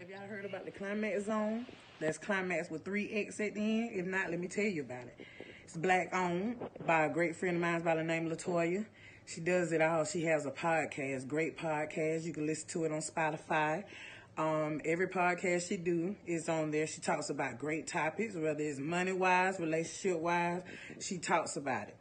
Have y'all heard about the Climax Zone? That's Climax with three X at the end. If not, let me tell you about it. It's black owned by a great friend of mine by the name Latoya. She does it all. She has a podcast, great podcast. You can listen to it on Spotify. Um, every podcast she do is on there. She talks about great topics, whether it's money wise, relationship wise. She talks about it,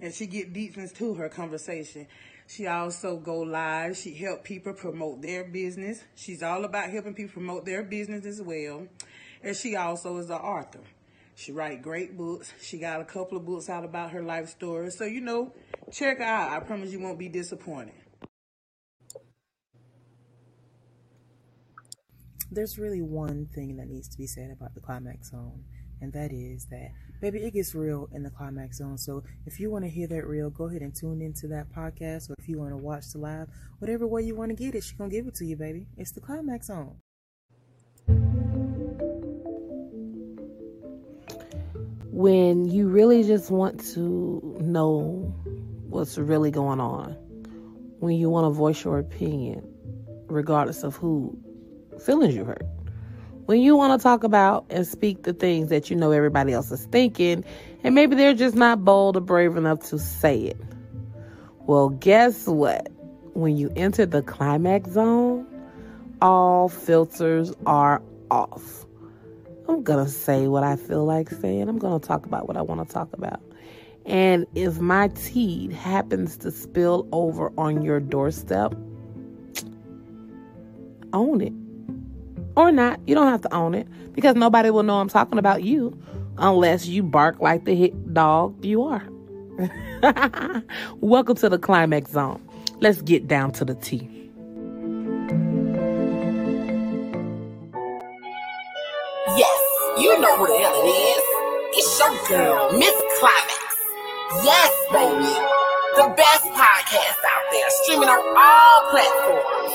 and she get deep into her conversation. She also go live. She help people promote their business. She's all about helping people promote their business as well. And she also is an author. She write great books. She got a couple of books out about her life story. So you know, check her out. I promise you won't be disappointed. There's really one thing that needs to be said about the climax zone, and that is that baby, it gets real in the climax zone. So if you want to hear that real, go ahead and tune into that podcast, or if you want to watch the live, whatever way you want to get it, she's gonna give it to you, baby. It's the climax zone. when you really just want to know what's really going on, when you want to voice your opinion, regardless of who feelings you hurt, when you want to talk about and speak the things that you know everybody else is thinking, and maybe they're just not bold or brave enough to say it. Well, guess what? When you enter the climax zone, all filters are off I'm going to say what I feel like saying. I'm going to talk about what I want to talk about. And if my tea happens to spill over on your doorstep, own it. Or not. You don't have to own it because nobody will know I'm talking about you unless you bark like the hit dog you are. Welcome to the climax zone. Let's get down to the tea. Yes, you know who the hell it is. It's your girl, Miss Climax. Yes, baby. The best podcast out there, streaming on all platforms.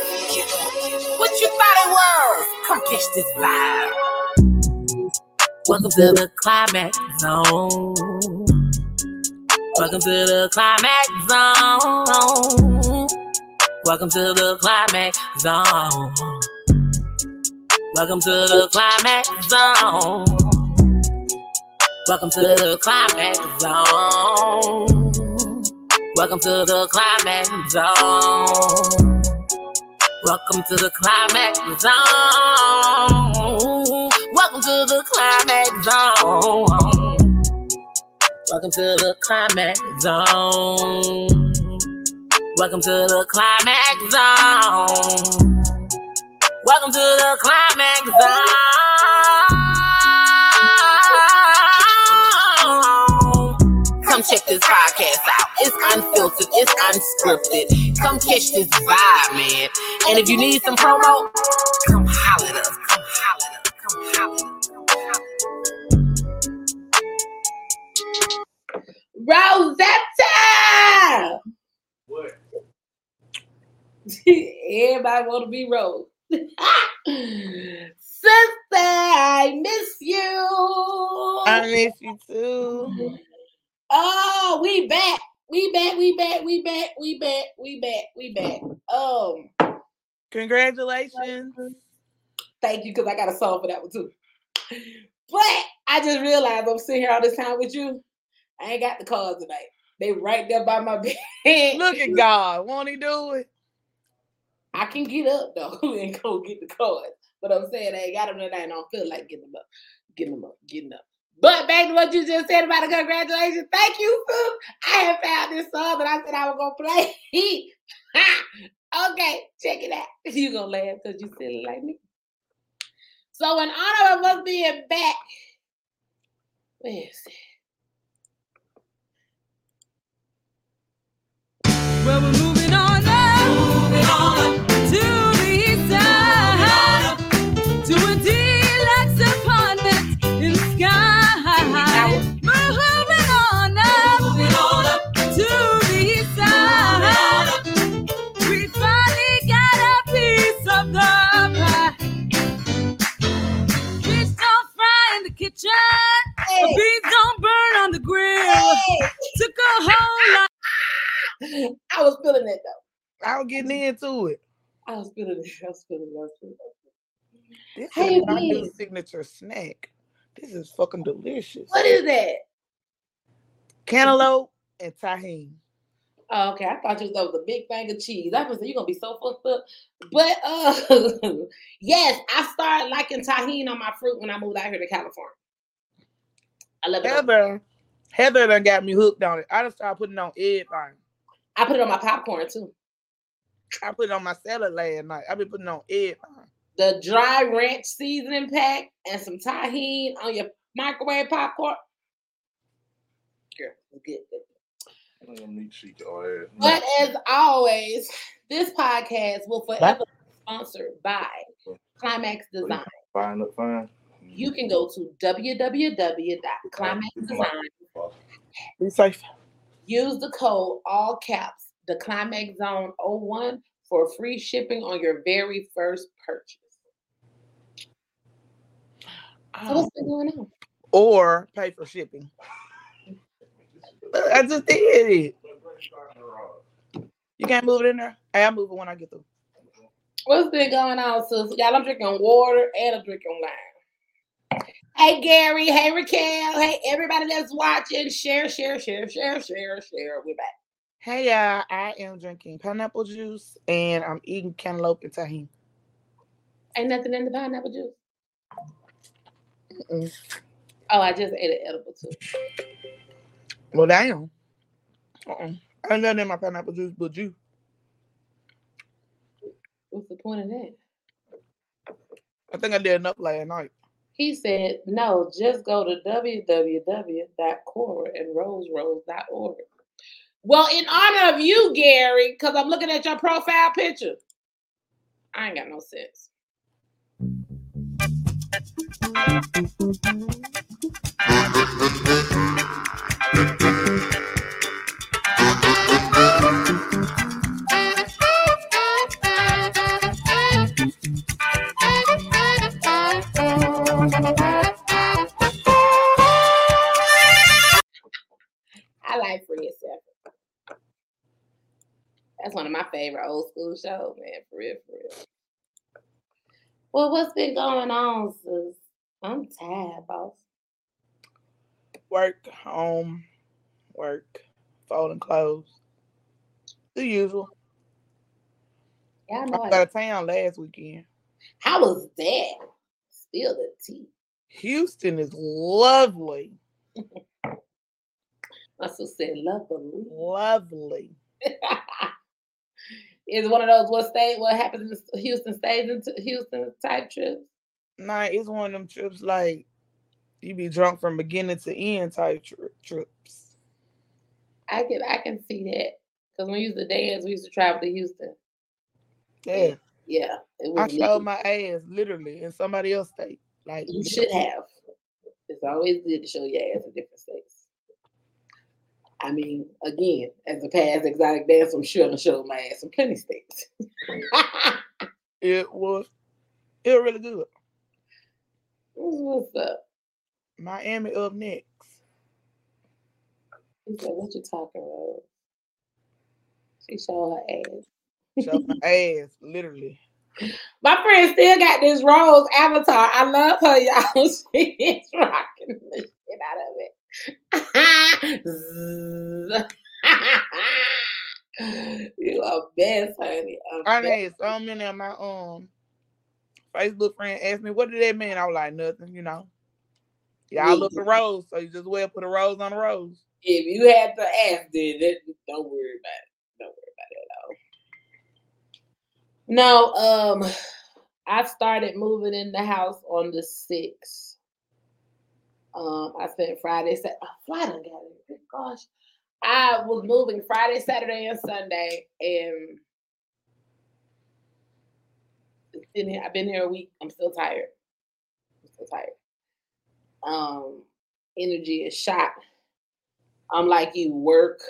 What you thought it was? Come catch this vibe. Welcome to the Climax Zone. Welcome to the Climax Zone. Welcome to the Climax Zone. Welcome to the climax zone. Welcome to the climax zone. Welcome to the climax zone. Welcome to the climax zone. Welcome to the climax zone. Welcome to the climax zone. Welcome to the climax zone. Welcome to the climax zone. Come check this. It's unfiltered, it's unscripted. Come catch this vibe, man. And if you need some promo, come holler at us. Come holler at us. Come holler at us. Rosetta! What? Everybody want to be Rose. Sister, I miss you. I miss you too. Oh, we back. We back. We back. We back. We back. We back. We back. Um, congratulations. Thank you, because I got a song for that one too. But I just realized I'm sitting here all this time with you. I ain't got the cards tonight. They right there by my bed. Look at God. Won't he do it? I can get up though and go get the cards. But I'm saying I ain't got them tonight. I don't feel like getting them up, getting them up, getting up. But back to what you just said about the congratulations. Thank you, Sue. I have found this song that I said I was gonna play. it. okay, check it out. You gonna laugh because you silly like me. So in honor of us being back, where is it? Well, we're moving Hey. The beans don't burn on the grill. Hey. Took a whole lot. I was feeling it though. I was getting into it. I was feeling it. I was feeling it. I was feeling it. This Hey, is my new signature snack. This is fucking delicious. What is that? Cantaloupe and tahini. Oh, okay, I thought you was a big thing of cheese. I was you're gonna be so fucked up. But uh yes, I started liking tahini on my fruit when I moved out here to California. I love it. Heather, Heather done got me hooked on it. I just started putting it on everything. I put it on my popcorn too. I put it on my salad last night. I've been putting it on everything. The dry ranch seasoning pack and some tahini on your microwave popcorn. Girl, it's good. good. I'm gonna need to your ass. But as always, this podcast will forever be sponsored by Climax Design. Fine up fine. You can go to www.climaxdesign. Be safe. Use the code all caps, the Climax Zone 01 for free shipping on your very first purchase. So what's been going on? Or pay for shipping. I just did it. You can't move it in there? Hey, I'll move it when I get through. What's been going on, sis? Y'all, I'm drinking water and I'm drinking wine. Hey Gary, hey Raquel, hey everybody that's watching. Share, share, share, share, share, share. We're back. Hey y'all, I am drinking pineapple juice and I'm eating cantaloupe and tahini. Ain't nothing in the pineapple juice. Mm-mm. Oh, I just ate an edible too. Well, damn. Uh-uh. I ain't nothing in my pineapple juice but juice. What's the point of that? I think I did enough last night. He said, no, just go to www.cora and Well, in honor of you, Gary, because I'm looking at your profile picture. I ain't got no sense. Favorite old school shows, man. For real, for real. Well, what's been going on, sis? I'm tired, boss. Work, home, work, folding clothes. The usual. Yeah, I I know. was I- out of town last weekend. How was that? Spill the tea. Houston is lovely. My sister said lovely. Lovely. Is one of those what stay what happens in Houston stays into Houston type trips? Nah, it's one of them trips like you be drunk from beginning to end type tri- trips. I can I can see that because when we used to dance, we used to travel to Houston. Yeah. Yeah, I showed my ass literally in somebody else's state. Like You should have. It's always good to show your ass in different states. I mean, again, as a past exotic dancer, I'm sure I showed my ass in plenty states. it was it was really good. What's up? Miami up next. He said, "What you talking about?" She showed her ass. Showed my ass, literally. My friend still got this Rose avatar. I love her, y'all. She is rocking the shit out of it. you are best, honey. I'm I best. had so many of my um Facebook friend asked me, what did that mean? I was like, nothing, you know. Y'all look a rose, so you just well put a rose on a rose. If you had to ask, then that, don't worry about it. Don't worry about it at all. No, um, I started moving in the house on the sixth. Um, I spent Friday, Sat- Friday, got. Good Gosh, I was moving Friday, Saturday, and Sunday, and been. I've been here a week. I'm still tired. I'm still tired. Um, energy is shot. I'm like you, work,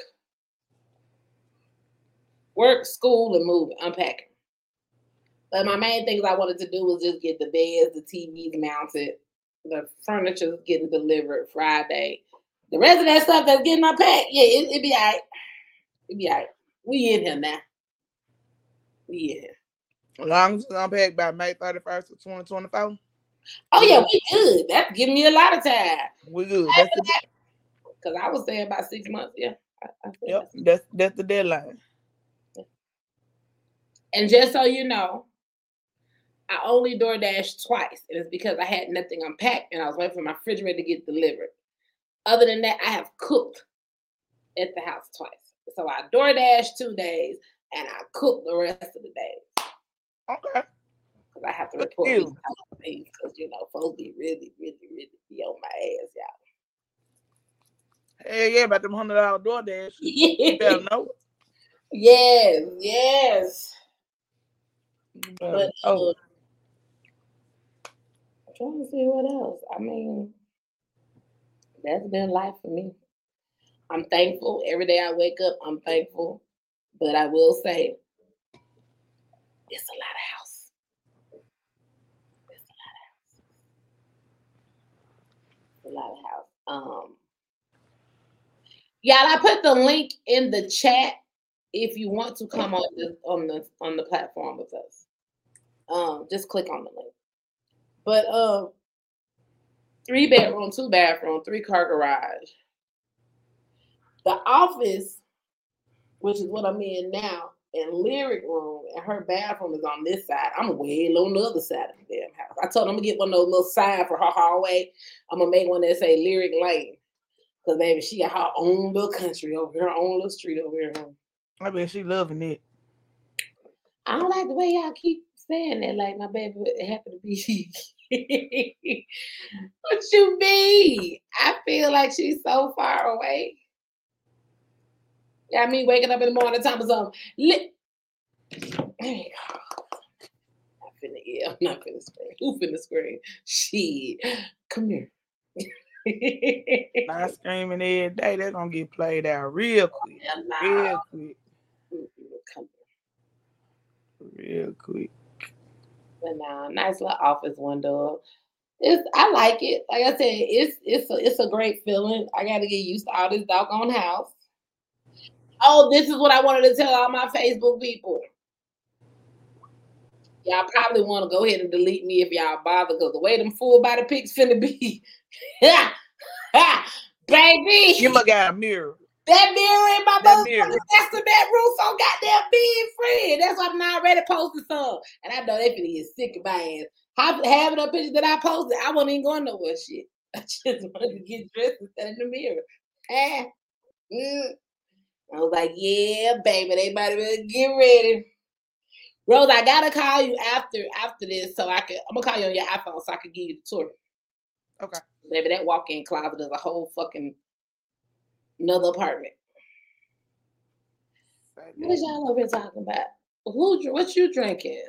work, school, and move, unpacking. But my main things I wanted to do was just get the beds, the TVs mounted, the furniture's getting delivered Friday. The rest of that stuff that's getting unpacked, yeah, it, it be all right. It be all right. We in here now. We in here. As long as it's unpacked by May 31st of 2024, Oh yeah, we good. That's giving me a lot of time. we good. That's the, Cause I was saying about six months. Yeah. I, I yep, that's that's the deadline. And just so you know, I only DoorDash twice, and it's because I had nothing unpacked and I was waiting for my refrigerator to get delivered. Other than that, I have cooked at the house twice. So I DoorDash two days and I cook the rest of the days. Okay. Because I have to report these things because you know, folks be really, really, really be on my ass, y'all. Hey, yeah, about them hundred dollar DoorDash. You y'all. better know. yes, yes. You better But know uh, trying to see what else. I mean, that's been life for me. I'm thankful. Every day I wake up, I'm thankful. But I will say, it's a lot of house. It's a lot of house. A lot of house. Um, y'all, I put the link in the chat if you want to come on the on the on the platform with us. Um, just click on the link. But um, three bedroom, two bathroom, three car garage. The office, which is what I'm in now, and lyric room, and her bathroom is on this side. I'm way on the other side of the damn house. I told them to get one of those little signs for her hallway. I'm gonna make one that say lyric lane. Cause baby, she got her own little country over here, her own little street over here. I bet she loving it. I don't like the way y'all keep saying that. Like my baby happened to be. what you mean? I feel like she's so far away. Yeah, I mean waking up in the morning, time is something. Li- there you go. Finna, yeah, I'm not finna scream. Who finna scream? She, come here. Not screaming every day. They're gonna get played out real oh, quick. Real quick. Real quick. But now, nice little office window. It's I like it. Like I said, it's it's a, it's a great feeling. I got to get used to all this doggone house. Oh, this is what I wanted to tell all my Facebook people. Y'all probably want to go ahead and delete me if y'all bother, because the way them full body pics finna be, yeah, baby. You look at a mirror. That mirror in my motherfucking master bedroom so goddamn big, friend. That's why I'm not already posted some. And I know they finna get sick of my ass. Have- Having a picture that I posted, I wasn't even going nowhere shit. I just wanted to get dressed and stand in the mirror. Ah, mm. I was like, yeah, baby, they better get ready. Rose, I gotta call you after after this so I can I'm gonna call you on your iPhone so I can give you the tour. Okay. Baby, that walk-in closet is a whole fucking another apartment. What is y'all over talking about? Who? What you drinking?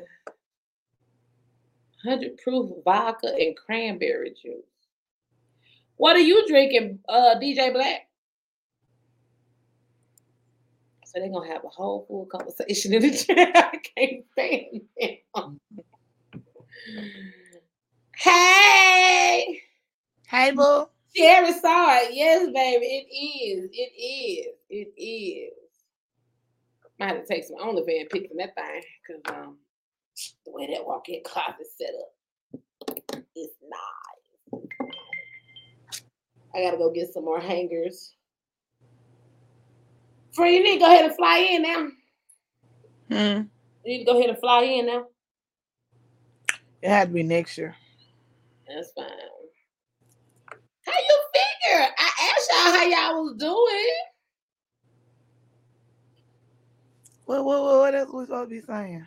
Hundred proof vodka and cranberry juice. What are you drinking, uh, DJ Black? So they're gonna have a whole full conversation in the chat. I can't stand them. Hey, Hey, boo. Sherry saw it. Yes, baby, it is. It is. It is. I had to take some OnlyFans pics in that thing because um, the way that walk-in closet set up is nice. I gotta go get some more hangers. Free, you need to go ahead and fly in now. Hmm. You need to go ahead and fly in now. It had to be next year. That's fine. Figure? I asked y'all how y'all was doing. What, what, what, what else we supposed to be saying?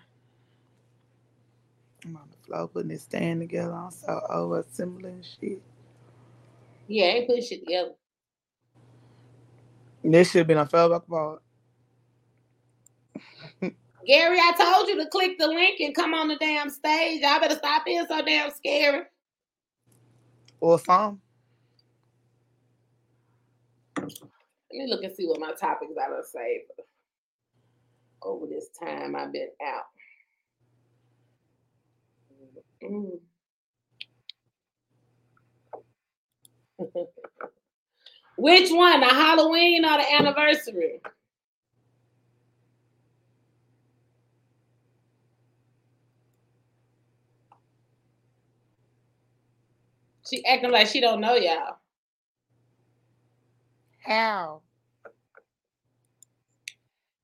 I'm on the floor putting this stand together. I'm so over assembling shit. Yeah, ain't put shit together. This should have been a fell back apart. Gary, I told you to click the link and come on the damn stage. Y'all better stop being so damn scary. Or some. Let me look and see what my topics are to say over this time I've been out. Mm. Which one, the Halloween or the anniversary? She acting like she don't know y'all. How?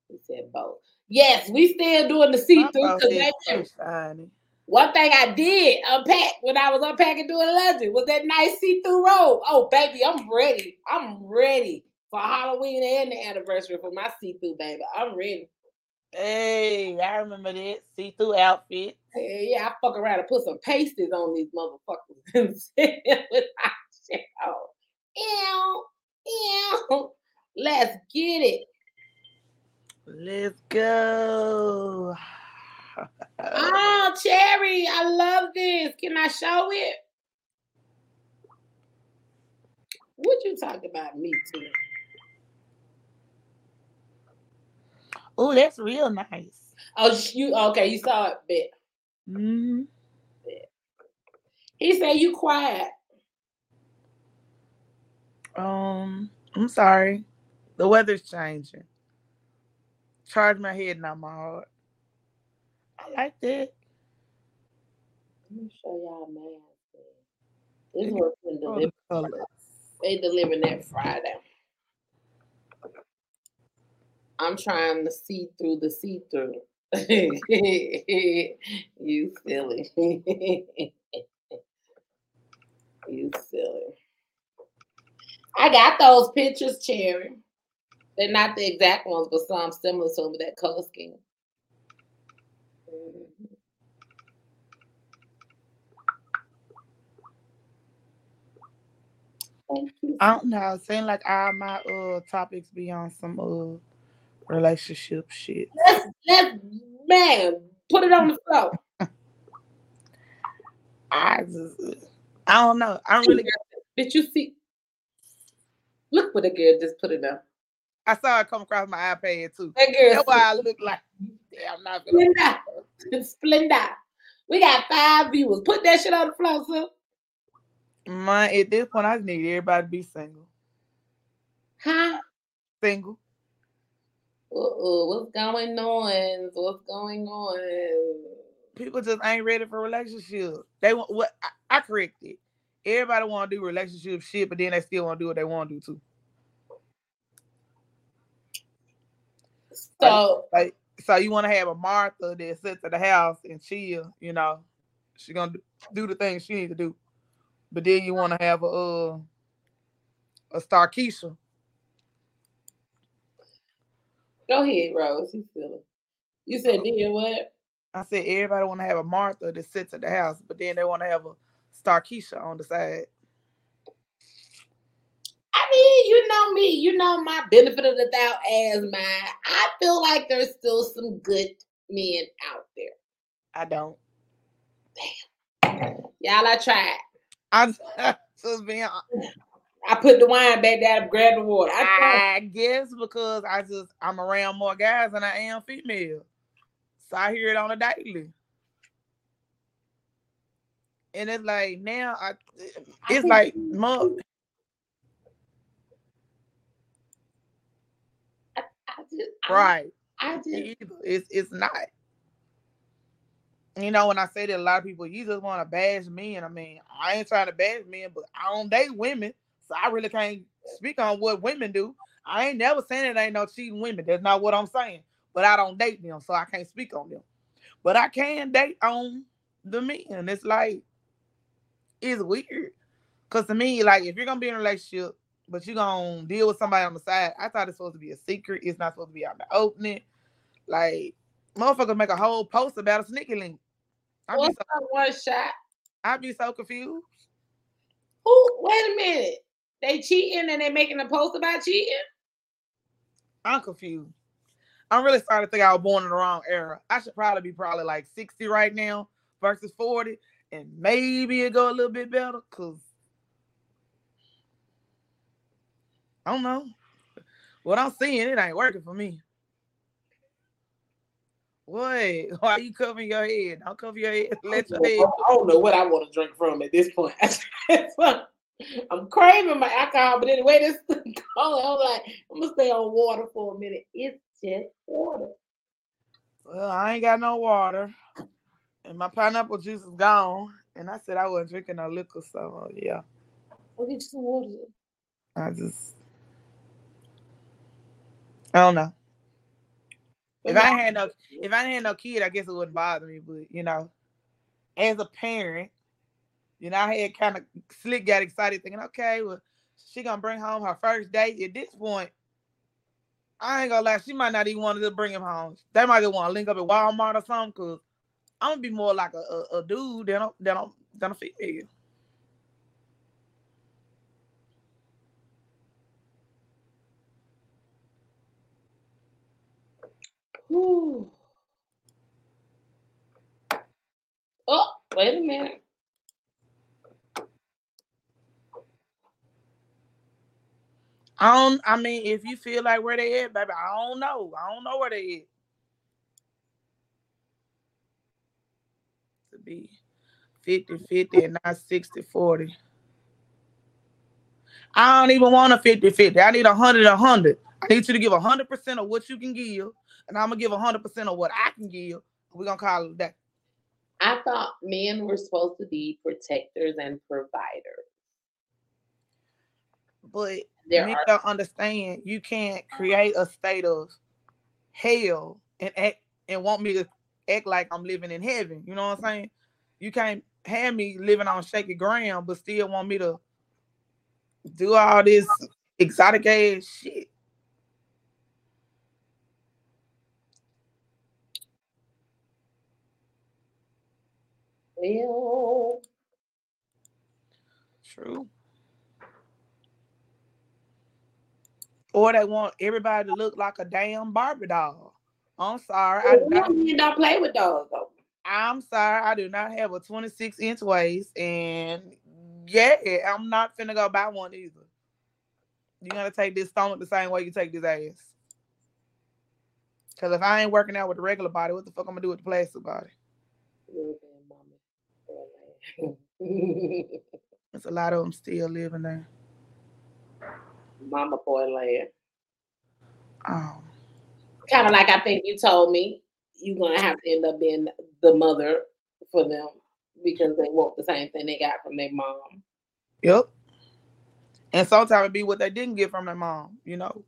He said both. Yes, we still doing the see through My because phone is so shiny. one thing I did unpack when I was unpacking doing laundry was that nice see-through robe. Oh baby, I'm ready. I'm ready for Halloween and the anniversary for my see-through baby. I'm ready. Hey, I remember that see-through outfit. Hell yeah, I fuck around and put some pasties on these motherfuckers and with my shit on. Ew, ew. Yeah, let's get it. Let's go. Oh, Cherry, I love this. Can I show it? What you talking about? Me too. Oh, that's real nice. Oh, you okay? You saw it, bit. Mm-hmm. He said you quiet. Um, I'm sorry. The weather's changing. Charge my head, not my heart. I like that. Let me show y'all man. This was delivered. the. They delivering that Friday. I'm trying to see through the see through. you silly. you silly. I got those pictures, Cherry. They're not the exact ones, but some similar to them with that color scheme. Thank you. I don't know. It seems like all my uh topics be on some uh relationship shit. Let's, let's, man, put it on the floor. I just, I don't know. I'm really. Did you see? Look what the girl just put it up. I saw it come across my iPad too. That girl, That's why I look like. I'm not. Splenda. Splenda. We got five viewers. Put that shit on the floor, sir. my at this point, I just need everybody to be single. Huh? Single. Uh-oh, what's going on? What's going on? People just ain't ready for relationships. They want what I, I corrected. Everybody want to do relationship shit, but then they still want to do what they want to do too. So, Like, so you want to have a Martha that sits at the house and chill, you know, she gonna do, do the things she need to do, but then you want to have a uh, a Starkeisha. go ahead, Rose. You feel it. You said, did what? I said everybody want to have a Martha that sits at the house, but then they want to have a Starkeisha on the side. I mean, you know me. You know my benefit of the doubt as mine. I feel like there's still some good men out there. I don't. Damn. Y'all, I tried. I'm just being. I put the wine back down grabbed the water. I tried. I guess because I just I'm around more guys than I am female, so I hear it on a daily. And it's like now I, it's like. I just, I, Right. I just, either. It's it's not. You know, when I say that a lot of people, you just want to bash men. I mean, I ain't trying to bash men, but I don't date women, so I really can't speak on what women do. I ain't never saying it ain't no cheating women. That's not what I'm saying. But I don't date them, so I can't speak on them. But I can date on the men. It's like it's weird. Cause to me, like if you're gonna be in a relationship, but you're gonna deal with somebody on the side, I thought it's supposed to be a secret. It's not supposed to be out in the opening. Like motherfuckers make a whole post about a sneaky link. I'd be so, one shot? I'd be so confused. Who? Wait a minute. They cheating and they making a post about cheating. I'm confused. I'm really starting to think I was born in the wrong era. I should probably be probably like 60 right now versus 40, and maybe it go a little bit better. Cause I don't know. What I'm seeing, it ain't working for me. What? Why are you covering your head? Don't cover your head. Let your head. I don't know what I want to drink from at this point. I'm craving my alcohol, but anyway, this. I'm like, I'm gonna stay on water for a minute. It's just water. Well, I ain't got no water, and my pineapple juice is gone, And I said I wasn't drinking no liquor, so yeah. Get you some water. I just I don't know. If I had no if I had no kid, I guess it wouldn't bother me. But you know, as a parent, you know, I had kind of slick got excited thinking, okay, well, she gonna bring home her first date. At this point, I ain't gonna lie, she might not even want to bring him home. They might just want to link up at Walmart or something, cause I'm gonna be more like a, a, a dude than a than a than a female. Whew. Oh, wait a minute. I don't. I mean, if you feel like where they at, baby, I don't know. I don't know where they at. Be 50 50 and not 60 40. I don't even want a 50 50. I need a 100 100. I need you to give 100% of what you can give, and I'm going to give 100% of what I can give. We're going to call it that. I thought men were supposed to be protectors and providers. But There men are don't understand you can't create a state of hell and act and want me to act like I'm living in heaven. You know what I'm saying? You can't have me living on shaky ground, but still want me to do all this exotic ass shit. well, True. Or they want everybody to look like a damn Barbie doll. I'm sorry. I do not don't play with dogs though. I'm sorry, I do not have a 26 inch waist, and yeah, I'm not finna go buy one either. You're gonna take this stomach the same way you take this ass. Cause if I ain't working out with the regular body, what the fuck I'm gonna do with the plastic body? There's a lot of them still living there. Mama boy land. Um, Kind of like I think you told me you're gonna have to end up being the mother for them because they want the same thing they got from their mom. yep. And sometimes it be what they didn't get from their mom, you know.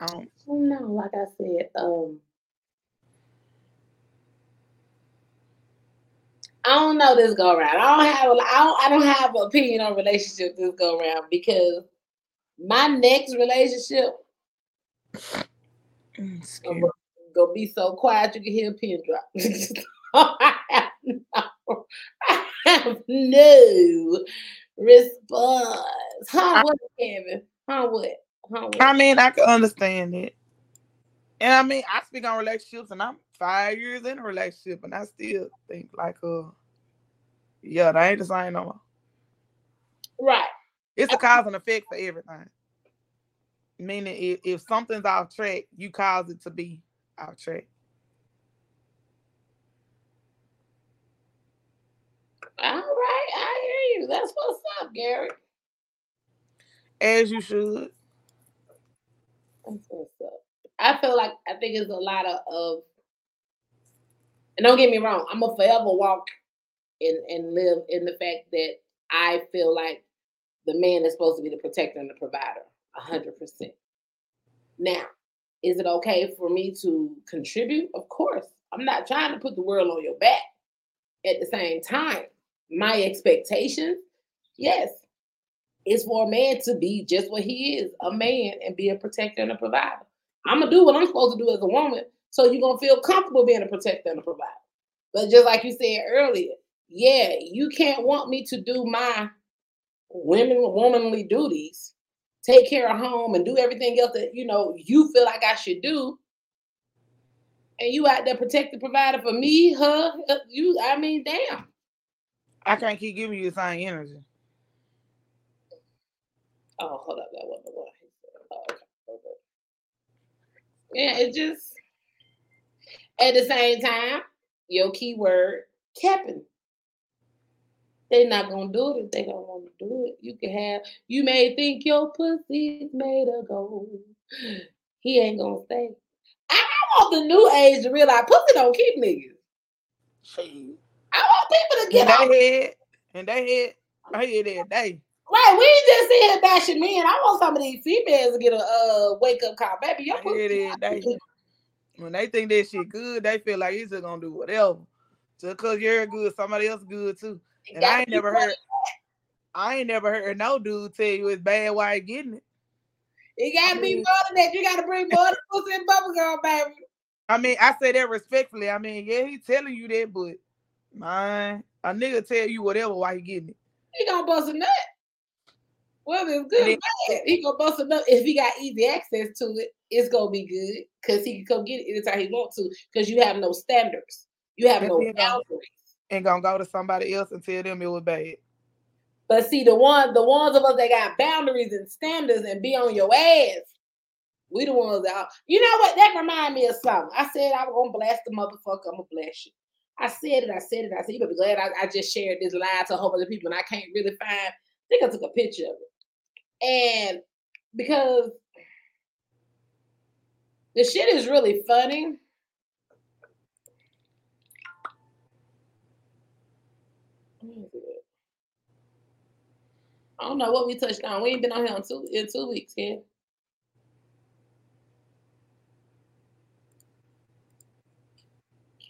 Um, no, like I said, um I don't know this go around. I don't have a, I don't I don't have an opinion on relationships this go around because my next relationship mm, excuse- gonna, be so quiet you can hear a pin drop. I have no, I have no response. Huh? What, Kevin? Huh? What? Huh? What? I mean, I can understand it. And I mean, I speak on relationships, and I'm five years in a relationship, and I still think like, uh, yeah, that ain't the same no more. Right. It's a cause and effect for everything. Meaning, if, if something's off track, you cause it to be off. All right, I hear you. That's what's up, Gary. As you should. That's what's up. I feel like I think it's a lot of, of and don't get me wrong, I'm gonna forever walk and and live in the fact that I feel like the man is supposed to be the protector and the provider, a hundred percent. Now, is it okay for me to contribute? Of course. I'm not trying to put the world on your back. At the same time, my expectations, yes, is for a man to be just what he is, a man, and be a protector and a provider. I'm gonna do what I'm supposed to do as a woman, so you're gonna feel comfortable being a protector and a provider. But just like you said earlier, yeah, you can't want me to do my women womanly duties, take care of home and do everything else that you know you feel like I should do. And you out there protect the provider for me, her, uh, you. I mean, damn. I can't keep giving you the same energy. Oh, hold up, that wasn't the one. he said. Oh, okay, okay. Yeah, it just at the same time, your keyword capping. They not gonna do it if they don't want to do it. You can have you may think your pussy's made of gold. He ain't gonna stay. I want the new age to realize pussy don't keep niggas. I want people to get And off. they had, and they had, I hear that day. Right, we just sit here bashing men. I want some of these females to get a uh, wake up call, baby. Your pussy. that day. When they think that shit good, they feel like he's just gonna do whatever. Just cause you're good, somebody else good too. And I ain't never heard, I ain't never heard no dude tell you it's bad why he getting it. It gotta be more than that. You gotta bring more than pussy and bubble gum, baby. I mean, I say that respectfully. I mean, yeah, he telling you that, but man, a nigga tell you whatever why he getting it. He gonna bust a nut. Well, it's good bad, he gonna bust a nut. If he got easy access to it, it's gonna be good because he can come get it anytime he want to. Because you have no standards, you have no then, um, boundaries. And gonna go to somebody else and tell them it was bad. But see, the one, the ones of us that got boundaries and standards and be on your ass, we the ones that. You know what? That remind me of something. I said I was gonna blast the motherfucker. I'm gonna blast you. I said it. I said it. I said you better be glad I, I just shared this lie to a whole bunch of people, and I can't really find. I think I took a picture of it, and because the shit is really funny. Where is it? I don't know what we touched on. We ain't been on here in two in two weeks, yeah.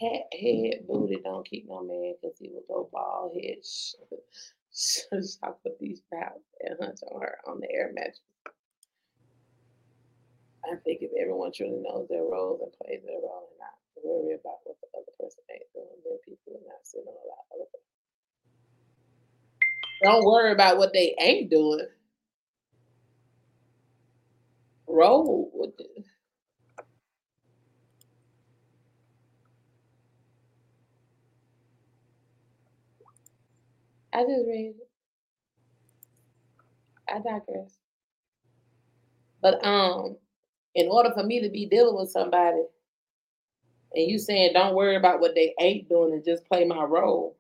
Cat head booty don't keep no man because he will go bald head. Shop with these pouts and hunch on her on the air mattress. I think if everyone truly knows their roles and plays their role and not worry about what the other person ain't doing, then people are not sitting on a lot of other don't worry about what they ain't doing. Roll with it. I just read it. I digress. But um, in order for me to be dealing with somebody, and you saying don't worry about what they ain't doing and just play my role.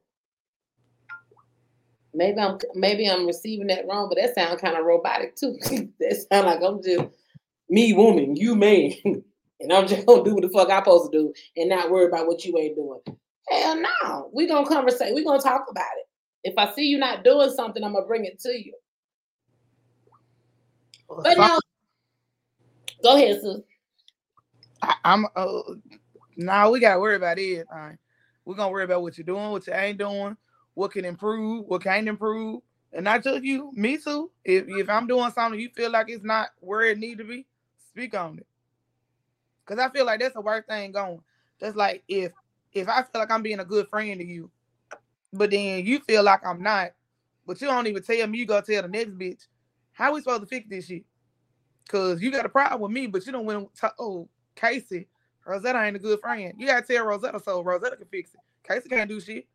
Maybe I'm maybe I'm receiving that wrong, but that sounds kind of robotic too. that sound like I'm just me woman, you man, and I'm just gonna do what the fuck I'm supposed to do and not worry about what you ain't doing. Hell no, we gonna conversate. We gonna talk about it. If I see you not doing something, I'm gonna bring it to you. But Some- no, go ahead, sis. I, I'm uh now we gotta worry about it. We're gonna worry about what you're doing, what you ain't doing, what can improve, what can't improve. And not just you, me too. If if I'm doing something you feel like it's not where it need to be, speak on it. Cause I feel like that's the worst thing going. That's like if if I feel like I'm being a good friend to you, but then you feel like I'm not, but you don't even tell me, you go tell the next bitch, how we supposed to fix this shit? Cause you got a problem with me, but you don't want to. oh Casey, Rosetta ain't a good friend. You gotta tell Rosetta so Rosetta can fix it. Casey can't do shit.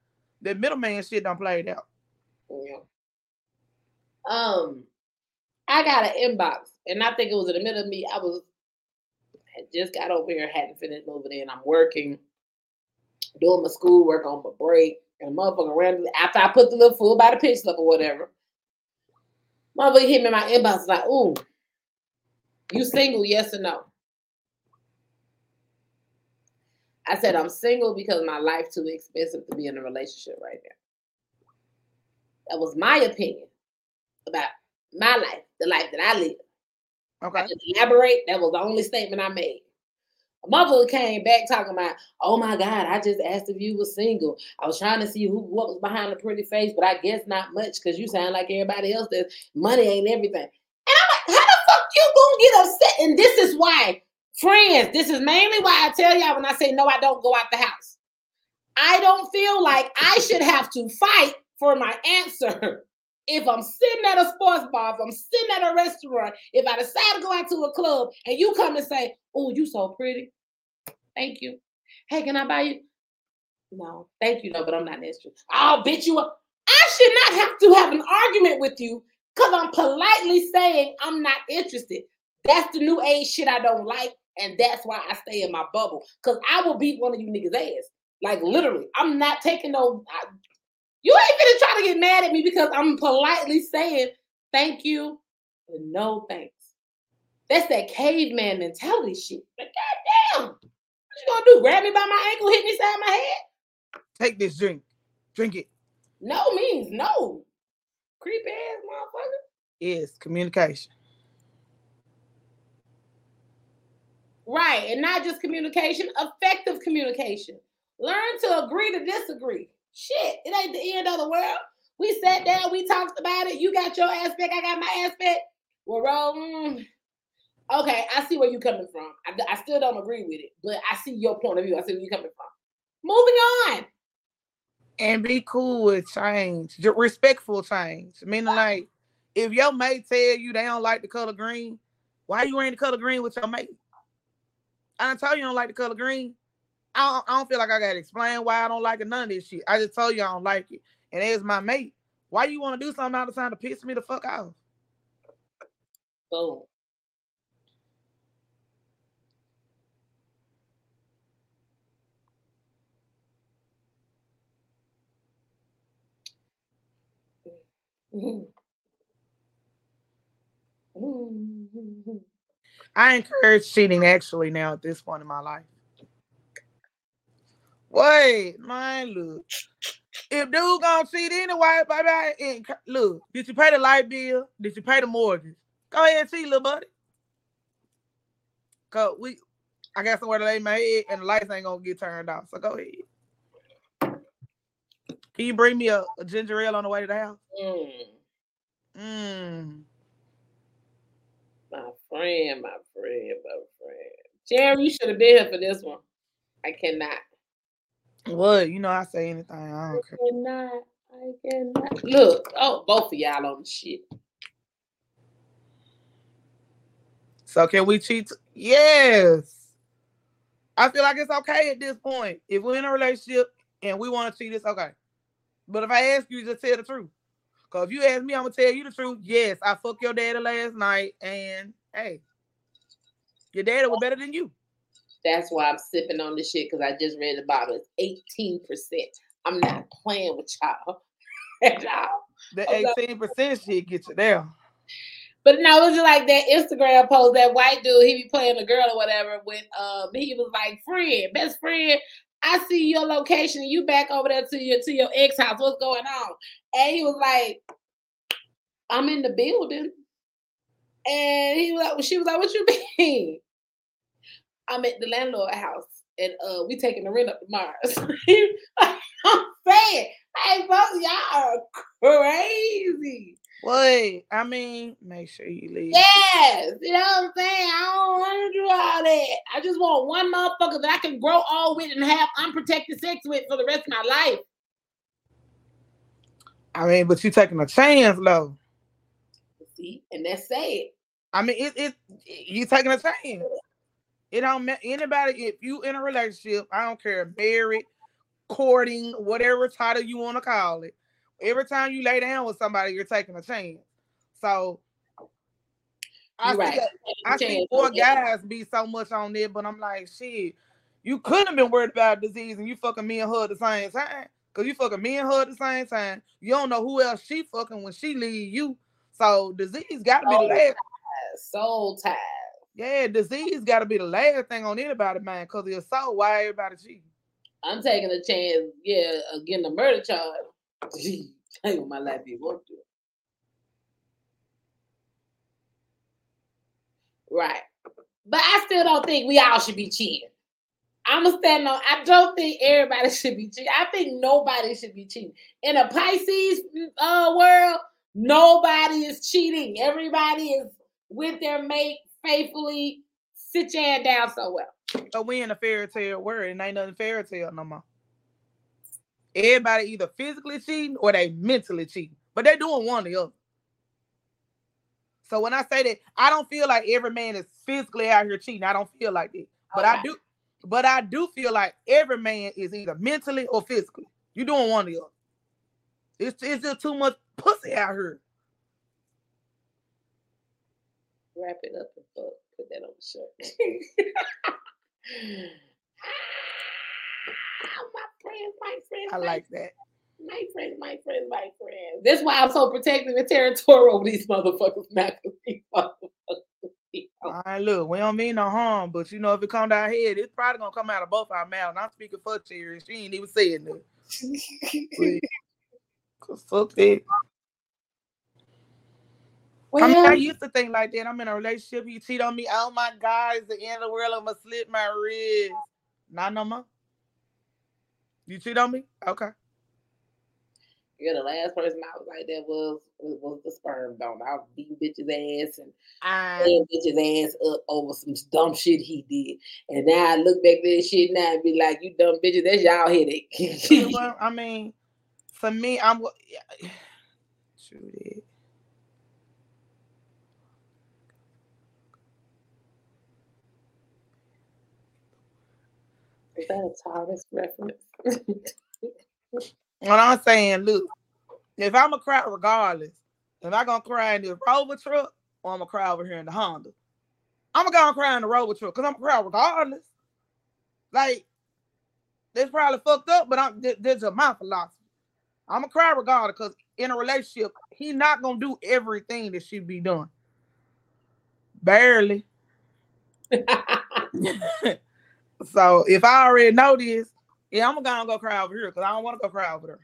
That middleman shit done played out. Yeah. Um, I got an inbox, and I think it was in the middle of me. I was had just got over here, hadn't finished moving in. I'm working, doing my schoolwork on my break, and a motherfucker randomly after I put the little fool by the pitch slip or whatever. Motherfucker hit me in my inbox like, "Ooh, you single? Yes or no?" I said I'm single because my life too expensive to be in a relationship right now. That was my opinion about my life, the life that I live. Okay. I elaborate. That was the only statement I made. Mother came back talking about, oh my God, I just asked if you were single. I was trying to see who what was behind the pretty face, but I guess not much because you sound like everybody else that money ain't everything. And I'm like, how the fuck you gonna get upset? And this is why, friends, this is mainly why I tell y'all when I say no, I don't go out the house. I don't feel like I should have to fight for my answer. If I'm sitting at a sports bar, if I'm sitting at a restaurant, if I decide to go out to a club and you come and say, Oh, you so pretty. Thank you. Hey, can I buy you? No, thank you, no, but I'm not interested. I'll bitch you up. I should not have to have an argument with you because I'm politely saying I'm not interested. That's the new age shit I don't like, and that's why I stay in my bubble. Because I will beat one of you niggas' ass. Like literally, I'm not taking no. I, you ain't gonna try to get mad at me because I'm politely saying thank you, but no thanks. That's that caveman mentality shit. Like, goddamn, what you gonna do? Grab me by my ankle, hit me side of my head? Take this drink. Drink it. No means no. Creep ass motherfucker. Is communication. Right, and not just communication, effective communication. Learn to agree to disagree. Shit, it ain't the end of the world. We sat down, we talked about it. You got your aspect, I got my aspect. Well, Ro, mm, okay, I see where you're coming from. I, I still don't agree with it, but I see your point of view. I see where you're coming from. Moving on. And be cool with change. Respectful change. Meaning like if your mate tell you they don't like the color green, why you wearing the color green with your mate? I done told you I don't like the color green. I don't, I don't feel like I gotta explain why I don't like it, none of this shit. I just told you I don't like it. And there's my mate. Why you want to do something all the time to piss me the fuck off? Boom. I encourage cheating actually now at this point in my life. Wait, man, look. If dude gonna cheat anyway, baby, I ain't- look, did you pay the light bill? Did you pay the mortgage? Go ahead and cheat, little buddy. Cause we, I got somewhere to lay my head, and the lights ain't gonna get turned off. So go ahead. Can you bring me a, a ginger ale on the way to the house? Mm, Mmm. My friend, my friend, my friend. Jerry, you should have been here for this one. I cannot. What? You know I say anything. I I don't care. cannot. I cannot. Look, oh, both of y'all on the shit. So can we cheat? Yes. I feel like it's okay at this point. If we're in a relationship and we want to cheat, it's okay. But if I ask you, just tell the truth. Cause if you ask me, I'm gonna tell you the truth. Yes, I fucked your daddy last night, and hey, your daddy was better than you. That's why I'm sipping on this shit because I just read the bottle. It's 18%. I'm not playing with y'all at all. The 18% shit get you there. But no, it was just like that Instagram post, that white dude, he be playing a girl or whatever with um he was like, friend, best friend, I see your location you back over there to your to your ex house. What's going on? And he was like, I'm in the building. And he was like, well, she was like, What you mean? I'm at the landlord house and uh we taking the rent up to Mars. I'm saying, hey, of y'all are crazy. Wait, I mean, make sure you leave. Yes, you know what I'm saying? I don't want to do all that. I just want one motherfucker that I can grow all with and have unprotected sex with for the rest of my life. I mean, but you taking a chance, though. See, and that's sad. I mean, it, it you taking a chance. It don't anybody if you in a relationship. I don't care, married, courting, whatever title you want to call it. Every time you lay down with somebody, you're taking a chance. So I You're see, right. I see poor guys be so much on there, but I'm like, shit, you couldn't have been worried about disease and you fucking me and her at the same time. Cause you fucking me and her at the same time. You don't know who else she fucking when she leave you. So disease gotta be the Oh. last Soul tie. yeah, disease got to be the last thing on anybody's mind because it's so why everybody cheating. I'm taking a chance, yeah, of getting a murder charge. What my life be won't do. Right. But I still don't think we all should be cheating. I'm gonna stand on. I don't think everybody should be cheating. I think nobody should be cheating. In a Pisces uh, world, nobody is cheating. Everybody is with their mate faithfully. Sit your hand down so well. But we in a fairy tale world and ain't nothing fairy tale no more. Everybody either physically cheating or they mentally cheating, but they're doing one or the other. So when I say that, I don't feel like every man is physically out here cheating. I don't feel like that, but I do. But I do feel like every man is either mentally or physically. You're doing one or the other. It's it's just too much pussy out here. Wrap it up and put, put that on the shirt. Ah, my friends, my friends, I my, like that. my friends, my friends, my friends. That's why I'm so protective and territorial over these motherfuckers. Not these motherfuckers. I I look, we don't mean no harm, but you know, if it come down here, it's probably gonna come out of both our mouths. I'm speaking for Cherry. She ain't even saying nothing. Fuck that. I mean, I used to think like that. I'm in a relationship. You cheat on me. Oh my God, it's the end of the world. I'm gonna slit my wrist. Not no more. You cheat on me? Okay. yeah, the last person I was like that was was, the sperm donor. I was beating bitch's ass and I tearing bitch's ass up over some dumb shit he did. And now I look back at that shit now and be like, you dumb bitches, that's y'all headache. well, I mean, for me, I'm shoot it. Is that a Taurus reference? What I'm saying, look, if I'm a cry regardless, if I gonna cry in the Rover truck or I'm gonna cry over here in the Honda, I'm gonna go and cry in the Rover truck because I'm gonna cry regardless. Like, it's probably fucked up, but I'm th- this is my philosophy. I'm gonna cry regardless because in a relationship, he not gonna do everything that she be doing. Barely. so if I already know this, yeah, I'm gonna go cry over here because I don't want to go cry over there.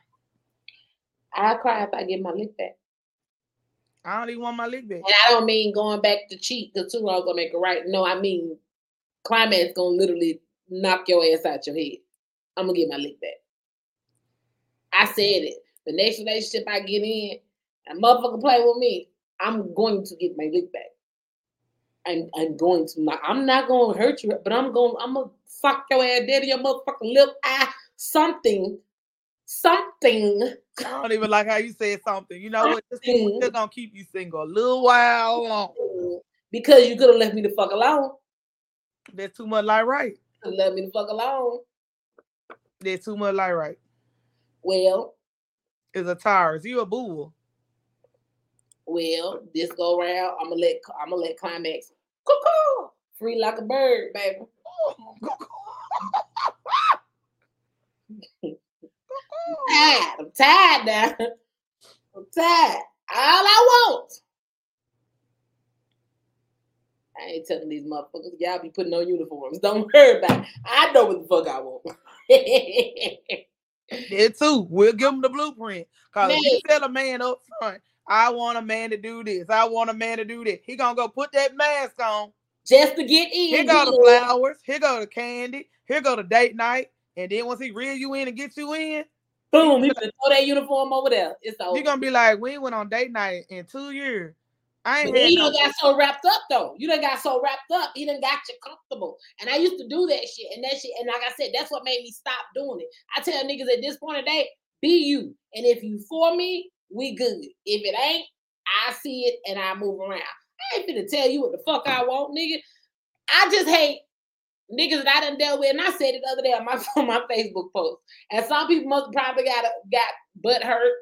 I cry if I get my lick back. I don't even want my lick back. And I don't mean going back to cheat because two wrongs gonna make it right. No, I mean climax gonna literally knock your ass out your head. I'm gonna get my lick back. I said it. The next relationship I get in, and motherfucker play with me, I'm going to get my lick back. I'm, I'm going to not, I'm not gonna hurt you, but I'm going I'm gonna fuck your ass dead in your motherfucking lip eye, something, something. I don't even like how you said something. You know what? This is still gonna keep you single a little while long. Because you could have left me the fuck alone. There's too much like right. Left me the fuck alone. There's too much like right. Well, Is a Taurus. You a bull. Well, this go round, I'm gonna let I'm gonna let climax cuckoo free like a bird, baby. tired. I'm tired now. I'm tired. All I want. I ain't telling these motherfuckers, y'all be putting on uniforms. Don't worry about it. I know what the fuck I want. There too. We'll give them the blueprint. Cause if you Man. tell a man up front, I want a man to do this. I want a man to do this. He gonna go put that mask on. Just to get in. Here go the flowers. Here go the candy. Here go the date night. And then once he reel you in and get you in, Boom, he gonna throw that uniform over there. It's over. he gonna be like, "We went on date night in two years. I ain't you no done got so wrapped up though. You done got so wrapped up. He done got you comfortable. And I used to do that shit. And that shit, and like I said, that's what made me stop doing it. I tell niggas at this point of day, be you. And if you for me, we good. If it ain't, I see it and I move around. I ain't finna tell you what the fuck I want, nigga. I just hate niggas that I done dealt with. And I said it the other day on my on my Facebook post. And some people must probably got got butt hurt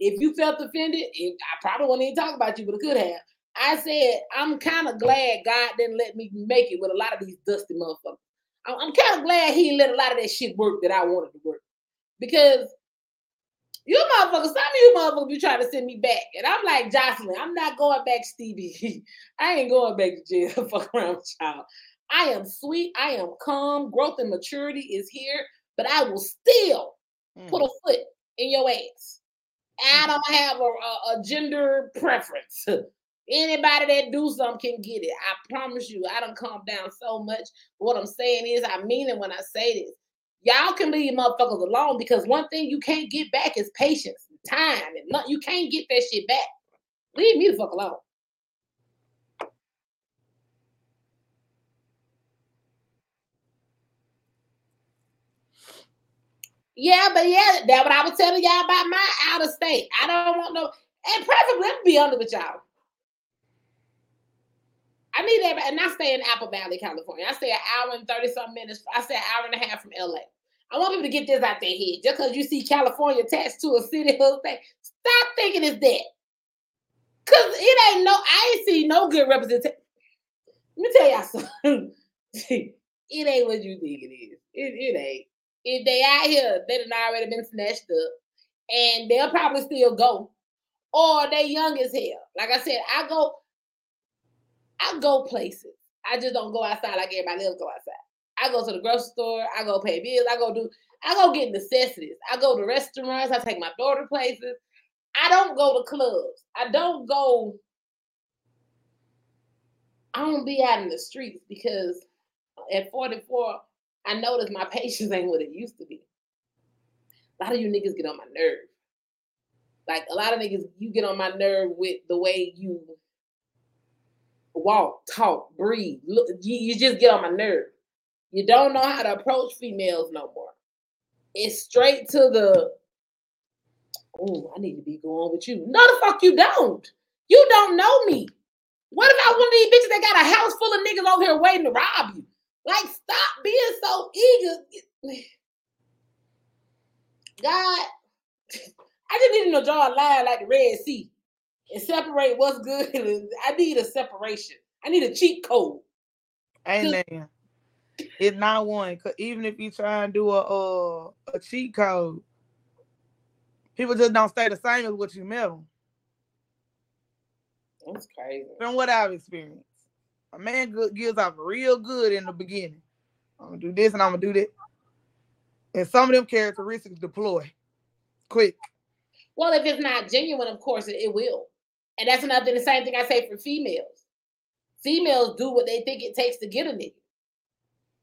if you felt offended, it, I probably wouldn't even talk about you, but it could have. I said, I'm kind of glad God didn't let me make it with a lot of these dusty motherfuckers. I'm, I'm kind of glad he let a lot of that shit work that I wanted to work. Because you motherfuckers, some of you motherfuckers be trying to send me back. And I'm like, Jocelyn, I'm not going back, Stevie. I ain't going back to jail. Fuck around with y'all. I am sweet. I am calm. Growth and maturity is here. But I will still Mm. put a foot in your ass. I don't have a, a, a gender preference. Anybody that do something can get it. I promise you, I don't calm down so much. What I'm saying is, I mean it when I say this. Y'all can leave motherfuckers alone because one thing you can't get back is patience, time, and not, you can't get that shit back. Leave me the fuck alone. Yeah, but yeah, that what I was telling y'all about my out of state. I don't want no, and preferably let me be under with y'all. I need everybody, and I stay in Apple Valley, California. I stay an hour and 30 something minutes. I stay an hour and a half from LA. I want people to get this out their head. Just because you see California attached to a city thing, stop thinking it's that. Cause it ain't no, I ain't see no good representation. Let me tell y'all something. it ain't what you think it is. It, it ain't. If they out here, they done already been snatched up. And they'll probably still go. Or they young as hell. Like I said, I go, I go places. I just don't go outside like everybody else go outside. I go to the grocery store. I go pay bills. I go do. I go get necessities. I go to restaurants. I take my daughter places. I don't go to clubs. I don't go. I don't be out in the streets because at 44, I notice my patience ain't what it used to be. A lot of you niggas get on my nerve. Like a lot of niggas, you get on my nerve with the way you walk, talk, breathe. Look, you, you just get on my nerve. You don't know how to approach females no more. It's straight to the oh, I need to be going with you. No, the fuck you don't. You don't know me. What about one of these bitches that got a house full of niggas over here waiting to rob you? Like, stop being so eager. God, I just need to draw a line like the Red Sea and separate what's good. I need a separation. I need a cheat code. Amen. It's not one. Cause even if you try and do a uh, a cheat code, people just don't stay the same as what you met them. That's crazy. From what I've experienced, a man good gives off real good in the beginning. I'm gonna do this and I'm gonna do that, and some of them characteristics deploy quick. Well, if it's not genuine, of course it, it will. And that's another thing, the same thing I say for females. Females do what they think it takes to get a nigga.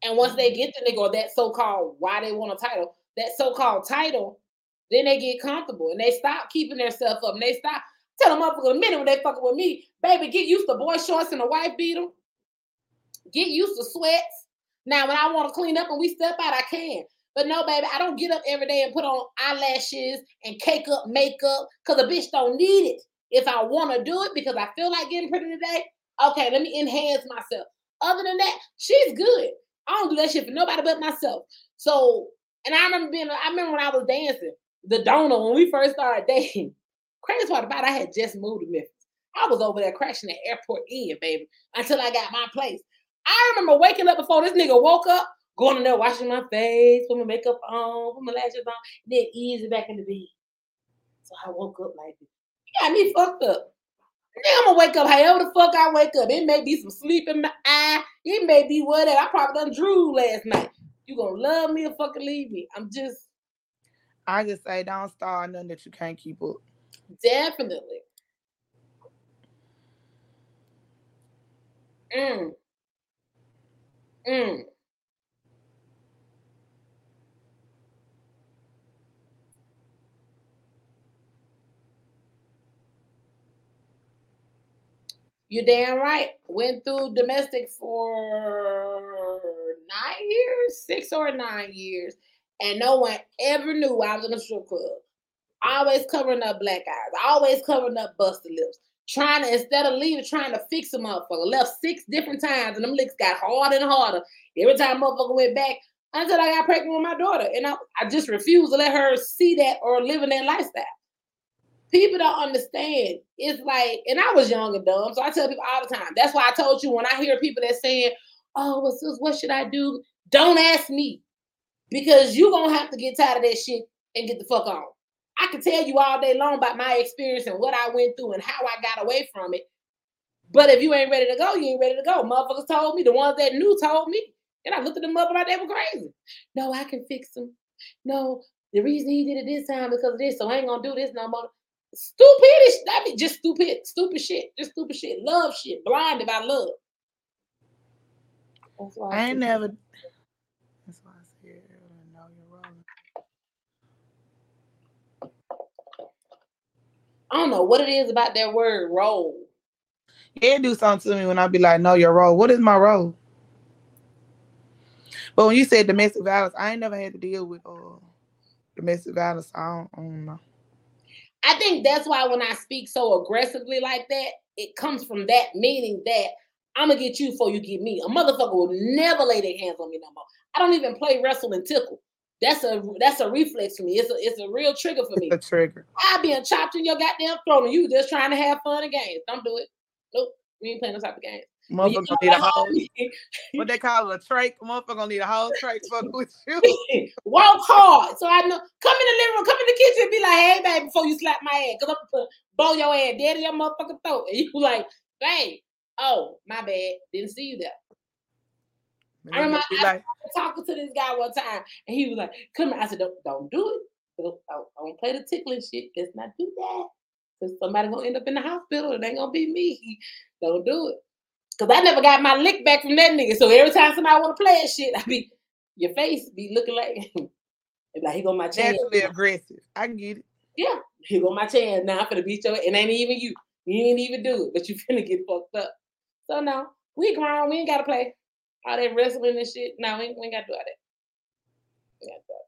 And once they mm-hmm. get the nigga or that so-called why they want a title, that so-called title, then they get comfortable and they stop keeping themselves up and they stop tell them motherfucker a minute when they fucking with me, baby, get used to boy shorts and a wife beater. Get used to sweats. Now, when I want to clean up and we step out, I can. But no, baby, I don't get up every day and put on eyelashes and cake up makeup because a bitch don't need it. If I want to do it because I feel like getting pretty today, okay, let me enhance myself. Other than that, she's good. I don't do that shit for nobody but myself. So, and I remember being, I remember when I was dancing, the donor, when we first started dating, crazy part about it, I had just moved to Memphis. I was over there crashing the airport in, baby, until I got my place. I remember waking up before this nigga woke up, going in there, washing my face, put my makeup on, put my lashes on, then easy back in the bed. So I woke up like this. Got me fucked up. Then I'm gonna wake up however the fuck I wake up. It may be some sleep in my eye. It may be whatever. I probably done drew last night. You gonna love me or fucking leave me? I'm just I just say don't start nothing that you can't keep up. definitely. Mm. Mm. You damn right. Went through domestic for nine years, six or nine years, and no one ever knew I was in a strip club. Always covering up black eyes, always covering up busted lips. Trying to instead of leaving, trying to fix a motherfucker. Left six different times, and them licks got harder and harder. Every time motherfucker went back until I got pregnant with my daughter, and I, I just refused to let her see that or live in that lifestyle people don't understand. It's like, and I was young and dumb, so I tell people all the time. That's why I told you when I hear people that saying, "Oh, well, sis, what should I do?" Don't ask me, because you gonna have to get tired of that shit and get the fuck on. I can tell you all day long about my experience and what I went through and how I got away from it. But if you ain't ready to go, you ain't ready to go. Motherfuckers told me. The ones that knew told me, and I looked at them up like they were crazy. No, I can fix them. No, the reason he did it this time because of this, so I ain't gonna do this no more. Stupidish. That be just stupid, stupid shit. Just stupid shit. Love shit. Blinded by love. That's why I ain't say- never. That's why I said I know you're wrong. I don't know what it is about that word roll. Yeah, do something to me when I be like, know your role. What is my role? But when you said domestic violence, I ain't never had to deal with uh domestic violence. I don't, I don't know. I think that's why when I speak so aggressively like that, it comes from that meaning that I'm gonna get you before you get me. A motherfucker will never lay their hands on me no more. I don't even play wrestle and tickle. That's a that's a reflex for me. It's a it's a real trigger for me. A trigger. I being chopped in your goddamn throat and you just trying to have fun and games. Don't do it. Nope. We ain't playing those type of games. Motherfucker need a whole what they call it, a trach. Motherfucker gonna need a whole trach fuck with you. Walk hard. So I know come in the living room, come in the kitchen and be like, hey baby, before you slap my ass. Come up and bow your ass dead in your motherfucking throat. And you like, babe, Oh, my bad. Didn't see you there. I remember I like, was talking to this guy one time, and he was like, "Come on." I said, "Don't, don't do it. Don't, don't, don't play the tickling shit. Let's not do that. Cause somebody gonna end up in the hospital. It ain't gonna be me. Don't do it. Cause I never got my lick back from that nigga. So every time somebody want to play that shit, I be your face be looking like, like he go my chance. naturally aggressive. I can get it. Yeah, he go my chance. Now I'm finna beat your. It ain't even you. You ain't even do it, but you finna get fucked up. So no, we grown. We ain't gotta play all that wrestling and shit. No, we ain't, we ain't gotta do all that. We gotta do all that.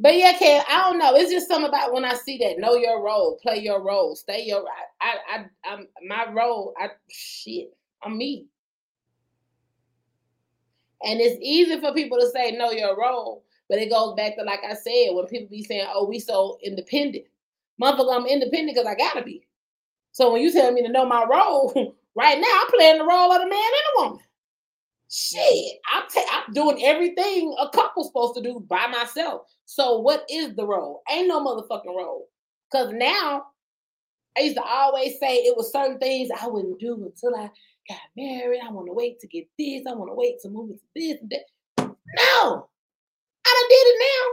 But yeah, Ken, I don't know. It's just something about when I see that. Know your role, play your role, stay your. I, I, I I'm my role. I shit. I'm me. And it's easy for people to say know your role, but it goes back to like I said when people be saying, "Oh, we so independent." Motherfucker, I'm independent because I gotta be. So when you tell me to know my role, right now I'm playing the role of the man and a woman. Shit, I'm ta- I'm doing everything a couple's supposed to do by myself. So what is the role? Ain't no motherfucking role. Cause now I used to always say it was certain things I wouldn't do until I got married. I want to wait to get this. I want to wait to move into this and that. No, I done did it now.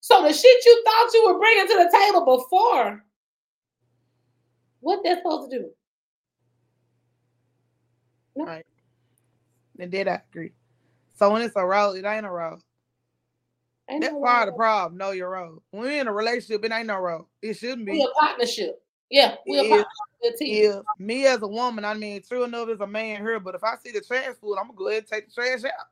So the shit you thought you were bringing to the table before, what they're supposed to do? And then I agree. So when it's a role, it ain't a role. Ain't That's no part of the problem. Know your role. When we're in a relationship, it ain't no role. It shouldn't be. We a partnership. Yeah, we a partnership. we a team. if me as a woman, I mean, true enough, as a man here, but if I see the trash food, I'm gonna go ahead and take the trash out.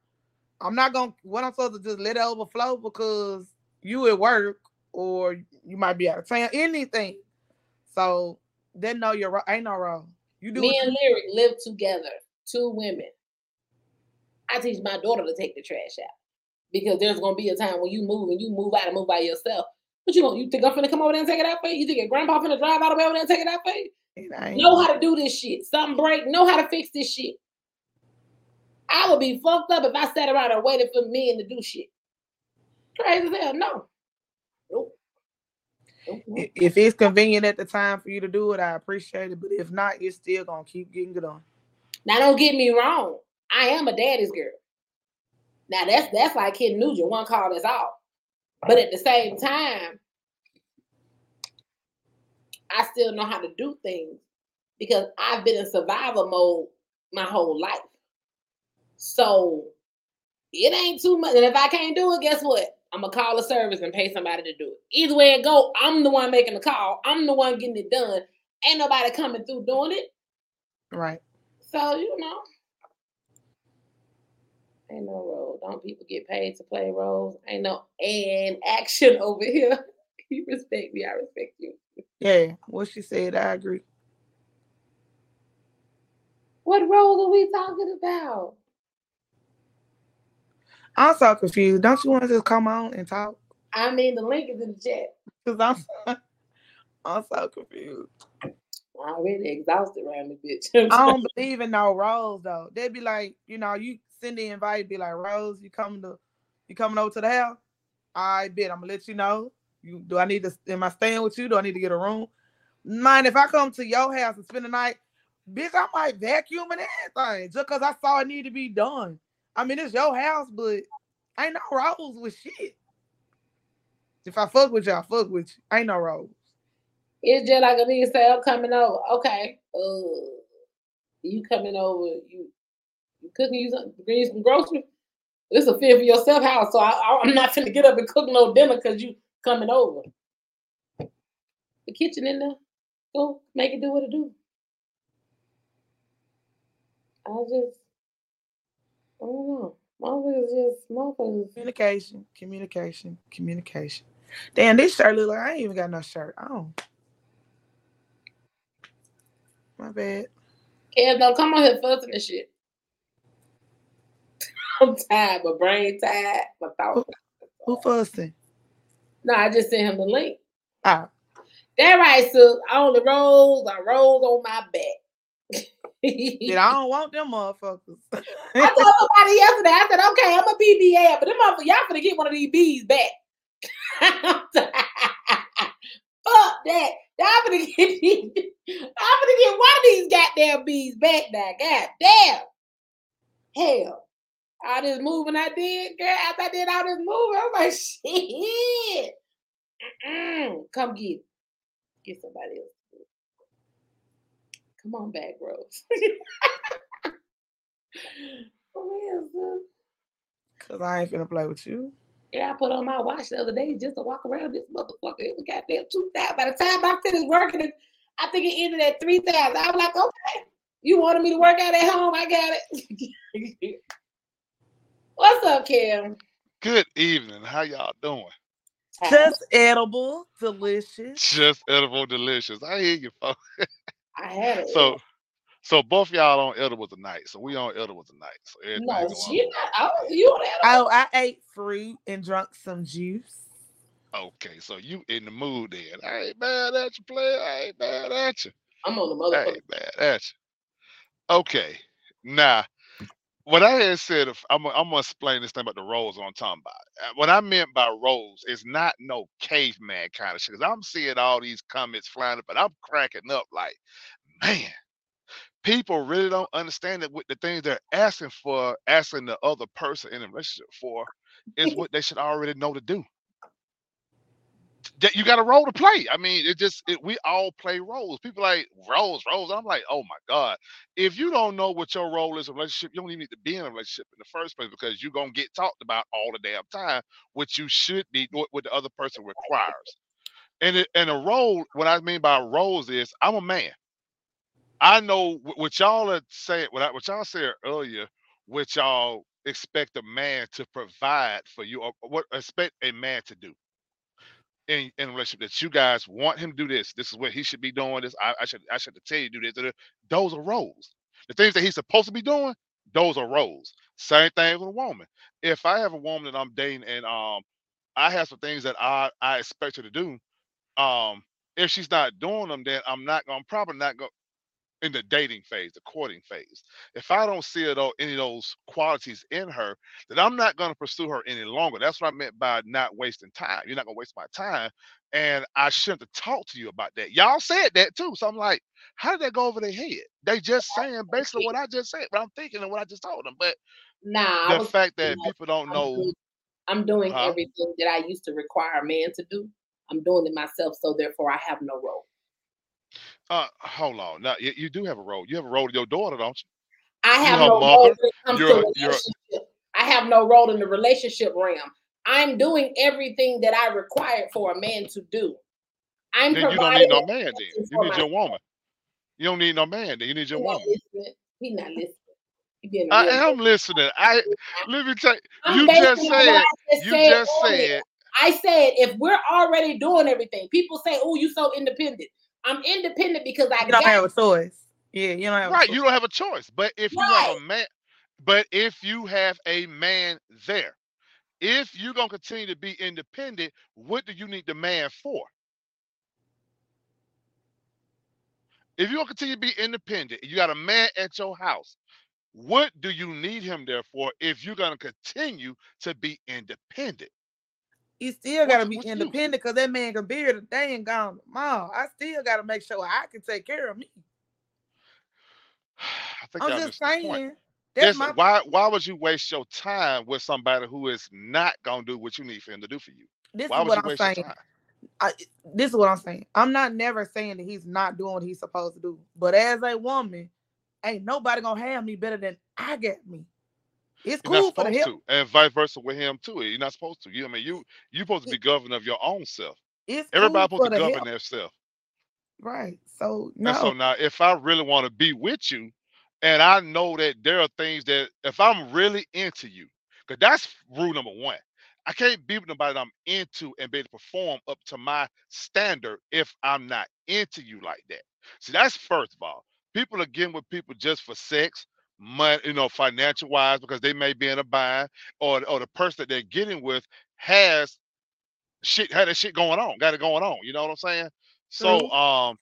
I'm not gonna what I'm supposed to just let it overflow because you at work or you might be out of town, anything. So then know your ain't no wrong. You do Me and Lyric live together, two women. I teach my daughter to take the trash out because there's gonna be a time when you move and you move out and move by yourself. But you gonna you think I'm finna come over there and take it out for you? You think your grandpa finna drive out of over there and take it out for you? Know how to do this shit. Something break, know how to fix this shit. I would be fucked up if I sat around and waited for men to do shit. Crazy as hell. No. Nope. Nope, nope. if it's convenient at the time for you to do it, I appreciate it. But if not, you're still gonna keep getting it on. Now don't get me wrong. I am a daddy's girl. Now that's that's like Kid Nugent, one call that's all. But at the same time, I still know how to do things because I've been in survival mode my whole life. So it ain't too much. And if I can't do it, guess what? I'm gonna call a service and pay somebody to do it. Either way it go, I'm the one making the call. I'm the one getting it done. Ain't nobody coming through doing it. Right. So you know, ain't no role. Don't people get paid to play roles? Ain't no and action over here. You respect me, I respect you. Yeah. What she said, I agree. What roles are we talking about? I'm so confused. Don't you want to just come on and talk? I mean, the link is in the chat. Cause I'm I'm so confused. I'm really exhausted around this bitch. I don't believe in no roles though. They'd be like, you know, you send the invite, be like, Rose, you coming to you coming over to the house? I bet I'm gonna let you know. You do I need to am I staying with you? Do I need to get a room? Mind if I come to your house and spend the night, bitch, I might vacuum and everything just cause I saw it need to be done. I mean it's your house, but ain't no roles with shit. If I fuck with you, I fuck with you. Ain't no roles. It's just like a nigga say, I'm coming over. Okay. Uh you coming over, you cooking you some you some groceries. It's a fear for yourself house. So I, I'm not finna get up and cook no dinner because you coming over. The kitchen in there. Go make it do what it do. I just I don't know. Motherfuckers just motherfuckers. Communication, communication, communication. Damn, this shirt look like I ain't even got no shirt on. My bad. Kev, don't come on here fussing and shit. I'm tired, my brain tired, my thoughts. Who fussing? No, I just sent him the link. Ah, That right, so on the rolls, I rolls on my back. I don't want them motherfuckers. I told somebody yesterday, I said, okay, I'm a BBA, but them motherfuckers, y'all gonna get one of these bees back. Fuck that. I'm gonna get these. I'm gonna get one of these goddamn bees back now. God damn. Hell. All this moving I did, girl, after I did all this moving, I'm like, shit. Mm-mm. Come get it. Get somebody else. to do it. Come on back, Rose. For real, sis. Cause I ain't finna play with you. Yeah, I put on my watch the other day just to walk around this motherfucker. It was goddamn two thousand. By the time I finished working, I think it ended at three thousand. I was like, okay, you wanted me to work out at home? I got it. What's up, Kim? Good evening. How y'all doing? Just edible, delicious. Just edible delicious. I hear you, folks. I had it. So, so both y'all on edible tonight. So we on edible tonight. So everything no, going she not. Oh, you on that? Oh, I ate fruit and drunk some juice. okay. So you in the mood then? I ain't mad at you, player. I ain't mad at you. I'm on the I motherfucker. ain't mad at you. Okay. Now, what I had said, if I'm, gonna- I'm gonna explain this thing about the roles I'm talking about. Uh, What I meant by roles is not no caveman kind of shit. Cause I'm seeing all these comments flying up, and I'm cracking up like, man, people really don't understand that with the things they're asking for, asking the other person in a relationship for, is what they should already know to do. That you got a role to play. I mean, it just it, we all play roles. People like roles, roles. I'm like, oh my god. If you don't know what your role is in a relationship, you don't even need to be in a relationship in the first place because you're gonna get talked about all the damn time, which you should be what, what the other person requires. And it, and a role, what I mean by roles is I'm a man. I know what y'all are saying, what, I, what y'all said earlier, what y'all expect a man to provide for you, or what expect a man to do in, in relationship that you guys want him to do this. This is what he should be doing. This I, I should I should tell you to do this. Those are roles. The things that he's supposed to be doing, those are roles. Same thing with a woman. If I have a woman that I'm dating and um I have some things that I I expect her to do, um if she's not doing them, then I'm not. I'm probably not going in the dating phase, the courting phase. If I don't see it, any of those qualities in her, then I'm not going to pursue her any longer. That's what I meant by not wasting time. You're not going to waste my time, and I shouldn't have talked to you about that. Y'all said that too, so I'm like, how did that go over their head? They just saying basically what I just said, but I'm thinking of what I just told them. But Nah, the was fact that know, people don't I'm know, doing, I'm doing Huh? everything that I used to require a man to do. I'm doing it myself, so therefore I have no role. Uh, hold on, now you, you do have a role. You have a role to your daughter, don't you? I have no role mother, when it comes you're to relationship. I have no role in the relationship realm. I'm doing everything that I require for a man to do. I'm Then you don't need no man. Then you need your woman. You don't need no man. Then you need your He woman. listening. He not listening. He being a I am listening. I let me tell you. I'm You just said. Just You said just earlier. said. I said if we're already doing everything, people say, "Oh, you so independent." I'm independent because I You don't got have a choice. Yeah, you don't have a Right. choice. You don't have a choice. But if you have a man, but if you have a man there, if you're gonna continue to be independent, what do you need the man for? If you're gonna continue to be independent, you got a man at your house. What do you need him there for if you're gonna continue to be independent? You still gotta be independent because that man can be here today and gone tomorrow. I still gotta make sure I can take care of me. I think I'm just missed the point. saying. That's This, my why why would you waste your time with somebody who is not gonna do what you need for him to do for you? this Why is what I'm saying. I, this is what I'm saying. I'm not never saying that he's not doing what he's supposed to do. But as a woman, ain't nobody gonna have me better than I got me. It's You're cool for the help. to, and vice versa with him too. You're not supposed to. You, I mean, you you supposed to be governor of your own self. It's Everybody cool for supposed to the govern themselves. Right. So And so now, if I really want to be with you, and I know that there are things that if I'm really into you, because that's rule number one. I can't be with nobody that I'm into and be able to perform up to my standard if I'm not into you like that. See, that's first of all. People are getting with people just for sex, money, you know, financial wise, because they may be in a bind, or or the person that they're getting with has shit had that shit going on, got it going on. You know what I'm saying? So True. um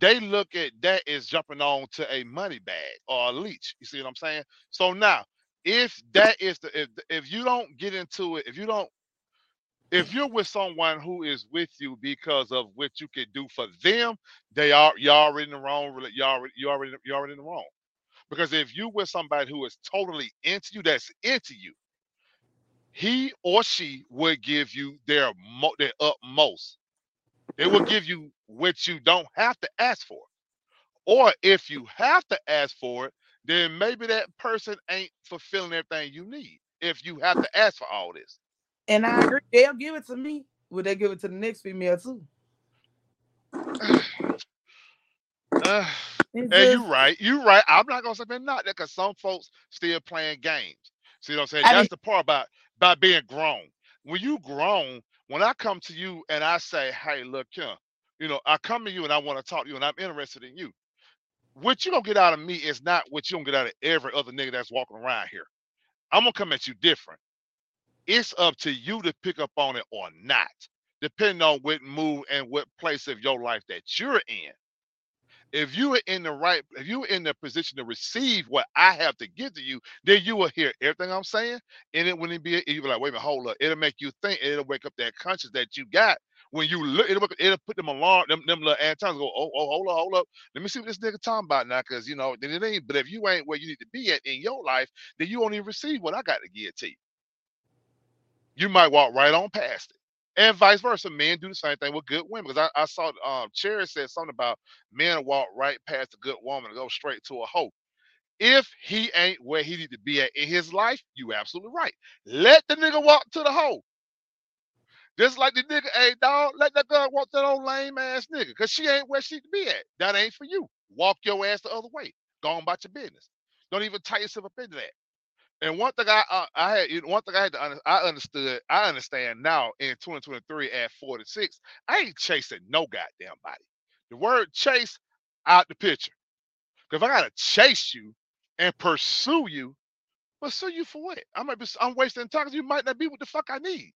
they look at that as jumping on to a money bag or a leech. You see what I'm saying? So now, if that is the if if you don't get into it, if you don't If you're with someone who is with you because of what you can do for them, they are you're already in the wrong. You already you already you're already in the wrong. Because if you with somebody who is totally into you, that's into you, he or she will give you their mo- their utmost. They will give you what you don't have to ask for. Or if you have to ask for it, then maybe that person ain't fulfilling everything you need. If you have to ask for all this. And I agree. They'll give it to me. Would they give it to the next female too? Uh, and you're right, You're right. I'm not gonna say they're not that because some folks still playing games. See what I'm saying? I That's mean- the part about about being grown. When you grown, when I come to you and I say, "Hey, look here," you know, I come to you and I want to talk to you and I'm interested in you. What you gonna get out of me is not what you gonna get out of every other nigga that's walking around here. I'm gonna come at you different. It's up to you to pick up on it or not, depending on what move and what place of your life that you're in if you are in the right, if you are in the position to receive what I have to give to you, then you will hear everything I'm saying. And it wouldn't be, you'll be like, wait a minute, hold up. It'll make you think, it'll wake up that conscience that you got. When you look, it'll, it'll put them alarm, them, them little antennas go, oh, oh, hold up, hold up. Let me see what this nigga talking about now, because you know, then it ain't. But if you ain't where you need to be at in your life, then you won't even receive what I got to give to you. You might walk right on past it. And vice versa, men do the same thing with good women. Because I, I saw um Cherry said something about men walk right past a good woman and go straight to a hoe. If he ain't where he need to be at in his life, you absolutely right. Let the nigga walk to the hoe. Just like the nigga, hey dog, let that girl walk that old lame ass nigga, cause she ain't where she to be at. That ain't for you. Walk your ass the other way. Go on about your business. Don't even tie yourself up into that. And one thing I uh, I had one thing I had to I understood I understand now in 2023 at 46 I ain't chasing no goddamn body. The word chase out the picture. 'Cause if I gotta chase you and pursue you, pursue you for what? I might be I'm wasting time 'cause you might not be what the fuck I need.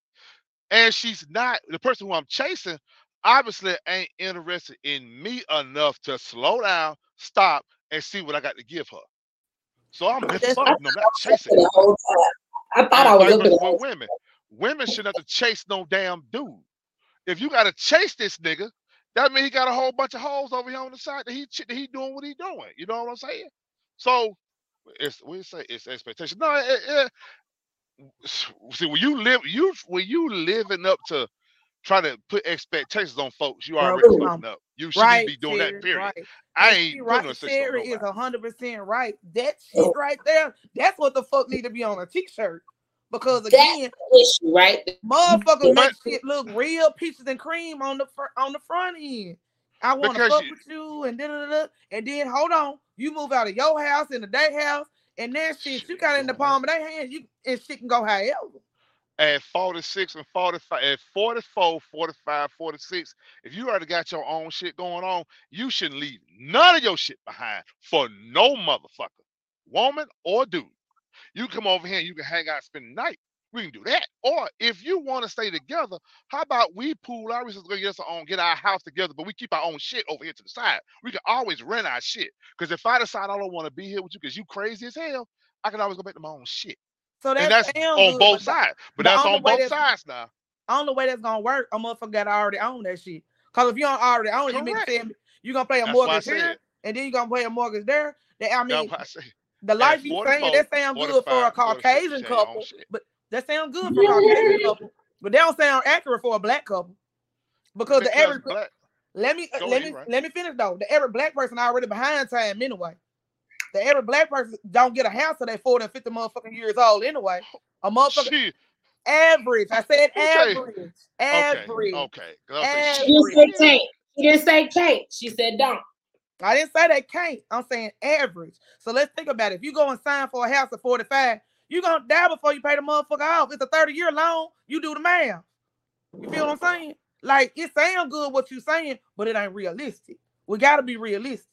And she's not the person who I'm chasing. Obviously, ain't interested in me enough to slow down, stop, and see what I got to give her. So I'm That's- fuck, no, not chasing. the whole time. I thought I was looking at women. Women shouldn't have to chase no damn dude. If you gotta chase this nigga, that means he got a whole bunch of holes over here on the side that he that he doing what he doing. You know what I'm saying? So it's we say it's expectation. No, it, it, see when you live you when you living up to try to put expectations on folks, you already come fucking up. You shouldn't right, be doing Terry, that. Period. right. I ain't she putting right. no restriction on Terry is nobody. hundred percent right. That shit right there, that's what the fuck need to be on a t-shirt. Because again, issue, right? motherfuckers make But- shit look real peaches and cream on the fr- on the front end. I want to fuck you- with you and da da da. And then hold on, you move out of your house in the day house, and that shit you got in the palm of their hand, you and shit can go however. At 46 and 45 at 44 45 46 if you already got your own shit going on you shouldn't leave none of your shit behind for no motherfucker woman or dude. You come over here and you can hang out spend the night. We can do that. Or if you want to stay together how about we pool our resources get us our own get our house together but we keep our own shit over here to the side. We can always rent our shit. Because if i decide i don't want to be here with you because you crazy as hell i can always go back to my own shit So and that's, that's on good, both sides but the that's on both that's- sides now only way that's gonna work, a motherfucker got already own that shit. Cause if you don't already own it, you mean to Correct. say you gonna play a That's mortgage here, and then you're gonna play a mortgage there. That I mean, I the life you saying that sound good for a Caucasian you say your own couple, but that sound good for a Caucasian couple, but they don't sound accurate for a black couple. Because, the Because average black, let me uh, Go let ahead, me right. let me finish though. The average black person already behind time anyway. The average black person don't get a house till they 40 and 50 motherfucking years old anyway. A motherfucker shit. average. I said Who say- average. Okay, Average. okay. 'Cause I She didn't say yeah. can't. She didn't say can't. She said don't. I didn't say they can't. I'm saying average. So let's think about it. If you go and sign for a house at 45, you're gonna die before you pay the motherfucker off. It's a 30 year loan. You do the math. You feel what I'm saying? Like it sounds good what you're saying, but it ain't realistic. We gotta be realistic.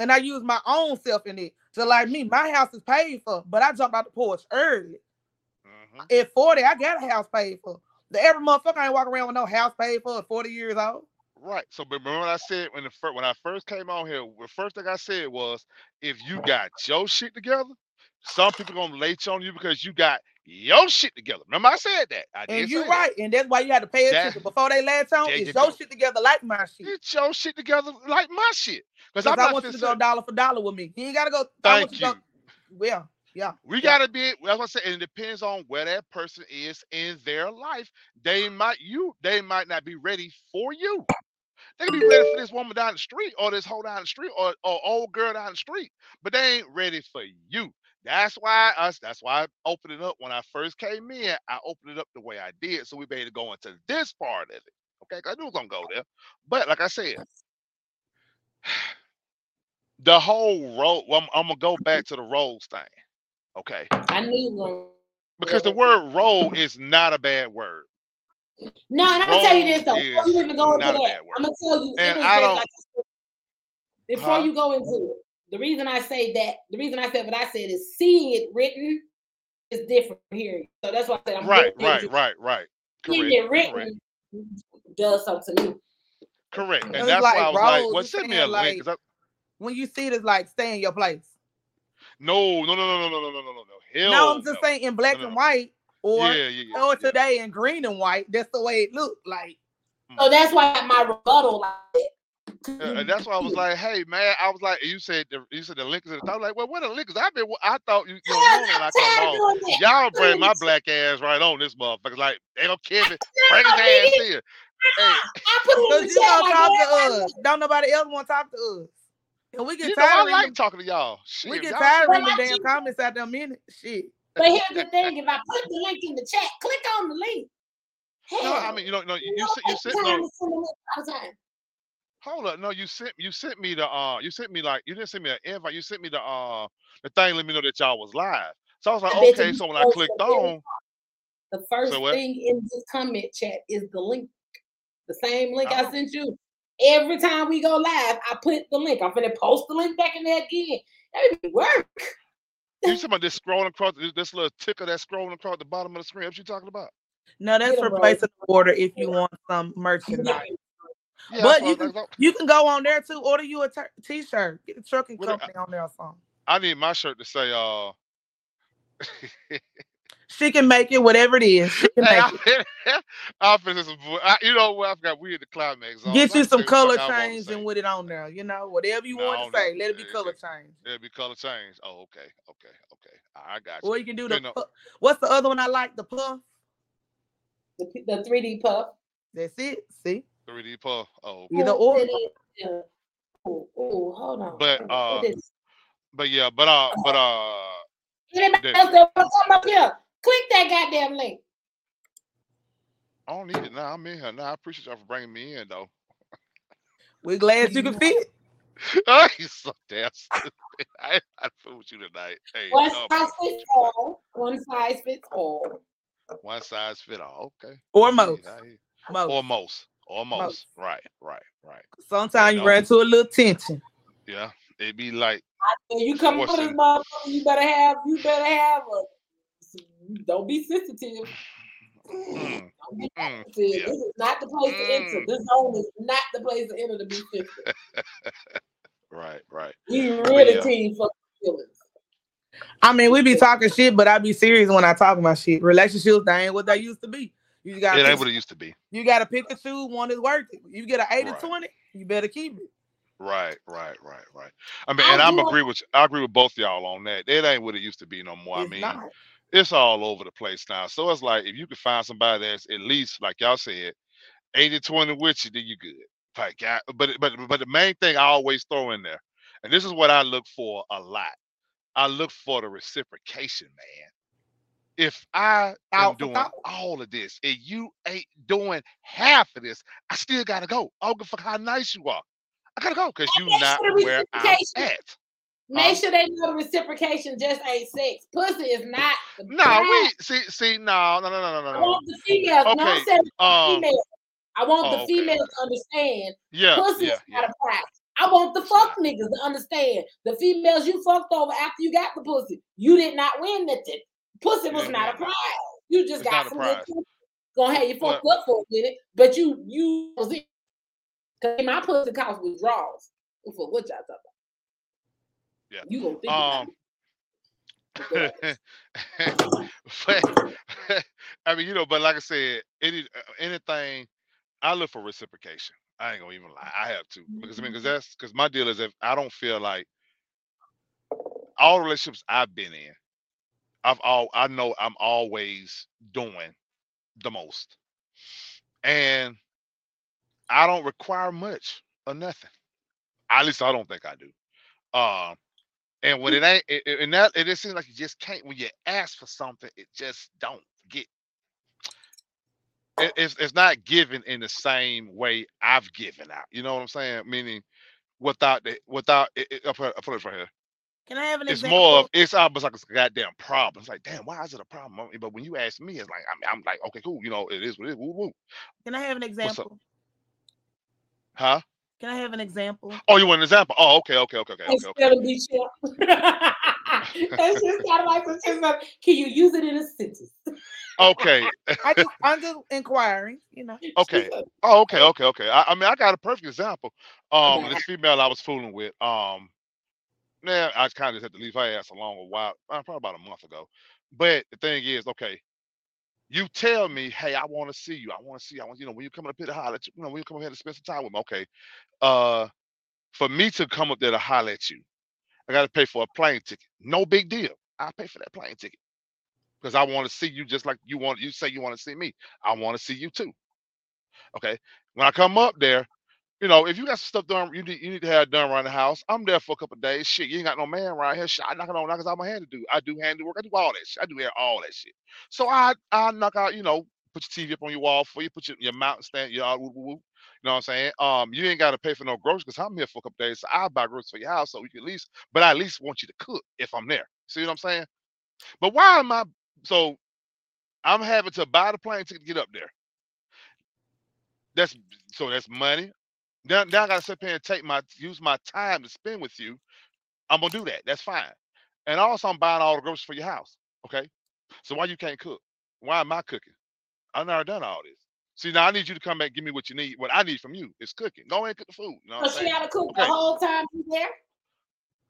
And I use my own self in it. So like me, my house is paid for, but I jumped out the porch early. Mhm. At 40, I got a house paid for. The every motherfucker ain't walking around with no house paid for at 40 years old. Right. So but remember what I said when the first when I first came on here, the first thing I said was if you got your shit together, some people gonna late on you because you got your shit together. Remember, I said that. I And you say right, and that's why you had to pay That- attention before they latch on. You your go. shit together like my shit? That. Get your shit together like my shit. Because I want you to go dollar for dollar with me. You ain't gotta go. Thank you. you. go- Well, yeah. We Yeah. gotta be. That's what I said. And it depends on where that person is in their life. They might you. They might not be ready for you. They can be ready for this woman down the street, or this hoe down the street, or or old girl down the street, but they ain't ready for you. That's why us. That's why I opened it up when I first came in. I opened it up the way I did, so we be able to go into this part of it. Okay, I knew it was gonna go there, but like I said, the whole role. Well, I'm, I'm gonna go back mm-hmm. to the roles thing. Okay, I knew because the word role is not a bad word. No, and I'm gonna tell you this though. Before you even go into that. I'm gonna tell you. And I don't- like- before Huh? you go into it, the reason I say that, the reason I said what I said is seeing it written is different from hearing. So that's why I said I'm Right, looking right, right, right. Seeing Correct, it correct, written does something to me. correct. And It's that's like why I was like, roles, "Well, send me saying a link." 'cause I- When you see it, it's like stay in your place. no, no, no, no, no, no, no, no, no, no. Hell no, I'm just no. saying in black No, no, and white, or yeah, yeah, yeah. or yeah. today in green and white. That's the way it looked like. Mm. So that's why my rebuttal like that. Uh, and that's why I was like, "Hey, man," I was like, "You said the, you said the link is at the top." I was like, "Well, what the link is?" I've been, I thought you, you know, Yeah, I come on, of doing that. y'all bring my black ass right on this motherfucker. Like, they don't care me, No, bring his ass here. Hey, I put it in Cause you don't talk to us. Don't nobody else want to talk to us. And we get you know, I tired of like reading, talking to y'all. Shit, we get y'all tired of Well, reading I them damn think- comments out there a minute. Shit. But here's the thing: if I put the link in the chat, click on the link. Hell, No, I mean, you know, no, you, you, don't sent- you take sent the time no. Hold up, no, you sent you sent me the uh you sent me like you didn't send me an invite, you sent me the uh the thing let me know that y'all was live. So I was like, I okay, so when I clicked the on, The first what? thing in this comment chat is the link. The same link I Oh. sent you. Every time we go live, I put the link. I'm gonna post the link back in there again. That would be work. you talking about this scrolling across this, this little ticker that's scrolling across the bottom of the screen. What you talking about? No, that's Get 'em, for placing the order if you want some merchandise. Yeah, But you can you can go on there too. Order you a t- t-shirt. Get a trucking What the- company on there or something. I need my shirt to say uh She can make it whatever it is. She can Hey, make. I, I'll finish some. I, you know what? I forgot we at the climax. zone, Get you some say what the color fuck I wanna change and with it on there. You know, whatever you No, want don't to say, know. let it be Eh, color eh, change. It'll be color change. Oh, okay, okay, okay. I got you. Or you can do the. You know- pu- What's the other one I like? The puff. The, the 3D puff. That's it. See, 3D puff. Oh, either Oh, or. it is, yeah. Oh, oh, hold on. But, uh, but yeah, but uh, but uh, Anybody else that want to come up here? Click that goddamn link. I don't need it now. I'm in here now. I appreciate y'all for bringing me in though. We're glad you can fit. oh, you so damn stupid. I I fool with you tonight. Hey, One no, size I'm fits all. One size fits all. one size fit all. Okay. Or I most. you, I. Most. Or most. Or most. Most. Right, right, right. Sometimes you No. run into a little tension. Yeah. It'd be like When you come up with this motherfucker, you better have you better have a don't be sensitive. mm, Don't be mm, sensitive. yeah. This is not the place to enter. Mm. This zone is not the place to enter to be sensitive. right, right. We really yeah. team fuck feelings. I mean, we be talking shit, but I be serious when I talk about shit. Relationships, they ain't what they used to be. You got It ain't what it used to be. you got to pick and choose one is worth it. You get an 80 Right. 20, you better keep it. Right, right, right, right. I mean, I and I'm agree with I agree with both y'all on that. It ain't what it used to be no more. I mean, not. it's all over the place now. So it's like if you can find somebody that's at least like y'all said, 80 20 with you, then you good. Like, but but but the main thing I always throw in there, and this is what I look for a lot. I look for the reciprocation, man. If I am Out doing all of this and you ain't doing half of this, I still gotta go. I don't give a fuck how nice you are. I gotta go because you not where I'm at. Make Huh? sure they know the reciprocation just ain't sex. Pussy is not No, prize. we see see no no no no no I no no. want the females. No, Okay, I'm saying Um, females. I want oh, the okay, females to understand yeah, pussy yeah, is yeah. not a prize. I want the fuck niggas to understand the females you fucked over after you got the pussy. You did not win nothing. Pussy was didn't not a win prize. You just It's got some good pussy. Gonna have you fucked up for a minute, but you you was it. Cause my pussy cost withdrawals. For what y'all talking about? Yeah. You gonna think about Um, it. but I mean, you know, but like I said, any uh, anything, I look for reciprocation. I ain't gonna even lie. I have to because I mean, because that's because my deal is if I don't feel like all the relationships I've been in, I've all I know I'm always doing the most, and I don't require much or nothing. At least I don't think I do. Um, and when it ain't, it, it- and that it just seems like you just can't. When you ask for something, it just don't get. It, it's it's not given in the same way I've given out. You know what I'm saying? Meaning, without the without it, it, I'll put, I'll put it right here. Can I have an It's example? more of it's almost like it's a goddamn problem. It's like, damn, why is it a problem? But when you ask me, it's like I mean, I'm like, okay, cool. You know, it is what it is. Woo, woo. Can I have an example? Huh? Can I have an example? Oh, you want an example? Oh, okay, okay, okay, okay, okay, okay. Instead of be chill. That's just kind of like some shit Can you use it in a sentence? Okay. I just, I'm just inquiring, you know. Okay. Oh, okay, okay, okay. I, I mean, I got a perfect example. Um, this female I was fooling with. Um, now I kind of just had to leave her ass alone a while, uh, probably about a month ago. But the thing is, okay, you tell me, hey, I want to see you. I want to see you. I want, you know, when you come up here to holler at you, you know, when you come up here to spend some time with me, okay. Uh, for me to come up there to holler at you, I got to pay for a plane ticket. No big deal. I pay for that plane ticket because I want to see you just like you want. You say you want to see me. I want to see you too. Okay. When I come up there, you know, if you got some stuff done, you need you need to have it done around the house. I'm there for a couple days. Shit, you ain't got no man around here. Shit, I knock it on knockers out my hand to do. I do handiwork. I do all that shit. I do all that shit. So I I knock out, you know, put your TV up on your wall for you, put your, your mountain stand, your woo, woo, woo. You know what I'm saying? Um, you ain't got to pay for no groceries because I'm here for a couple days. So I'll buy groceries for your house so we can at least, but I at least want you to cook if I'm there. See what I'm saying? But why am I so I'm having to buy the plane ticket to get up there? That's so that's money. Now, now I gotta sit here and take my use my time to spend with you. I'm gonna do that. That's fine. And also I'm buying all the groceries for your house. Okay. So why you can't cook? Why am I cooking? I've never done all this. See now I need you to come back and give me what you need. What I need from you is cooking. Go ahead and cook the food. You know So she saying? gotta cook Okay. the whole time you there?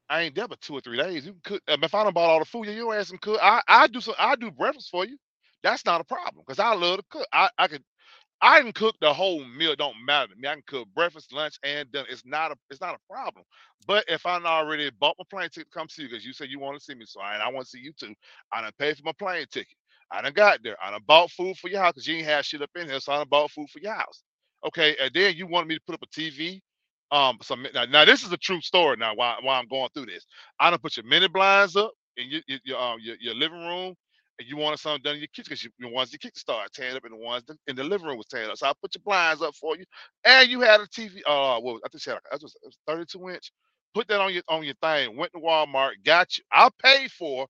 I ain't there but two or three days. You can cook. um, if I don't bought all the food, you your ass can cook. I I do some. I do breakfast for you. That's not a problem because I love to cook. I I could. I can cook the whole meal. Don't matter to me. I can cook breakfast, lunch, and dinner. It's not a. It's not a problem. But if I already bought my plane ticket to come see you because you said you want to see me, so I, I want to see you too. I done paid for my plane ticket. I done got there. I done bought food for your house because you ain't have shit up in here, so I done bought food for your house. Okay, and then you wanted me to put up a TV. Um, some now, now this is a true story. Now, why why I'm going through this, I done put your mini blinds up in your your your, um, your, your living room, and you wanted something done in your kitchen because you, you wanted your kitchen started tearing up, and the ones in the living room was tearing up. So I put your blinds up for you, and you had a TV. Uh, what was, I think she had like, was, was 32 inch. Put that on your on your thing. Went to Walmart, got you. I paid for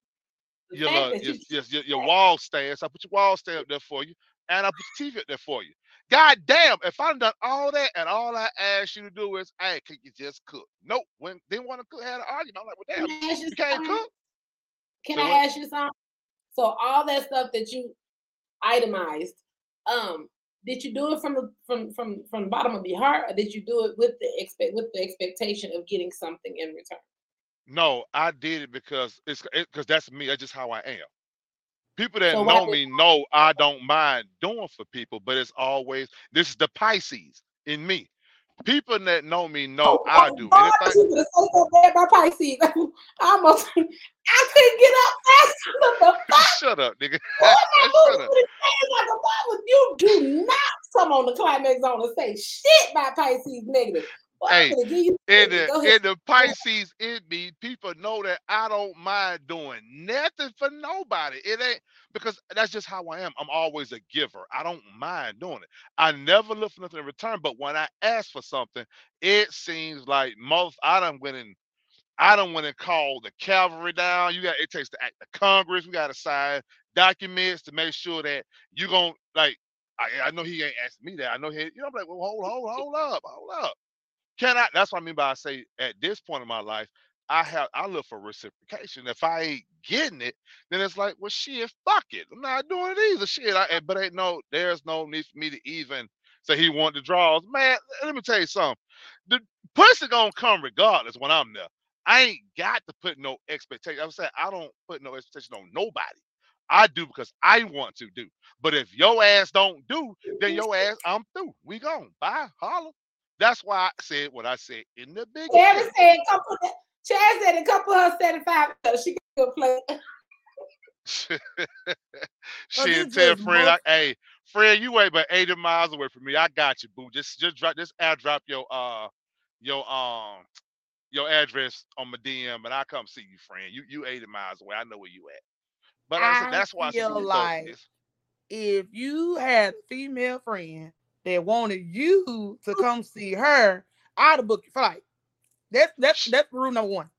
your uh, your, your, your, your wall stands. I put your wall stand up there for you, and I put the TV up there for you. God damn, if I done all that and all I asked you to do is, hey, can you just cook? Nope. When didn't want to cook, had an argument. I'm like, well, damn, Can you you can't something? cook. Can Say I ask you something? So all that stuff that you itemized, um, did you do it from the from from from the bottom of your heart, or did you do it with the expect with the expectation of getting something in return? No, I did it because it's because that's me. That's just how I am. People that So know me know I don't mind doing for people, but it's always this is the Pisces in me. People that know me know oh, I oh, do. Oh, I Anything, was gonna say so bad about Pisces. I almost I couldn't get up fast enough. Shut up, nigga. Boy, my shut up. like a bubble. You do not come on the climax zone and say shit by Pisces negative. Boy, Hey, gonna In the in the Pisces in me, people know that I don't mind doing nothing for nobody. It ain't because that's just how I am. I'm always a giver. I don't mind doing it. I never look for nothing in return. But when I ask for something, it seems like most I done went and I don't want to call the cavalry down. You got it takes the act of Congress. We got to sign documents to make sure that you gon' like. I, I know he ain't asking me that. I know he. You know, I'm like, well, hold, hold, hold up, hold up. Can I? That's what I mean by I say at this point in my life, I have I look for reciprocation. If I ain't getting it, then it's like, well, shit, fuck it. I'm not doing it either. Shit, I, but ain't no, there's no need for me to even say he wanted the draws. Man, let me tell you something. The pussy gonna come regardless when I'm there. I ain't got to put no expectation. I'm saying I don't put no expectation on nobody. I do because I want to do. But if your ass don't do, then your ass, I'm through. We gone. Bye. Holla. That's why I said what I said in the beginning. Chad said, come put that. Chad said, come put her 75 so she can go play. she it's tell just Fred, more- I, hey, Fred, you wait but 80 miles away from me. I got you, boo. Just just drop just air drop your uh your um your address on my DM and I come see you, friend. You you 80 miles away. I know where you at. But like I said that's why I said feel you like- like, if you had a female friend that wanted you to oh. come see her, I'd have booked your flight. That's that's that's rule number one.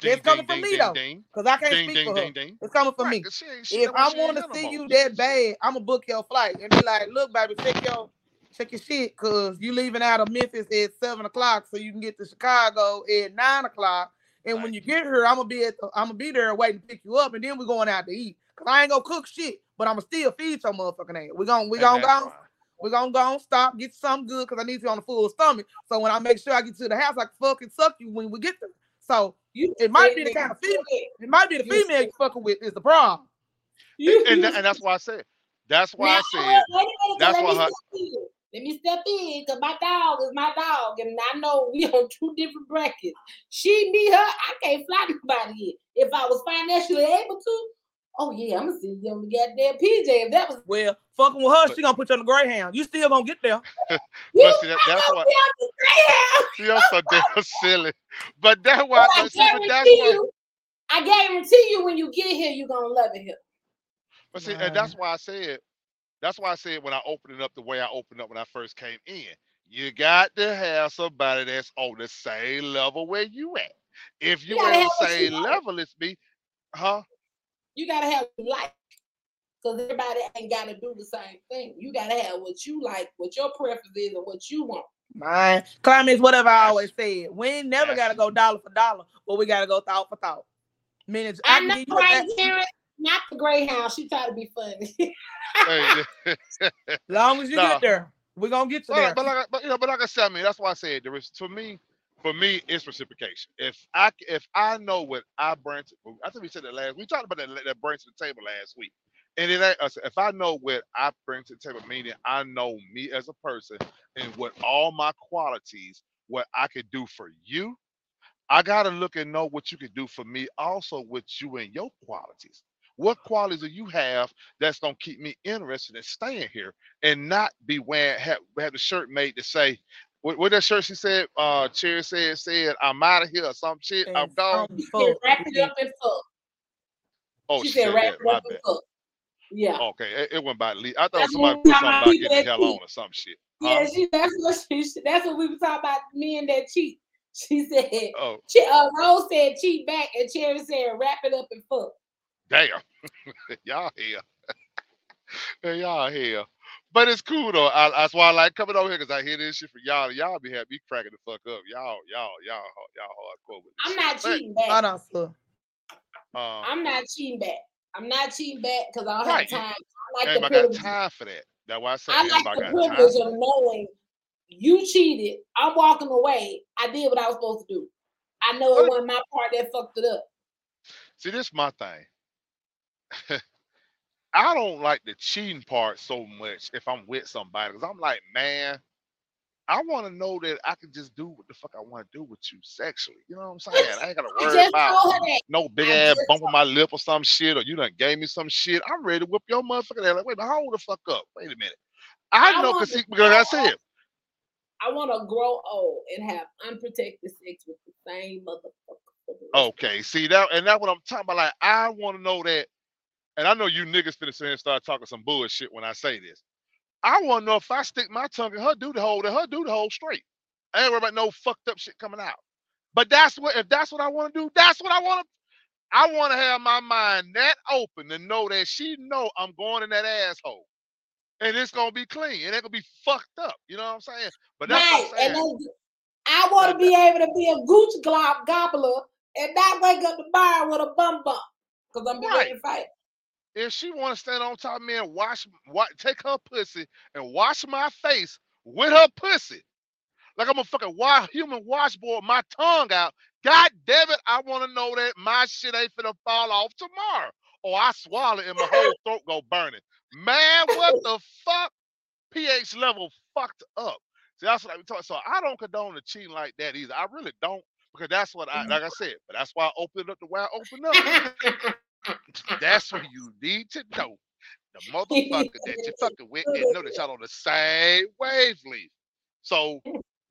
ding, It's coming ding, from ding, me, ding, though. Cause I can't ding, speak ding, for her. ding, ding. It's coming from Right, me. 'cause she ain't shit. If I she ain't want to see you that bad, I'm gonna book your flight and be like, look, baby, check your check your shit, cause you leaving out of Memphis at seven o'clock, so you can get to Chicago at nine o'clock. And when you get here, I'm gonna be at the, I'm gonna be there waiting to pick you up, and then we're going out to eat. Cause I ain't gonna cook shit, but I'm gonna still feed your motherfucking ass. We gonna we And gonna go. fine. We're gonna go and stop, get some good because I need you on a full stomach. So when I make sure I get to the house, I can fucking suck you when we get there. So You it might be the kind of you female, it might be the female you fucking with is the problem. You, And, you tha- and that's why I said that's why now, I wait, said wait a that's let why me her- Let me step in because my dog is my dog, and I know we on two different brackets. She, me, her, I can't fly nobody here. If I was financially able to, oh yeah, I'm gonna see you on the goddamn PJ. If that was Well, fucking with her, But- she gonna put you on the Greyhound. You still gonna get there. you see, that, that's why. Be on the Greyhound. You're so damn silly. But that's why But I but see, but that's guarantee why you, I guarantee you, when you get here, you're gonna love it here. But see, and that's why I said, that's why I said when I opened it up the way I opened up when I first came in, you got to have somebody that's on the same level where you at. If you gotta ain't have the same level as me, huh? You gotta have what you like. Because everybody ain't gotta do the same thing. You gotta have what you like, what your preference is, and what you want. Man, climates, whatever I That's- always said. We ain't never gotta go dollar for dollar, but we gotta go thought for thought. Meaning, I, I can know, give you a right, thou- Karen? Not the Greyhound. She try to be funny. Hey, long as you Nah. get there, we're gonna get you but, there. but like, but you know, but like I said, I mean, that's why I said there is for me, for me, it's reciprocation. If I if I know what I bring, to, I think we said that last. We talked about that that bring to the table last week. And it if I know what I bring to the table, meaning I know me as a person and what all my qualities, what I could do for you, I gotta look and know what you could do for me, also with you and your qualities. What qualities do you have that's gonna keep me interested in staying here and not be wearing have, have the shirt made to say what, what that shirt she said, uh Cherry said said I'm out of here or some shit. I'm gone. said, wrap it up and fuck. Oh, she she said, said wrap it up and fuck. Yeah. Okay, it, it went by. Le- I thought That's somebody what put something talking about about, getting the hell that on or some shit. Yeah, Huh? she that's what she that's what we were talking about men that cheat. She said Oh, she, uh, Rose said cheat back and Cherry said wrap it up and fuck. damn. y'all here. Y'all here. But it's cool though. I, that's why I like coming over here because I hear this shit from y'all. Y'all be having me cracking the fuck up. Y'all, y'all, y'all, y'all hardcore with this I'm not But, cheating back. Hold on, sir. um, I'm not cheating back. I'm not cheating back because I don't Right, have time. I like the Anybody got privilege. time for that? That's why I said I like anybody the got time. privilege of knowing you cheated. I'm walking away. I did what I was supposed to do. I know it wasn't my part that fucked it up. See, this is my thing. I don't like the cheating part so much if I'm with somebody because I'm like, man, I want to know that I can just do what the fuck I want to do with you sexually. You know what I'm saying? I ain't gotta worry about told her that. no big I ass bump on my lip or some shit, or you done gave me some shit. I'm ready to whip your motherfucker ass. Like, wait, minute, hold the fuck up. Wait a minute. I I know because because like I said, I want to grow old and have unprotected sex with the same motherfucker. for the rest of okay, see that, and that's what I'm talking about. Like, I want to know that, and I know you niggas finna sit here and start talking some bullshit when I say this. I want to know if I stick my tongue in her do the hole, that her the hole straight. I ain't worried about no fucked up shit coming out. But that's what if that's what I want to do, that's what I want to. I want to have my mind that open to know that she know I'm going in that asshole, and it's gonna be clean. And It ain't gonna be fucked up. You know what I'm saying? But that's right. what I'm saying. And I want to be able to be a gooch glob gobbler and not wake up the bar with a bum bump because I'm be ready to fight. If she want to stand on top of me and wash, wa take her pussy and wash my face with her pussy, like I'm a fucking wild human washboard, my tongue out God damn it, I want to know that my shit ain't finna fall off tomorrow. Or I swallow it and my whole throat go burning. Man, what the fuck? pH level fucked up. See, that's what I be talking. So I don't condone the cheating like that either. I really don't, because that's what I mm. like I said, but that's why I opened up the way I opened up. That's what you need to know. The motherfucker that you fucking with and know that y'all on the same wavelength. So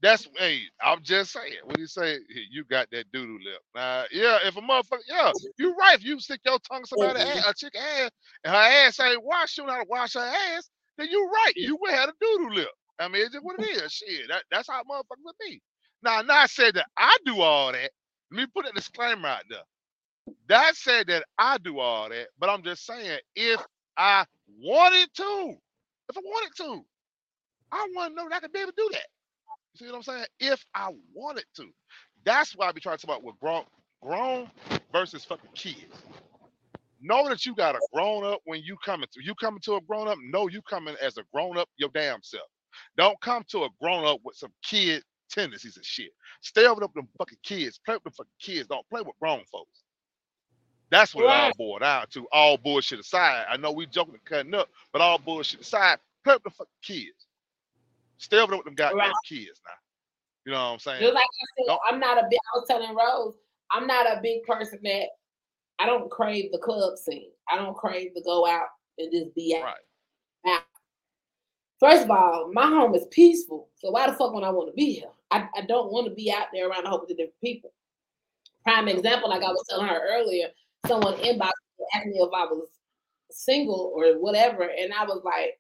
that's hey, I'm just saying. When you say you got that doodoo lip, now yeah, if a motherfucker, yeah, you're right. If you stick your tongue in somebody's ass, mm-hmm. a chick ass, and her ass ain't washed, she don't know how to wash her ass, then you're right. You would have a doodoo lip. I mean, it's just what it mm-hmm. is. Shit, that, that's how motherfuckers would be. Now, now I said that I do all that. Let me put a disclaimer out there. That said that I do all that, but I'm just saying if I wanted to, if I wanted to, I want to know that I could be able to do that. You see what I'm saying? If I wanted to. That's why I be trying to talk about what grown grown versus fucking kids. Know that you got a grown up when you coming to you coming to a grown up. Know you coming as a grown up your damn self. Don't come to a grown up with some kid tendencies and shit. Stay over with them fucking kids. Play with them fucking kids. Don't play with grown folks. That's what it all Right. boiled down to. All bullshit aside. I know we joking and cutting up, but all bullshit aside, play with the fucking kids. Stay over there with them goddamn Right. kids now. You know what I'm saying? Just like I said, I'm not a big. I was telling Rose, I'm not a big person that I don't crave the club scene. I don't crave to go out and just be out. Right. Now, first of all, my home is peaceful, so why the fuck would I want to be here? I, I don't want to be out there around a whole bunch of different people. Prime example, like I was telling her earlier, someone inboxed me asking me if I was single or whatever, and I was like,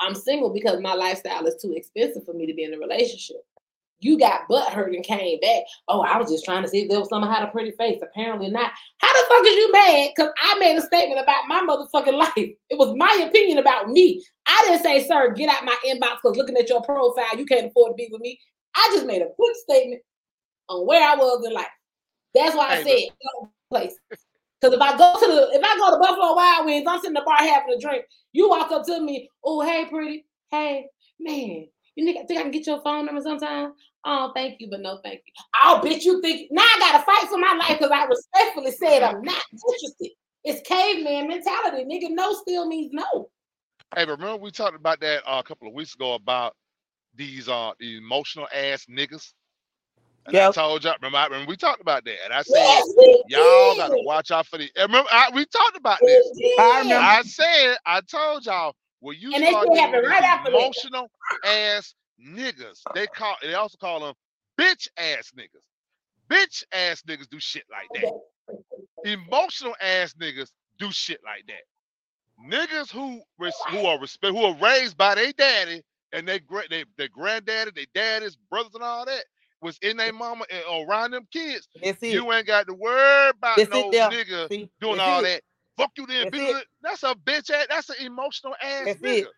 I'm single because my lifestyle is too expensive for me to be in a relationship. You got butt hurt and came back. Oh, I was just trying to see if there was someone had a pretty face. Apparently not. How the fuck is you mad? Because I made a statement about my motherfucking life. It was my opinion about me. I didn't say, sir, get out my inbox because looking at your profile, you can't afford to be with me. I just made a quick statement on where I was in life. That's why I said go place. Because if I go to the if I go to Buffalo Wild Wings, I'm sitting in the bar having a drink. You walk up to me, oh hey pretty, hey man, you think, I can get your phone number sometime? Oh, thank you, but no thank you. I'll bet you think now I gotta fight for my life because I respectfully said I'm not interested. It's caveman mentality, nigga. No still means no. Hey, but remember we talked about that uh, a couple of weeks ago about these uh emotional ass niggas. And I told y'all, remember, remember we talked about that, and I said Yes, y'all got to watch out for the. Remember, I, we talked about this. We I remember. I said, I told y'all, when you And start shit dealing happened with right these after that. emotional ass niggas, they call they also call them bitch ass niggas. Bitch ass niggas do shit like that. Emotional ass niggas do shit like that. Niggas who res- who are respect who are raised by their daddy and they gra- they their granddaddy, their daddies, brothers, and all that was in their mama and around them kids. That's it. You ain't got to worry about That's no it nigga See, doing that's all it. that. Fuck you then, That's bitch. That's a bitch ass. That's an emotional ass That's nigga. it.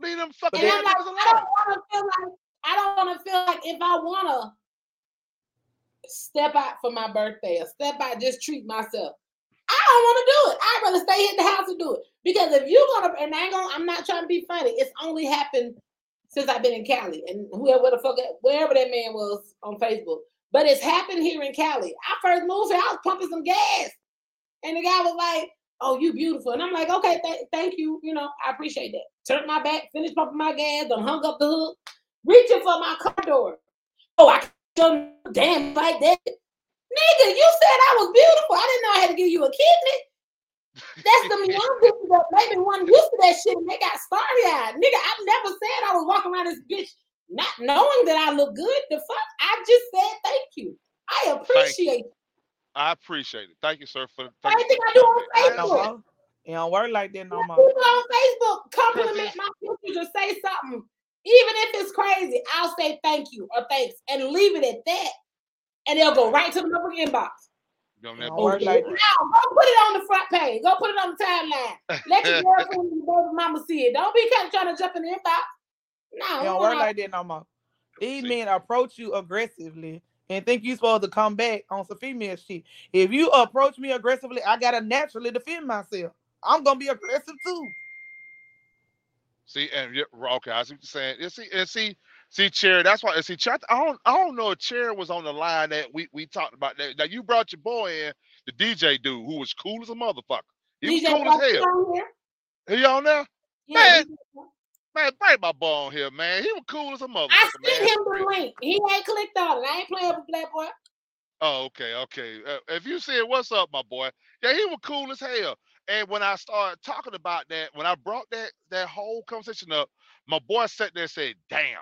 Leave them fucking And ass I'm like, niggas I don't want to feel like I don't want to feel like if I want to step out for my birthday or step out, just treat myself. I don't want to do it. I'd rather stay in the house and do it because if you're gonna, and I ain't gonna, I'm not trying to be funny. It's only happened since I've been in Cali and whoever the fuck, wherever that man was on Facebook. But it's happened here in Cali. I first moved here, I was pumping some gas, and the guy was like, "Oh, you beautiful," and I'm like, "Okay, th- thank you. You know, I appreciate that." Turned my back, finished pumping my gas, done hung up the hook, reaching for my car door. Oh, I can't damn like that. Nigga, you said I was beautiful. I didn't know I had to give you a kidney. That's the young people that maybe wasn't used to that shit and they got starry eyed. Nigga, I never said I was walking around this bitch not knowing that I look good. The fuck? I just said thank you. I appreciate it. I appreciate it. Thank you, sir, for Same thank you I do on telling me. No Facebook. more. It don't work like that no more. People on Facebook compliment my pictures or say something. Even if it's crazy, I'll say thank you or thanks and leave it at that. And they'll go right to the motherfucking inbox. Oh, go put it on the front page. Go put it on the timeline. Let your girlfriend and your baby mama see it. Don't be kind of trying to jump in the inbox. No, It don't work like that no more. These See. men approach you aggressively and think you're supposed to come back on some female shit. If you approach me aggressively, I gotta naturally defend myself. I'm gonna be aggressive too. See, and yeah, okay, I see what you're saying. You see, and see, See, Chair, that's why. See, Chair, I don't, I don't know if Chair was on the line that we we talked about that. Now you brought your boy in, the DJ dude, who was cool as a motherfucker. He was cool as hell. He on there? Yeah, Man, DJ Man, bring my boy on here, man. He was cool as a motherfucker, I sent him the link. He ain't clicked on it. I ain't playing with Black Boy. Oh, okay, okay. Uh, if you said what's up, my boy, yeah, he was cool as hell. And when I started talking about that, when I brought that that whole conversation up, my boy sat there and said, "Damn."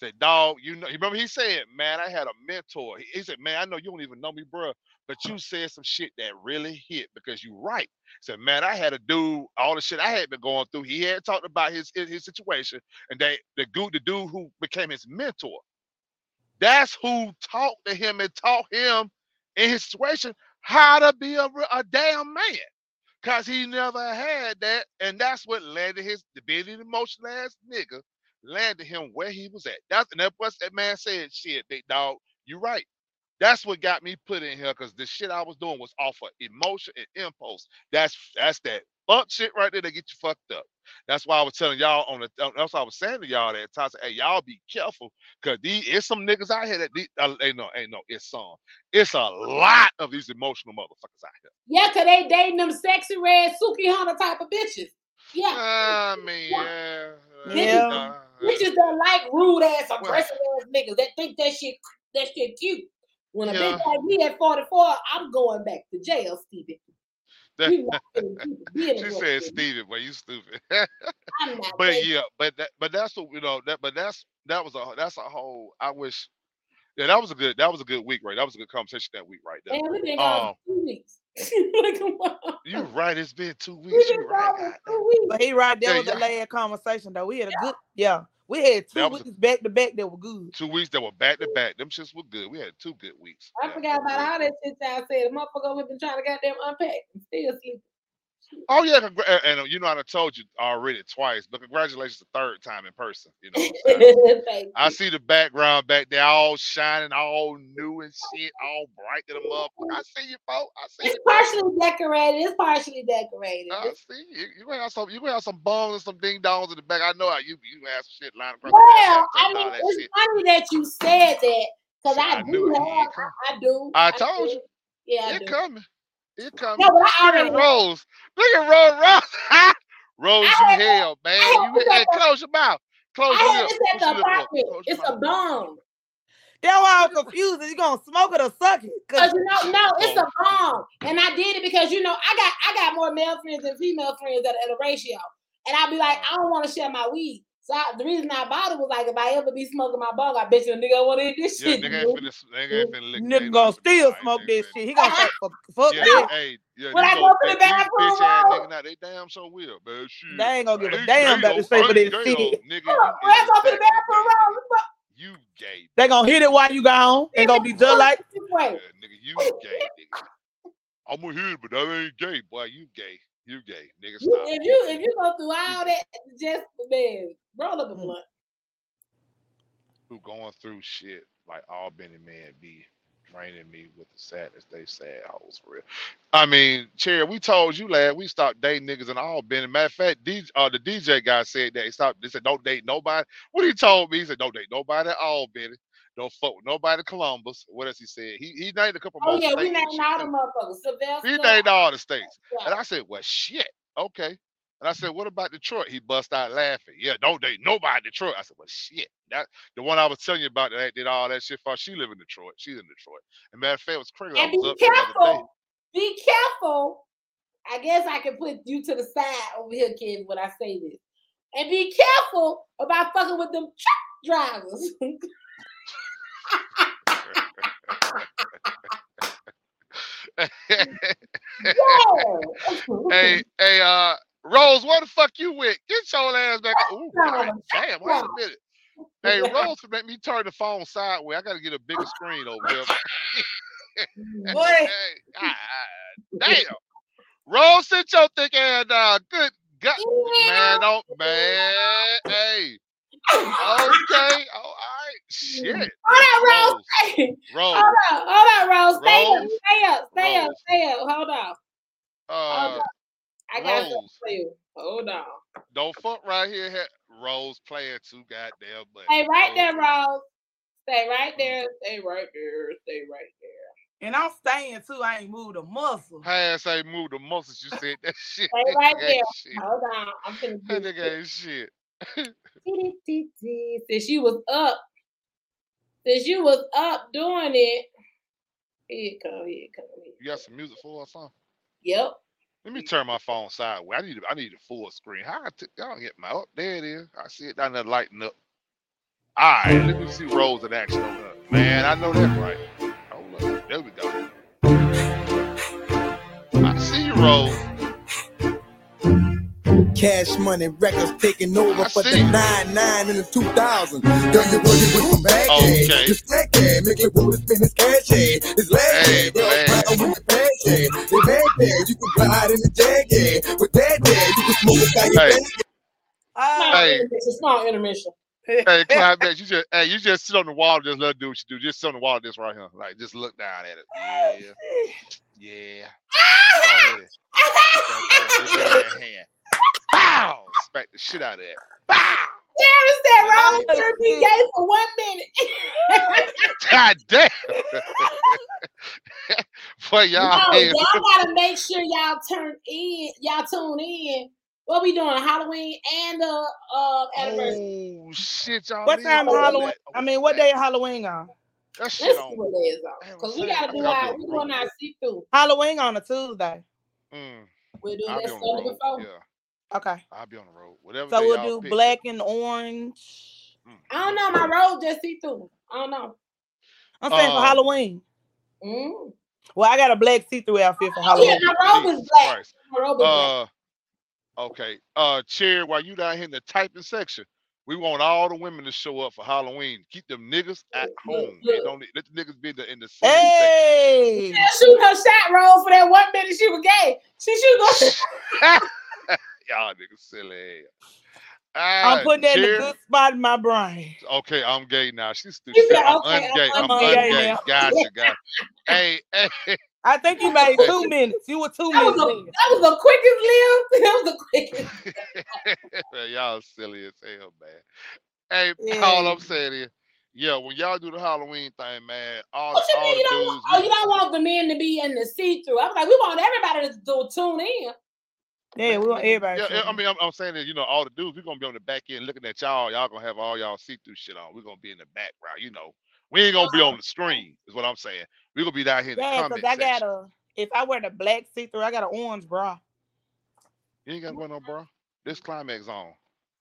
Said, dog, you know, remember he said, man, I had a mentor. He, he said, man, I know you don't even know me, bro, but you said some shit that really hit because you right. He said, man, I had a dude, all the shit I had been going through. He had talked about his his, his situation, and they the dude, the dude who became his mentor. That's who talked to him and taught him in his situation how to be a, a damn man. Cause he never had that, and that's what led to his being an emotional ass nigga landed him where he was at. That's and that's what that man said. Shit, big dog, you right. That's what got me put in here because the shit I was doing was off of emotion and impulse. That's that's that fuck shit right there that get you fucked up. That's why I was telling y'all on the. That's why I was saying to y'all that time. Hey, y'all be careful because these it's some niggas out here that these, uh, ain't no ain't no it's some. It's a lot of these emotional motherfuckers out here. Yeah, cause they dating them sexy red Sukihana type of bitches. Yeah. I mean, yeah, Yeah. Bitches that like rude ass, aggressive ass niggas that think that shit that shit cute. When a Yeah. bitch like me at 44, I'm going back to jail, Stevie. You not finna she said, me. "Steven, boy, you stupid." But yeah, but that, but that's what you know. That, but that's that was a that's a whole. I wish. Yeah, that was a good. That was a good week, right? That was a good conversation that week, right there. Man, we been Um, two weeks. Like, come on. Oh. You right? It's been two weeks. been right? gone two weeks. But he right there Yeah, with the last conversation though. We had a good yeah. We had two That was a- weeks back to back that were good. Two weeks that were back to back. Them shits were good. We had two good weeks. I Yeah, forgot about all that shit y'all said. The motherfucker we been trying to goddamn unpack. I'm still sleeping. Oh yeah, congra- and, and, uh, you know I told you already twice, but congratulations the third time in person. You know, I'm saying? Thank I you. see the background back there, all shining, all new and shit, all bright to the. I see you, folks. I see It's you. folks. partially decorated. It's partially decorated. I see you. You gonna have some. You gonna have some bones and some ding dongs in the back. I know how you. You have some shit lying across Well, I mean, it's shit. funny that you said that because I, I do have. I, I do. I told do. you. Yeah, I It do. coming. It comes No, but I Look at Rose. Look at Rose. Rose. Rose, you I had- hell, man. had You this hey, the- close your mouth. Close your had lips. at the lip apartment. Close It's a mouth. bomb. That's why I'm confused. Is you gonna smoke it or suck it? Cause Cause you know, no, it's a bomb, and I did it because you know I got I got more male friends than female friends at, at a ratio, and I'd be like, I don't want to share my weed. So I, the reason I bought it was like, if I ever be smoking my bong, I bet you a nigga want to eat this Yeah, shit. nigga ain't finna, nigga ain't finna lick. nigga ain't gonna nothing still finna- smoke this shit. He gonna say fuck, fuck Yeah, this. hey, yeah, When I go old to the fat- these bathroom, bitch ass uh, nigga, now they damn so will, man. Shit. They ain't gonna give a damn about the though. shape of this gay shit. though, Nigga, Hold when I go to the bathroom, gay. Ron, what You gay. They gonna hit it while you gone. They gonna be just like the? Yeah, nigga, you gay, nigga. I'm gonna hit it, but that ain't gay, boy. You gay. You gay, nigga. Stop. if you if you go through all that, just man, roll up a blunt. Who going through shit like Albany man be draining me with the sadness they sad hoes for real. I mean, Cherry, we told you lad, we stopped dating niggas and all Benny. Matter of fact, DJ, uh, the DJ guy said that he stopped. They said don't date nobody. What he told me, he said don't date nobody at all, Benny. Don't fuck with nobody Columbus. What else he said? He he named a couple Oh yeah, we named all the motherfuckers. Sylvester. He named all the states. Yeah. And I said, well, shit, okay. And I said, what about Detroit? He bust out laughing. Yeah, don't date nobody in Detroit. I said, well, shit. That the one I was telling you about that did all that shit for. She live in Detroit. She's in Detroit. And matter of fact, it was crazy. And was be up there the other day. careful. Be careful. I guess I can put you to the side over here, kid, when I say this. And be careful about fucking with them truck drivers. yeah. hey, hey, uh, Rose, where the fuck you with? Get your ass back. Ooh, God damn, wait a minute. Hey, Rose, make me turn the phone sideways. I gotta get a bigger screen over here. Boy. Hey, God damn. Rose, sit your thick ass down. Good God, man, don't, man. Hey, okay, all right, shit. Hold on, Rose. Rose, Rose, Hold on, hold on, Rose. Stay up, stay up, stay up, Rose. stay up. Hold on. uh, I got something Rose. for you. Hold on. don't fuck right here. Rose playing too goddamn much. Stay right there, Rose- Rose. Stay right mm. there. Stay right there. Stay right there. And I'm staying too. I ain't moved a muscle. Pass ain't moved the muscles. You said that shit. Stay right Ain't there. shit. Hold on. I'm finna That do nigga ain't shit. Since you was up, since you was up doing it, here it come, here it come. Here. it You got some music for us, huh? Yep. Let me turn my phone sideways. I need I need a full screen. How I t- y'all get my up? There it is. I see it down there lighting up. All right, let me see Rose in action there. Man, I know that right. Hold up. There we go. I see you, Rose. Cash money records taking over I for the see. 99 and the 2000. Girl, you working with some bad Okay. cash. This black cash, make it wanna spend his cash, yeah. This last Hey, cash, girl, man. riding with the cash, yeah. The bad cash, you can ride in the jag, yeah. With that cash, you can smoke it by your Hey. bag. Small Ah, Hey. intermission. Small intermission. Hey, climax, you just hey, you just sit on the wall, just let her do what you do. Just sit on the wall, this right here, like just look down at it. Yeah, yeah. Go ahead. Get that hand. Bow! Smack the shit out of that. Bow! Jerry said Rose Oh, should be shit. gay for one minute. God damn! Boy, y'all, no, ain't- y'all gotta make sure y'all turn in, y'all tune in. What we doing? Halloween and the uh anniversary. Oh shit, y'all. what time of Halloween? that. I mean, what day of Halloween on? That Let's shit see on. what it is on. Cause we gotta do our we on the doing our see through. Halloween on a Tuesday. Mm, We'll do I'll that be on the Sunday road. before. Yeah, Okay. I'll be on the road. Whatever. So we'll do pick. black and orange. Mm, I don't know. My road just see through. I don't know. I'm saying for Um, Halloween. Mm. Well, I got a black see-through outfit for Oh yeah, Halloween. my robe is black. Christ. My robe is black. Uh, okay. Uh, Cherry, while you down here in the typing section, we want all the women to show up for Halloween. Keep them niggas at Look, home. They look. don't let the niggas be in the in the senior Hey, Shoot her shot roll for that one minute she was gay. She should go. Section. Y'all niggas silly. I'm Ah, putting that in Cherry, a good spot in my brain. Okay, I'm gay now. She's stupid. You said, I'm okay, ungay. I'm I'm ungay ungay. now. Gotcha, gotcha. hey, hey, I think you made two minutes. You were two That was, minutes a, that was the quickest live. That was the quickest. Man, y'all silly as hell, man. Hey, Yeah. all I'm saying is, yeah, when y'all do the Halloween thing, man, all, What you all mean the you don't? dudes, Want, oh, you don't want the men to be in the see through? I'm like, we want everybody to do tune in. Yeah, we want everybody. Yeah, to yeah, I mean, I'm, I'm saying that you know, all the dudes, we're gonna be on the back end looking at y'all. Y'all gonna have all y'all see-through shit on. We're gonna be in the background, you know. We ain't gonna be on the screen, is what I'm saying. We're gonna be down here in yeah, because I got a. If I wear the black see-through, I got an orange bra. You ain't gotta wear no bra. This climax on,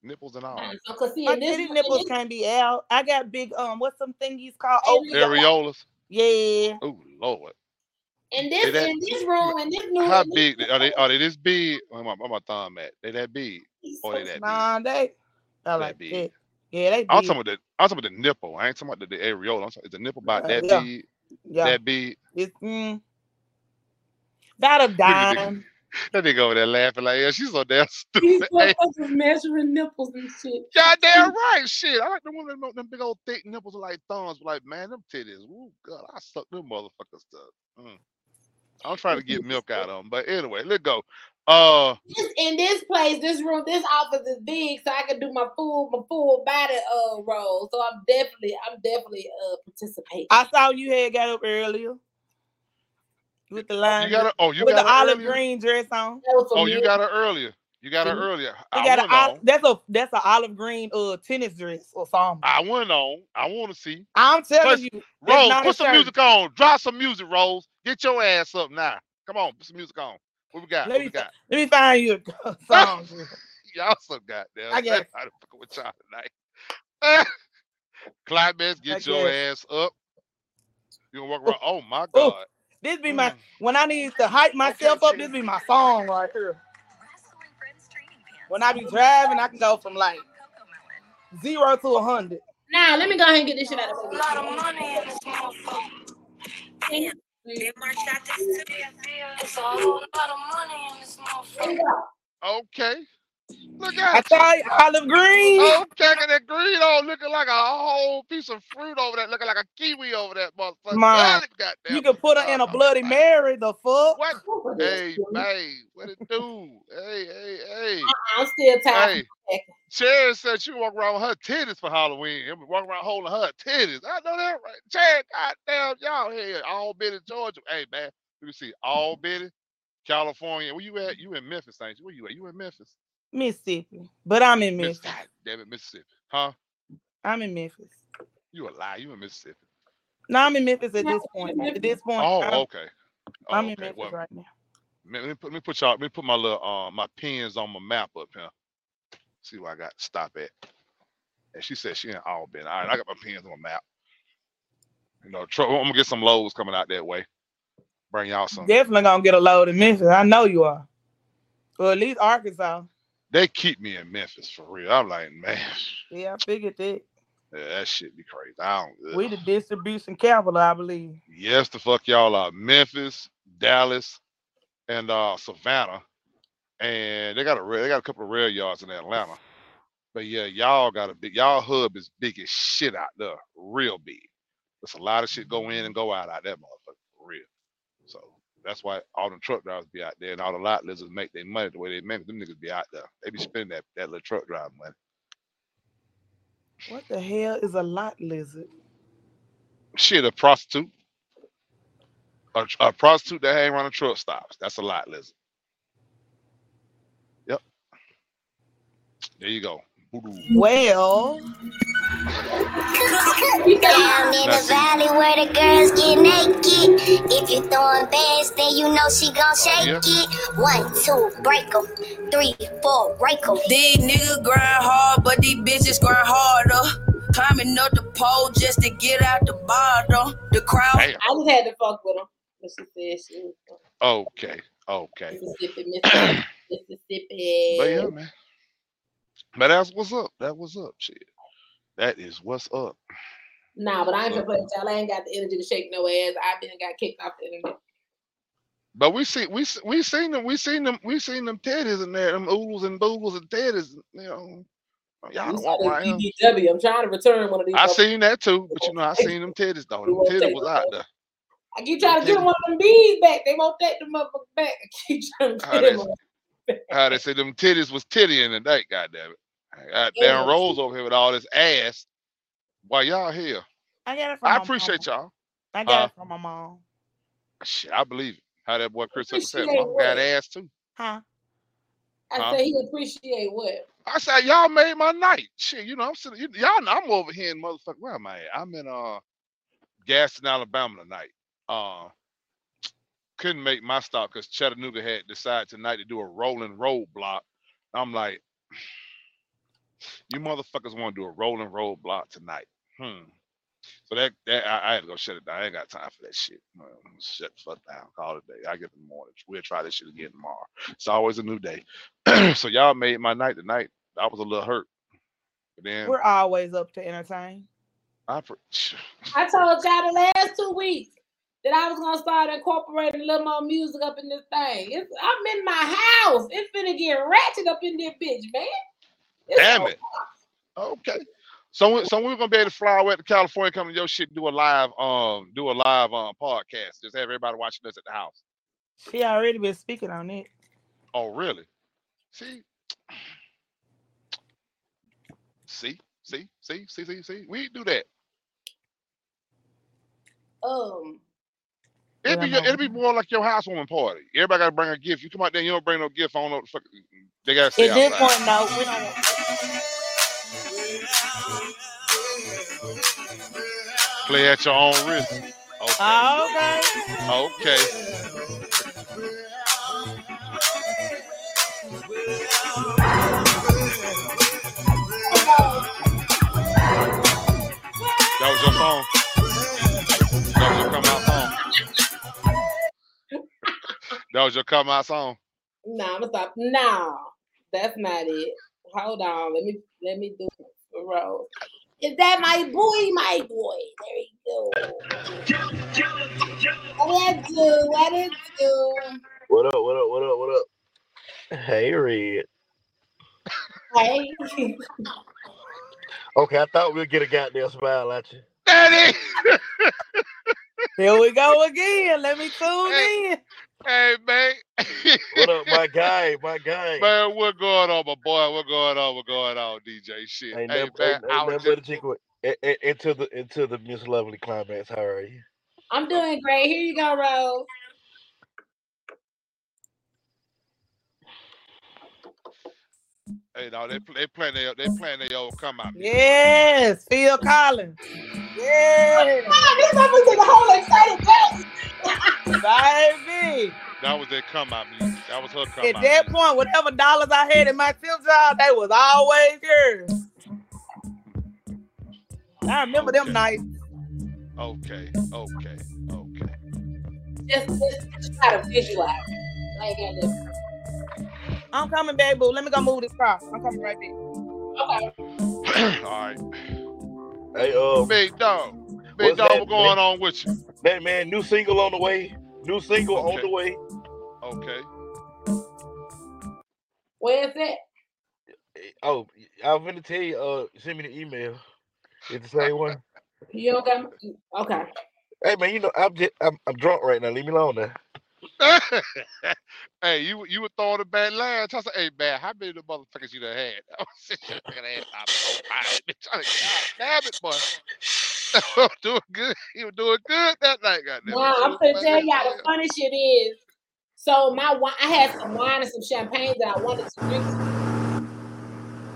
nipples and all. So, cause see, My in this, titty nipples can't be out. I got big um, what's some thingies called? Oh, Areolas. yeah. Oh Lord. In this, Hey, that- in this room, in this new, How in big are they? Are they this big? Where my, where my thumb at? They that big? Or they that big? Nah, they. I That like big. that. Yeah, they big. I'm talking about the. I'm talking about the nipple. I ain't talking about the, the areola. I'm talking, is the nipple about Uh, that yeah. big? yeah, That big? it's mm, about a dime. That nigga over there laughing like, yeah, she's so damn these stupid. Hey, motherfuckers measuring nipples and shit. goddamn right, shit. I like the women with them big old thick nipples are like thumbs. Like, man, them titties. Ooh, God, I suck them motherfuckers stuff. Mm. I'm trying to get milk out of them, but anyway, let's go. Uh, in this place, this room, this office is big, so I can do my full, my full body uh roll. So I'm definitely, I'm definitely uh participating. I saw you had got up earlier with the line. you got her. Oh, you with got the olive earlier? green dress on. That was for Oh, you got her earlier. You got her Mhm. earlier. He I got went a on. that's a that's an olive green uh tennis dress or something. I went on. I want to see. I'm telling Plus, you, that's Rose, put some shirt. music on. Drop some music, Rose. Get your ass up now. Come on, put some music on. What we got? Let What me we got? let me find you a song. Y'all so goddamn. I guess. I don't fucking with y'all tonight. Climax, get I your guess. ass up. You gonna walk around? Oh my Oh, god. This be my Mm. when I need to hype myself up. This be my song right here. When I be driving, I can go from like zero to a hundred. Now let me go ahead and get this shit out of the way. Lot of money in this motherfucker. They marched out this too. It's a whole lot of money in. Okay. Look at you. tell you, olive green. Oh, okay, got that green on looking like a whole piece of fruit over there, looking like a kiwi over that motherfucker. Man, goddamn You can put her in a Bloody I'm- Mary. The fuck? What? Hey, babe, what it do? Hey, hey, hey. Uh-uh, I'm still tired. Hey, Cherry said she walk around with her titties for Halloween. And walk around holding her titties. I know that right. Cherry, goddamn, y'all here. Albany, Georgia. Hey, man. Let me see. Albany, California. Where you at? You in Memphis, ain't you? Where you at? You in Memphis? Mississippi, but I'm in Memphis. God damn it, Mississippi. Huh? I'm in Memphis. You a lie. You in Mississippi. No, I'm in Memphis at this point. At this point, Oh, I'm, okay. Oh, I'm in okay. Memphis Well, right now. Let me put let me put y'all let me put my little uh my pins on my map up here. See where I got to stop at. And she said she ain't all been. All right, I got my pins on my map. You know, tr- I'm gonna get some loads coming out that way. Bring y'all some. Definitely gonna get a load in Memphis. I know you are. Well, at least Arkansas. They keep me in Memphis for real. I'm like, man, Yeah, I figured that. yeah, that shit be crazy. I don't. We the distribution capital, I believe. Yes, the fuck y'all are. Memphis, Dallas, and uh Savannah. And they got a they got a couple of rail yards in Atlanta. But yeah, y'all got a big y'all hub is big as shit out there. Real big. There's a lot of shit go in and go out out that motherfucker for real. So that's why all the truck drivers be out there and all the lot lizards make their money the way they make it. Them niggas be out there. They be spending that, that little truck driver money. What the hell is a lot lizard? Shit, a prostitute. A, a prostitute that hang around the truck stops. That's a lot lizard. Yep. There you go. Voodoo. Well, Down in the valley where the girls get naked. If you throwing bands, then you know she gon' shake yeah. it. One, two, break 'em. Three, four, break 'em. These niggas grind hard, but these bitches grind harder. Climbing up the pole just to get out the bottom. The crowd. Damn. I just had to fuck with them. But she said she was from Okay. Okay. Mississippi, Mississippi, Mississippi. But yeah, man. But that's what's up. That was up. Shit. That is what's up. Nah, but I ain't with y'all. I ain't got the energy to shake no ass. I been got kicked off the internet. But we see we we seen them we seen them we seen them teddies in there, them oodles and boodles and teddies. You know, oh, y'all You don't the around. BBW. I'm trying to return one of these. I seen that too, but you know I seen them teddies though. Them teddies was out there. I keep trying to get one of them bees back. They won't take the motherfucker back. I keep trying to How get they, them. how they say them titties was titty in the night, goddamn it. Got Yeah. damn Rose over here with all this ass. While y'all here. I got it from I my appreciate mama. y'all. I got Huh? it from my mom. Shit, I believe it. How that boy Chris Tucker said, Appreciate mom got ass too. Huh? I Huh? say he appreciate what? I said, y'all made my night. Shit, you know, I'm sitting, you, y'all know I'm over here in motherfucker. Where am I at? I'm in uh Gadsden, Alabama tonight. Uh couldn't make my stop because Chattanooga had decided tonight to do a rolling roadblock. I'm like, you motherfuckers want to do a rolling roadblock tonight. Hmm. So that, that I, I had to go shut it down. I ain't got time for that shit. Shut the fuck down. Call it a day. I get the morning. We'll try this shit again tomorrow. It's always a new day. so y'all made my night tonight. I was a little hurt. But then We're always up to entertain. I pre- I told y'all the last two weeks that I was gonna start incorporating a little more music up in this thing. It's, I'm in my house. It's gonna get ratchet up in this bitch, man. It's damn so it. Okay. So we- so we're gonna be able to fly away to California, come to your shit, do a live um do a live um podcast. Just have everybody watching us at the house. She already been speaking on it. Oh really? See? See? See? See? See? See? See? We do that. Um, It'd be Yeah, I know. it'd be more like your housewarming party. Everybody gotta bring a gift. You come out there, you don't bring no gift. I don't know what the fuck they gotta stay At this outside. point, no, we don't. Play at your own risk. Okay. Oh, okay. Okay. That was your song. That was your come out that was your come out song. nah, I'm gonna stop. Nah, that's not it. Hold on. Let me let me do it. Rose. Is that my boy? My boy. There you go. What it do? What it do? What up? What up? What up? What up? Hey, Red. Hey. Okay, I thought we'd get a goddamn smile at you. Daddy! Here we go again. Let me tune Hey. in. Hey man. What up, my guy? My guy. Man, what going on, my boy? What going on? What going on, DJ? Shit. Ain't hey nothing, man, ain't, I ain't was nothing but a just chicken. with- i- i- Into the into the Miss Lovely climax. How are you? I'm doing great. Here you go, Rose. hey no, they play they playing they they playing their old come out. Yes, Phil Collins. Yeah, this happened to the whole excited baby. That was their come out music. That was her come At out that music. point, whatever dollars I had in my tip jar, they was always here. I remember them nights. Okay, okay, okay. Just, just, just try to visualize. I ain't got nothing. I'm coming, baby. Boo. Let me go move this car. I'm coming right there. Okay. All right. Hey, uh, Big dog. Big What's dog, that, what going on with you? that man, new single on the way. New single on the way. Okay. Where's it? Oh, I'm gonna tell you. Uh, send me the email. It's the same one. You don't got okay. Hey man, you know I'm just I'm, I'm drunk right now. Leave me alone now. hey, you you were throwing a bad line. I said, hey man, how many of the motherfuckers you done had? I was sitting there looking at I'm so tired. Bitch, I said, God damn it, boy. I'm doing good. You were doing good that night, goddamn. Nah, I'm gonna tell y'all the funny shit is. So my wine, I had some wine and some champagne that I wanted to drink,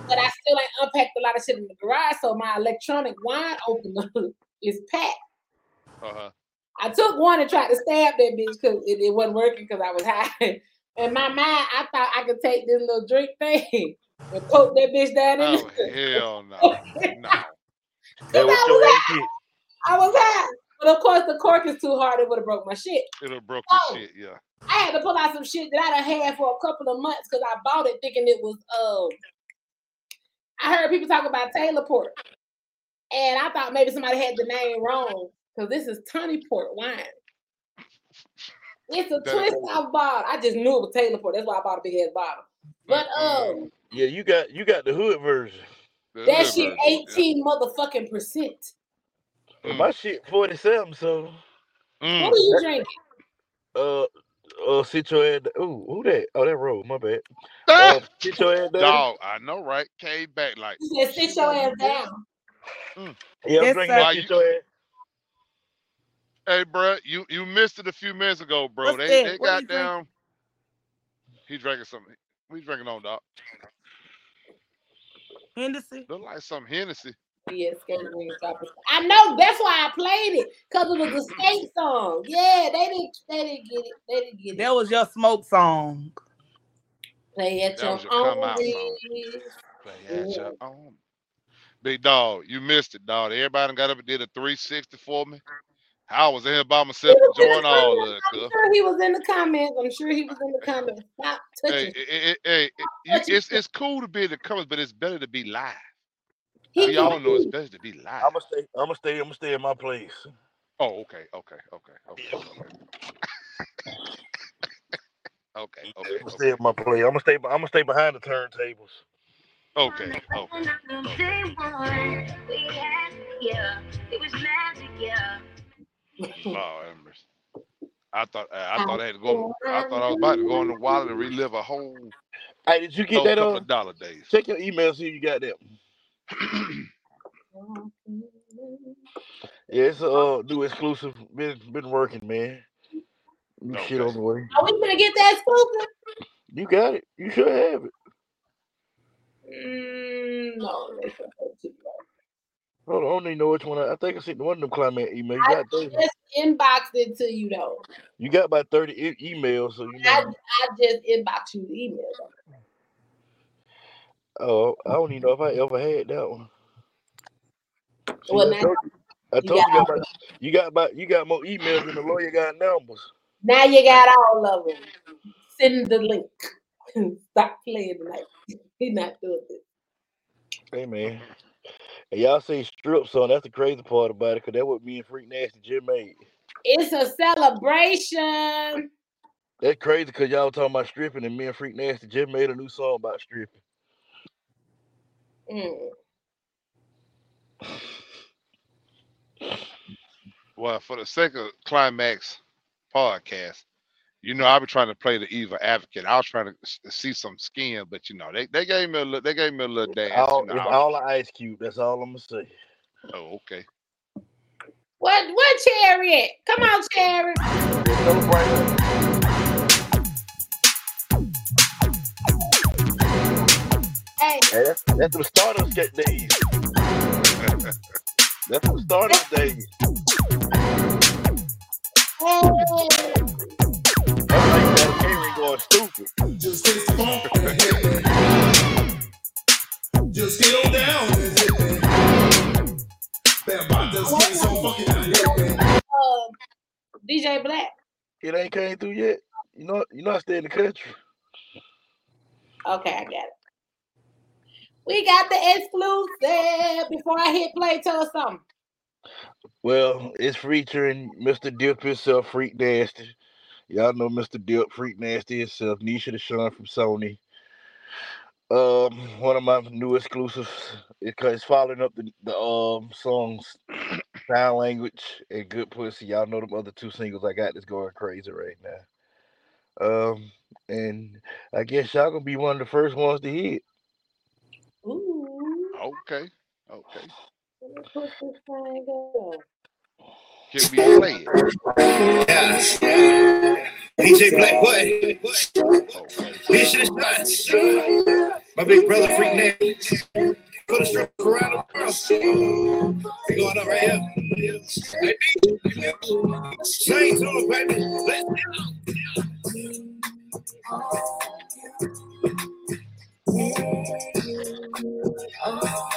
but I still ain't unpacked a lot of shit in the garage. So my electronic wine opener is packed. Uh-huh. I took one and tried to stab that bitch because it, it wasn't working because I was high. In my mind, I thought I could take this little drink thing and poke that bitch down in Oh hell no. No. That was I your was ass. I was high. But of course, the cork is too hard. It would have broke my shit. It'll broke Oh. your shit, yeah. I had to pull out some shit that I done had for a couple of months because I bought it thinking it was um I heard people talk about Taylor Port. And I thought maybe somebody had the name wrong because this is Tawny Port wine. It's a That- twist I bought. I just knew it was Taylor Port. That's why I bought a big ass bottle. But um Yeah, you got you got the hood version. That shit 18 motherfucking percent. Well, My shit forty seven. So Mm. What are you drinking? uh uh sit your ass. Ooh, who that? Oh, that road. My bad. Uh, sit your ass down. Dog, I know, right? Came back like You said sit your ass down. Yeah, I'm Yes, drinking sir. that sit your ass. Hey, bro, you you missed it a few minutes ago, bro. What's they that? they What got you drinking? down. He drinking something. We drinking on, dog. Hennessy. Look like some Hennessy. Yeah, skate ring stop. I know that's why I played it because it was a skate song. Yeah, they didn't they didn't get it. They didn't get it. That was your smoke song. Play at That your was your come own out Play at your own. Big dog, you missed it, dog. Everybody got up and did a 360 for me. I was in here by myself He was in the enjoying all of it, I'm sure he was in the comments. I'm sure he was in the comments. Stop touching. hey, hey, hey, you- it's it's cool to be in the comments, but it's better to be live. We all know it's better to be live. I'm gonna stay. I'm gonna stay. I'm gonna stay in my place. Oh, okay, okay, okay, okay, okay. Okay, okay, I'm gonna okay, stay in my place. I'm gonna stay. I'm gonna stay behind the turntables. okay, okay. Lord have mercy. I thought uh, I thought I had to go. I thought I was about to go in the wallet and relive a whole Hey, did you get that? couple Uh, dollar days. check your email. See if you got that. Yeah, it's a uh, new exclusive. Been been working, man. New shit on the way. Are we gonna get that exclusive? You got it. You should have it. Mm, no, they should have it. Hold on, I don't even know which one. I, I think I sent one of them climate emails. You I got 30, just inboxed it to you though. you got about thirty e- emails, so you know. I just inboxed you the email. Oh, I don't even know if I ever had that one. See, Well, I now told you, I told you, got about, you got about you got more emails than the lawyer got numbers. now you got all of them. Send the link. And stop playing tonight. He's not doing this. Hey man, and y'all say strip song. That's the crazy part about it, cause that what me and Freak Nasty Jim made. It's a celebration. That's crazy, cause y'all talking about stripping, and me and Freak Nasty Jim made a new song about stripping. Mm. Well, for the sake of climax podcast, You know, I be trying to play the evil advocate. I was trying to see some skin, but you know, they, they gave me a little they gave me a little dance. All, You know, it's all an ice cube. That's all I'm gonna say. oh, okay. What what cherry at? Come on, cherry. Hey, Hey, that's, that's the startup get days. that's the startup days. That's like that catering going stupid. Just hit the phone and hit me. Just get on down and hit me. Bam, I just get so fucking hit uh, DJ Black. It ain't came through yet. You know, you know I stay in the country. Okay, I got it. We got the exclusive. Before I hit play, tell us something. Well, it's featuring Mr. Dip himself, Freak Nasty. Y'all know Mr. Dip, Freak Nasty himself, Nisha Deshawn from Sony. Um, one of my new exclusives. Because it's following up the, the um songs Sound Language and Good Pussy. Y'all know them other two singles I got that's going crazy right now. Um, and I guess y'all gonna be one of the first ones to hit. Ooh. Okay. Okay. Let me put this thing up. Can we play it? DJ Black Boy. Bitch is nuts. My big brother freak name. Put a strip around the world. We going up right here. Hey, DJ. Sing to it, baby. Let's Can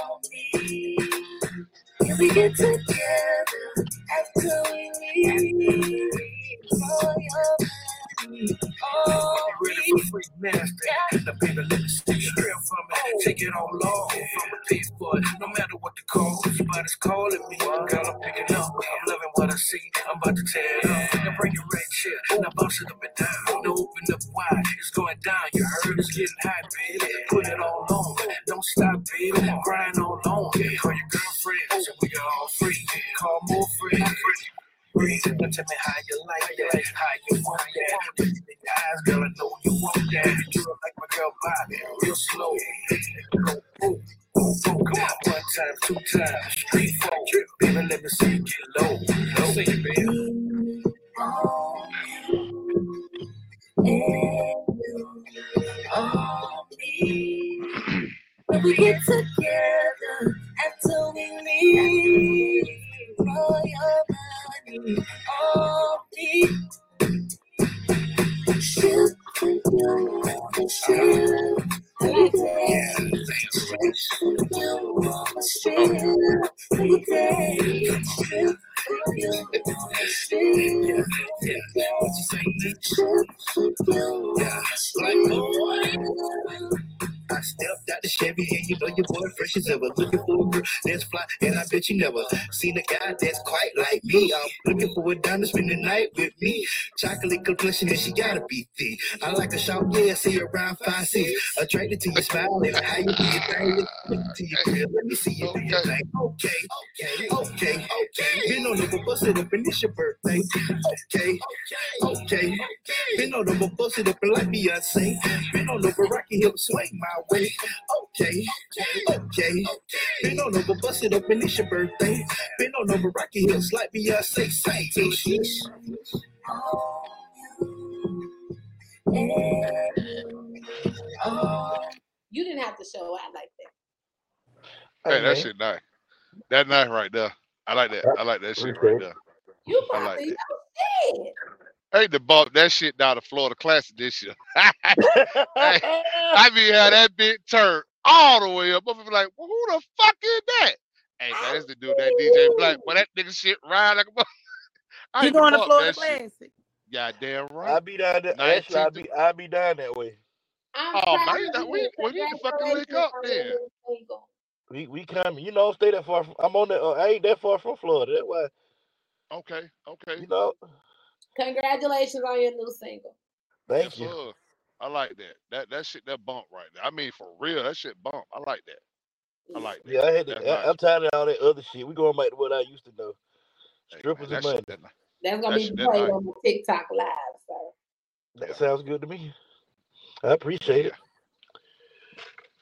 we get together after we leave? For your oh, ready for freak nasty. Now, baby, let me see you real for me. Take it on long from a piece, boy. No matter what the call, somebody's calling me. Girl, I'm picking up. I'm loving what I see. I'm about to tear it up. Now bring your red chair. Now bounce it up and down. Now open up wide. It's going down. You heard it's getting hot, baby. Put it all on. Don't stop, baby. Grind on long. Call your girlfriend. So we are all free. Call more friends. Breathe. Tell me how you like that, how you want that. Look in your eyes, girl, I know you want that. Do it like my girl Bobby, real slow. Go, boom, boom, boom. Come on, one time, two times, folk. Trip, baby, let me see you get low. Low, see you, baby. Oh, oh, me. When we get together after we leave Chevy and you know your boy fresh as ever. Looking for a girl that's fly, and I bet you never seen a guy that's quite like me. I'm looking for a dime to spend the night with me. Chocolate complexion and she gotta be thick. I like a short, yeah, say around five six. Attracted to your smile and how you do your thing. To your crib, let me see you do your thing. Okay, okay, okay, okay. Been on the bust it up and it's your birthday. Okay, okay. Been on the bust it up and like Beyonce. Been on the Rocky Hill swing my way. Okay, okay. Been on over, bust it up and it's your birthday. Been on over Rocky Hills like Beyonce. Say, sheesh. You didn't have to show out like that. Hey, that shit nice. That nice right there. I like that. I like that shit right there. You I like probably that. know shit. Hey, the bump that shit down to Florida Classic this year. hey, I be had that big turn all the way up. I'm be like, well, who the fuck is that? Hey, man, that's the dude that DJ Black. But that nigga shit ride like a. mother- I You ain't even going to Florida that shit. Classic? Goddamn I'll right. be down there. Actually, I'll be I'll be down that way. I'm Oh man, of that, we you. we need to fucking link up on then. your new single. We we coming. You know, stay that far. From, I'm on that. Uh, I ain't that far from Florida. That's why. Okay, okay. You know. Congratulations on your new single. Thank Yes, you. sir. I like that. That that shit that bump right there. I mean for real, that shit bump. I like that. I like that. Yeah, I had to. That's I, nice. I'm tired of all that other shit. We going back to what I used to know. Hey, man, Strippers that and money. that. That's gonna That be shit played nice. on the TikTok live, sir. That sounds good to me. I appreciate it.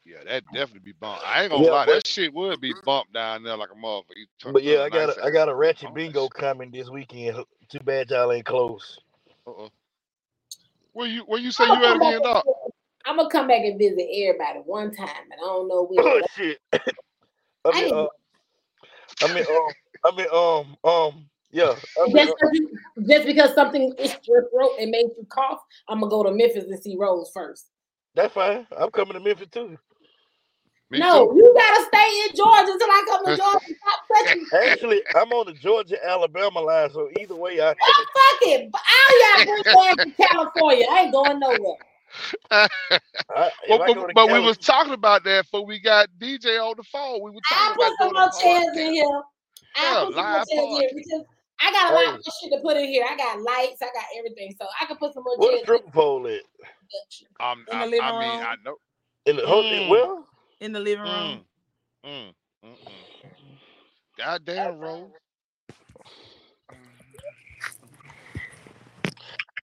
Yeah, that definitely be bumped. I ain't gonna Yeah, lie, but- that shit would be bumped down there like a motherfucker. But yeah, I got nice a, I got a ratchet bingo coming this weekend. Too bad y'all ain't close. Uh-uh. Where you where you say you at again, dog? I'm gonna come back and visit everybody one time, and I don't know Oh shit. I mean, uh, I mean, um, I mean, um, um, yeah. I mean, Just, 'cause just because something is your throat and made you cough, I'm gonna go to Memphis and see Rose first. that's fine. I'm coming to Memphis too. No, you gotta stay in Georgia until I come to Georgia. Stop touching. Actually, I'm on the Georgia Alabama line, so either way, I. Oh, fuck it. But All y'all bring your to California. I ain't going nowhere. I But, but, go but we was talking about that before we got DJ on the phone. We were I'll talking put about some more chairs in here. I'll put some more chairs in here. Because I got a lot of shit to put in here. I got lights. I got everything. So I can put some more Where the chairs. pole at? Um, In I, the living I mean, room. I know. In the ho- Mm. well, in the living room. Mm, mm. Goddamn, Rose.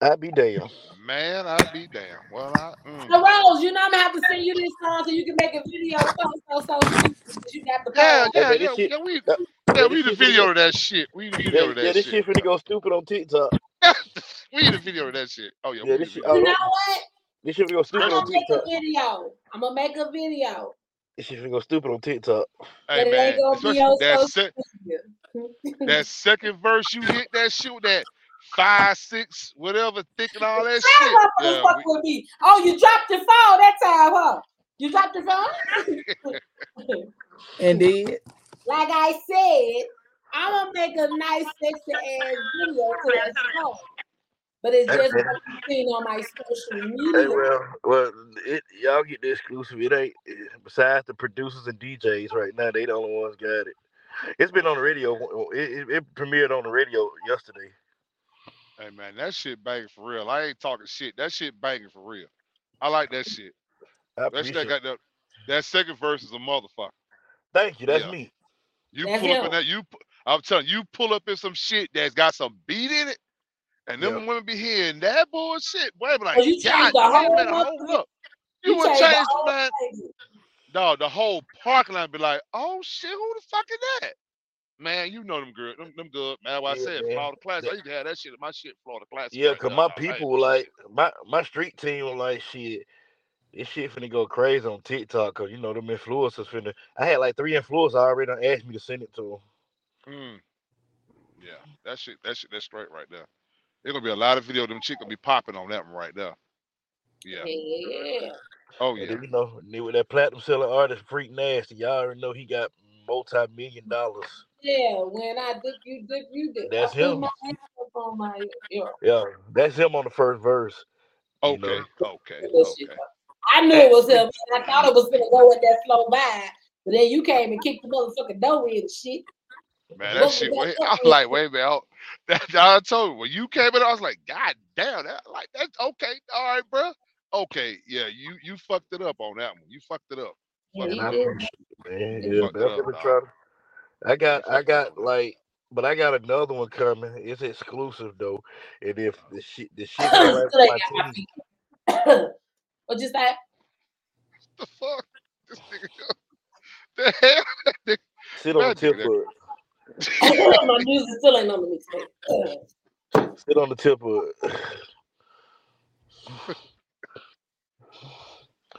I'd be damn. Man, I'd be damn. Well, I. Mm. So Rose, you know I'm gonna have to send you this song so you can make a video so so so because you got the Yeah, yeah, yeah, yeah. We, uh, yeah, yeah, we need a video of that shit. We need a video Yeah, of yeah, this shit. shit finna go stupid on TikTok. We need a video of that shit. Oh yeah, Yeah, this shit. Oh, You know what? this shit finna go stupid I'm stupid on gonna make a video. I'm gonna make a video. This shit finna go stupid on TikTok. Hey it man, ain't gonna be especially on that social sec- media. that second verse you hit that shoot that five six whatever thick and all that shit. motherfuckers Yeah, fuck we, with me. Oh, you dropped your phone that time, huh? You dropped your phone? Indeed. like I said, I'm gonna make a nice sexy ass video to that song. But it's just man. what you seen on my social Hey, media. well, well, it, y'all get the exclusive. It ain't eh, besides the producers and DJs right now. They the only ones got it. It's been on the radio. It, it, it premiered on the radio yesterday. hey man, that shit banging for real. I ain't talking shit. That shit banging for real. I like that shit. That shit got that. That second verse is a motherfucker. Thank you. That's Yeah. me. You That's pull up in that. You, I'm telling you, you pull up in some shit that's got some beat in it, and them Yeah. women be hearing that bullshit. Boy, be like, Oh, you God changed the damn, whole man, hold up. You You would changed the change, whole man. thing. No, the whole parking lot be like, oh shit, who the fuck is that? Man, you know them good. Them, them good. Man, what I said, man. Florida class. That- I used to have that shit at my shit, Florida class. Yeah, cause my people ain't were like, my my street team was like, shit. This shit finna go crazy on TikTok, cause you know them influencers finna. I had like three influencers already done asked me to send it to them. Mm. Yeah, that shit, that shit, that's straight right there. There's gonna be a lot of video of them chick gonna be popping on that one right there. Yeah. Yeah, yeah, yeah. Oh And yeah. then, you know, and with that platinum selling artist, Freak Nasty, y'all already know he got multi million dollars. Yeah, when I dip you, dip you, dip. That's I him. my hands on my ear. Yeah, that's him on the first verse. You Okay. know, Okay. Okay. I knew it was him. I thought it was gonna go with that slow by, but then you came and kicked the motherfucking door in and shit. Man, that was shit. Wait, I'm like, wait a minute. That, I told you when you came in, I was like, God damn, that like that's okay. All right, bro. Okay, yeah, you you fucked it up on that one. You fucked it up. Yeah, Fucked he it I up. did. appreciate it, man. Yeah, fucked but it I'm up, gonna dog. try to. I got, I got like, but I got another one coming. It's exclusive though, and if uh-huh. the shit, the shit go right Still my team, what you say? The fuck? This nigga. The hell? Sit on the that tip of That, my music still ain't on the mixtape. Sit on the tip of it.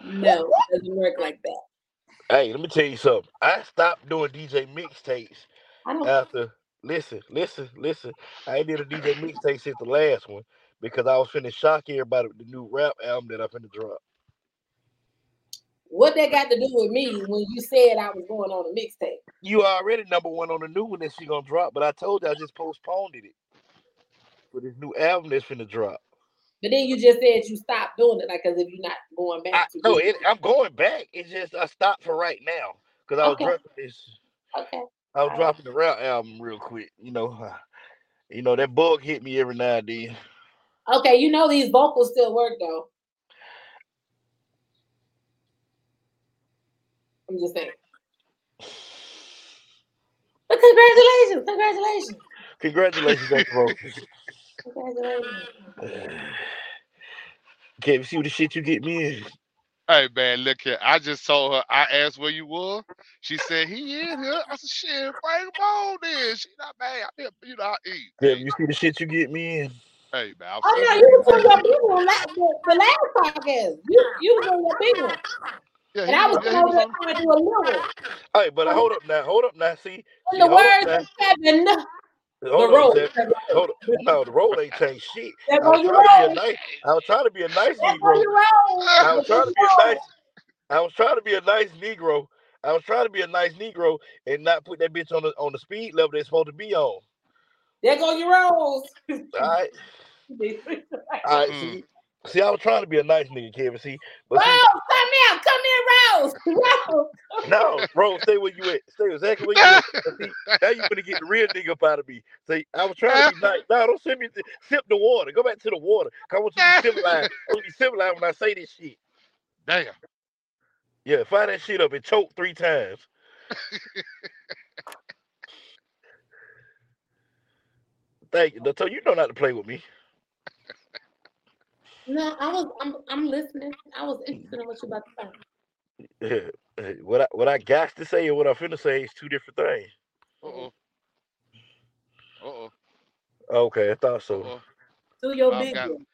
no, it doesn't work like that. Hey, let me tell you something. I stopped doing DJ mixtapes after. Listen, listen, listen. I ain't did a DJ mixtape since the last one because I was finna shock everybody with the new rap album that I finna drop. What that got to do with me when you said I was going on a mixtape? You already number one on the new one that she gonna drop, but I told you I just postponed it for this new album that's finna drop. But then you just said you stopped doing it, like as if you're not going I, back to no, it, I'm going back. It's just I stopped for right now because I was Okay. dropping this. Okay. I was Alright. dropping the rap album real quick. You know, you know that bug hit me every now and then. Okay, you know these vocals still work though. I'm just saying. But congratulations, congratulations, Congratulations, on the vocals. congratulations. Can't you see what the shit you get me in? Hey man, look here. I just told her. I asked where you were. She said he in here. I said shit, bring him on then. She not bad. I mean, you know I eat. Can't you see the shit you get me in? Hey man, I'm Oh saying- no, you was on your big one la- the, the last podcast. You you was on your big one. Yeah, and I was- was yeah, over was there on- trying to do a little. Hey, but hold up now, hold up now. See, In the words of Kevin, Hold the on, road. Zach. Hold up. No, the road ain't changed shit. There I go was trying to be a road. nice. I was trying to be a nice There go Negro. road. I was trying to be a nice. I was trying to be a nice Negro. I was trying to be a nice Negro and not put that bitch on the on the speed level they're supposed to be on. There go your rolls. All right, all right. Mm. See, see, I was trying to be a nice nigga, Kevin. See, but see, come here, come here, Rose. Rose. no, bro, stay where you at. Stay exactly where you at. See, now you gonna get the real nigga up out of me. See, I was trying to be nice. No, don't send me to sip the water. Go back to the water. I want you to be civilized. I want to be civilized when I say this shit. Damn. Yeah, fire that shit up and choke three times. Thank you. So you know not to play with me. No, I was I'm I'm listening. I was interested in what you about to say. Yeah. What I what I got to say and what I'm finna say is two different things. Uh oh. Uh oh. Okay, I thought so. Uh Do your Mouth big got, one.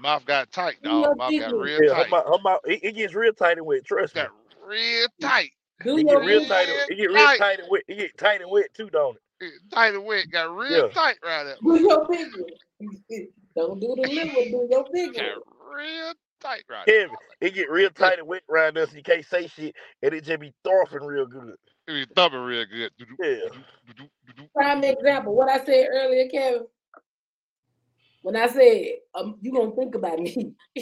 mouth got tight, Do your dog. Mouth big got real Yeah, tight. her mouth, her mouth, it, it gets real tight and wet. Trust me. Got real tight. Do It your get real big tight. one. and- It get real Tight. tight and wet. It get tight and wet too, don't it? It Tight and wet. Got real Yeah. tight right there. Do your big one. Don't do the little one, do your big Got one. real tight right there. Kevin, it get real tight and wet around us. And you can't say shit, and it just be throwing real good. It be thumping real good. Yeah. Prime example, what I said earlier, Kevin. When I said um, you gonna think about me.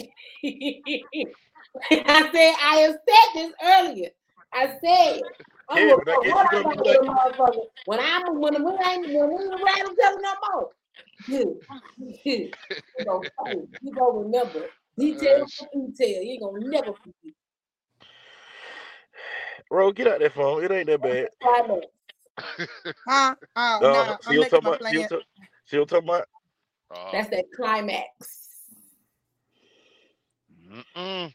I said I have said this earlier. I said I'm Kevin, gonna I guess what I gonna got be with a motherfucker. When I'm when we ain't when we ain't around each other no more. You, you, you gonna you gonna remember. Detail for detail. You ain't gonna never forget. Bro, get out that phone. It ain't that bad. Climax. Huh? Oh, no, see I'm what making talking my about? See plan. what talk- talking about? Uh, That's that climax. mm-mm.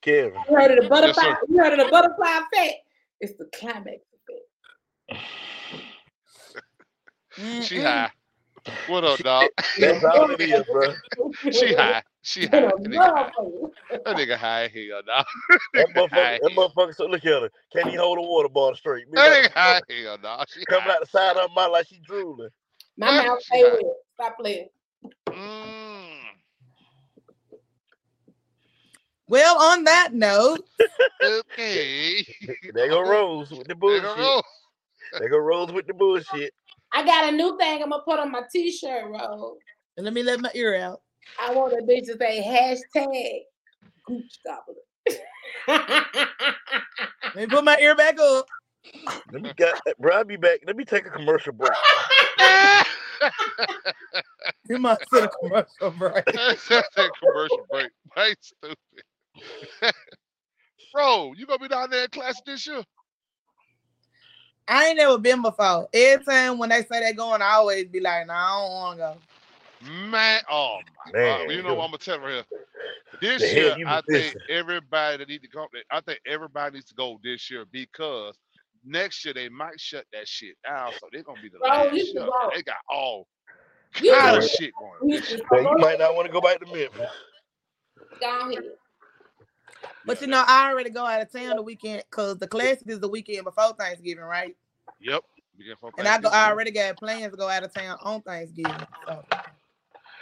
Kevin. You heard of the butterfly? sir. you heard of the butterfly effect? It's the climax effect. She high. What up, dog? That's all it is, bro. she high. She high. That nigga high. That nigga high as hell, dog. That motherfucker, that motherfucker, so look at her. Can't even hold a water bottle straight. Bitch, That like, nigga high here, hell, dog. She coming high. out the side of her mouth like she drooling. My Yeah, mouth she stay high. wet. Stop playing. Mm. Well, on that note, Okay. There go Rose with the bullshit. go Rose. There go Rose with the bullshit. I got a new thing I'm gonna put on my t-shirt, Rose. and let me let my ear out. I want a bitch to say hashtag Gooch Gobbler. Let me put my ear back up. Let me got bro, I'll be back. Let me take a commercial break. You must set a commercial break. That's that commercial break. Right, stupid. Bro, you gonna be down there in class this year? I ain't never been before. Every time when they say they're going, I always be like, "No, I don't want to go." Man, oh my Man, god. You know what I'm gonna tell her here. This The year, I think missing? everybody that need to go. I think everybody needs to go this year because next year they might shut that shit down. So they're gonna be the Bro, last you should year. go. They got all kind of shit going. You This should year. Now, you might not want to go back to Memphis. Go ahead. But you know, I already go out of town the weekend because the classic is the weekend before Thanksgiving, right? Yep. And I go, I already got plans to go out of town on Thanksgiving. So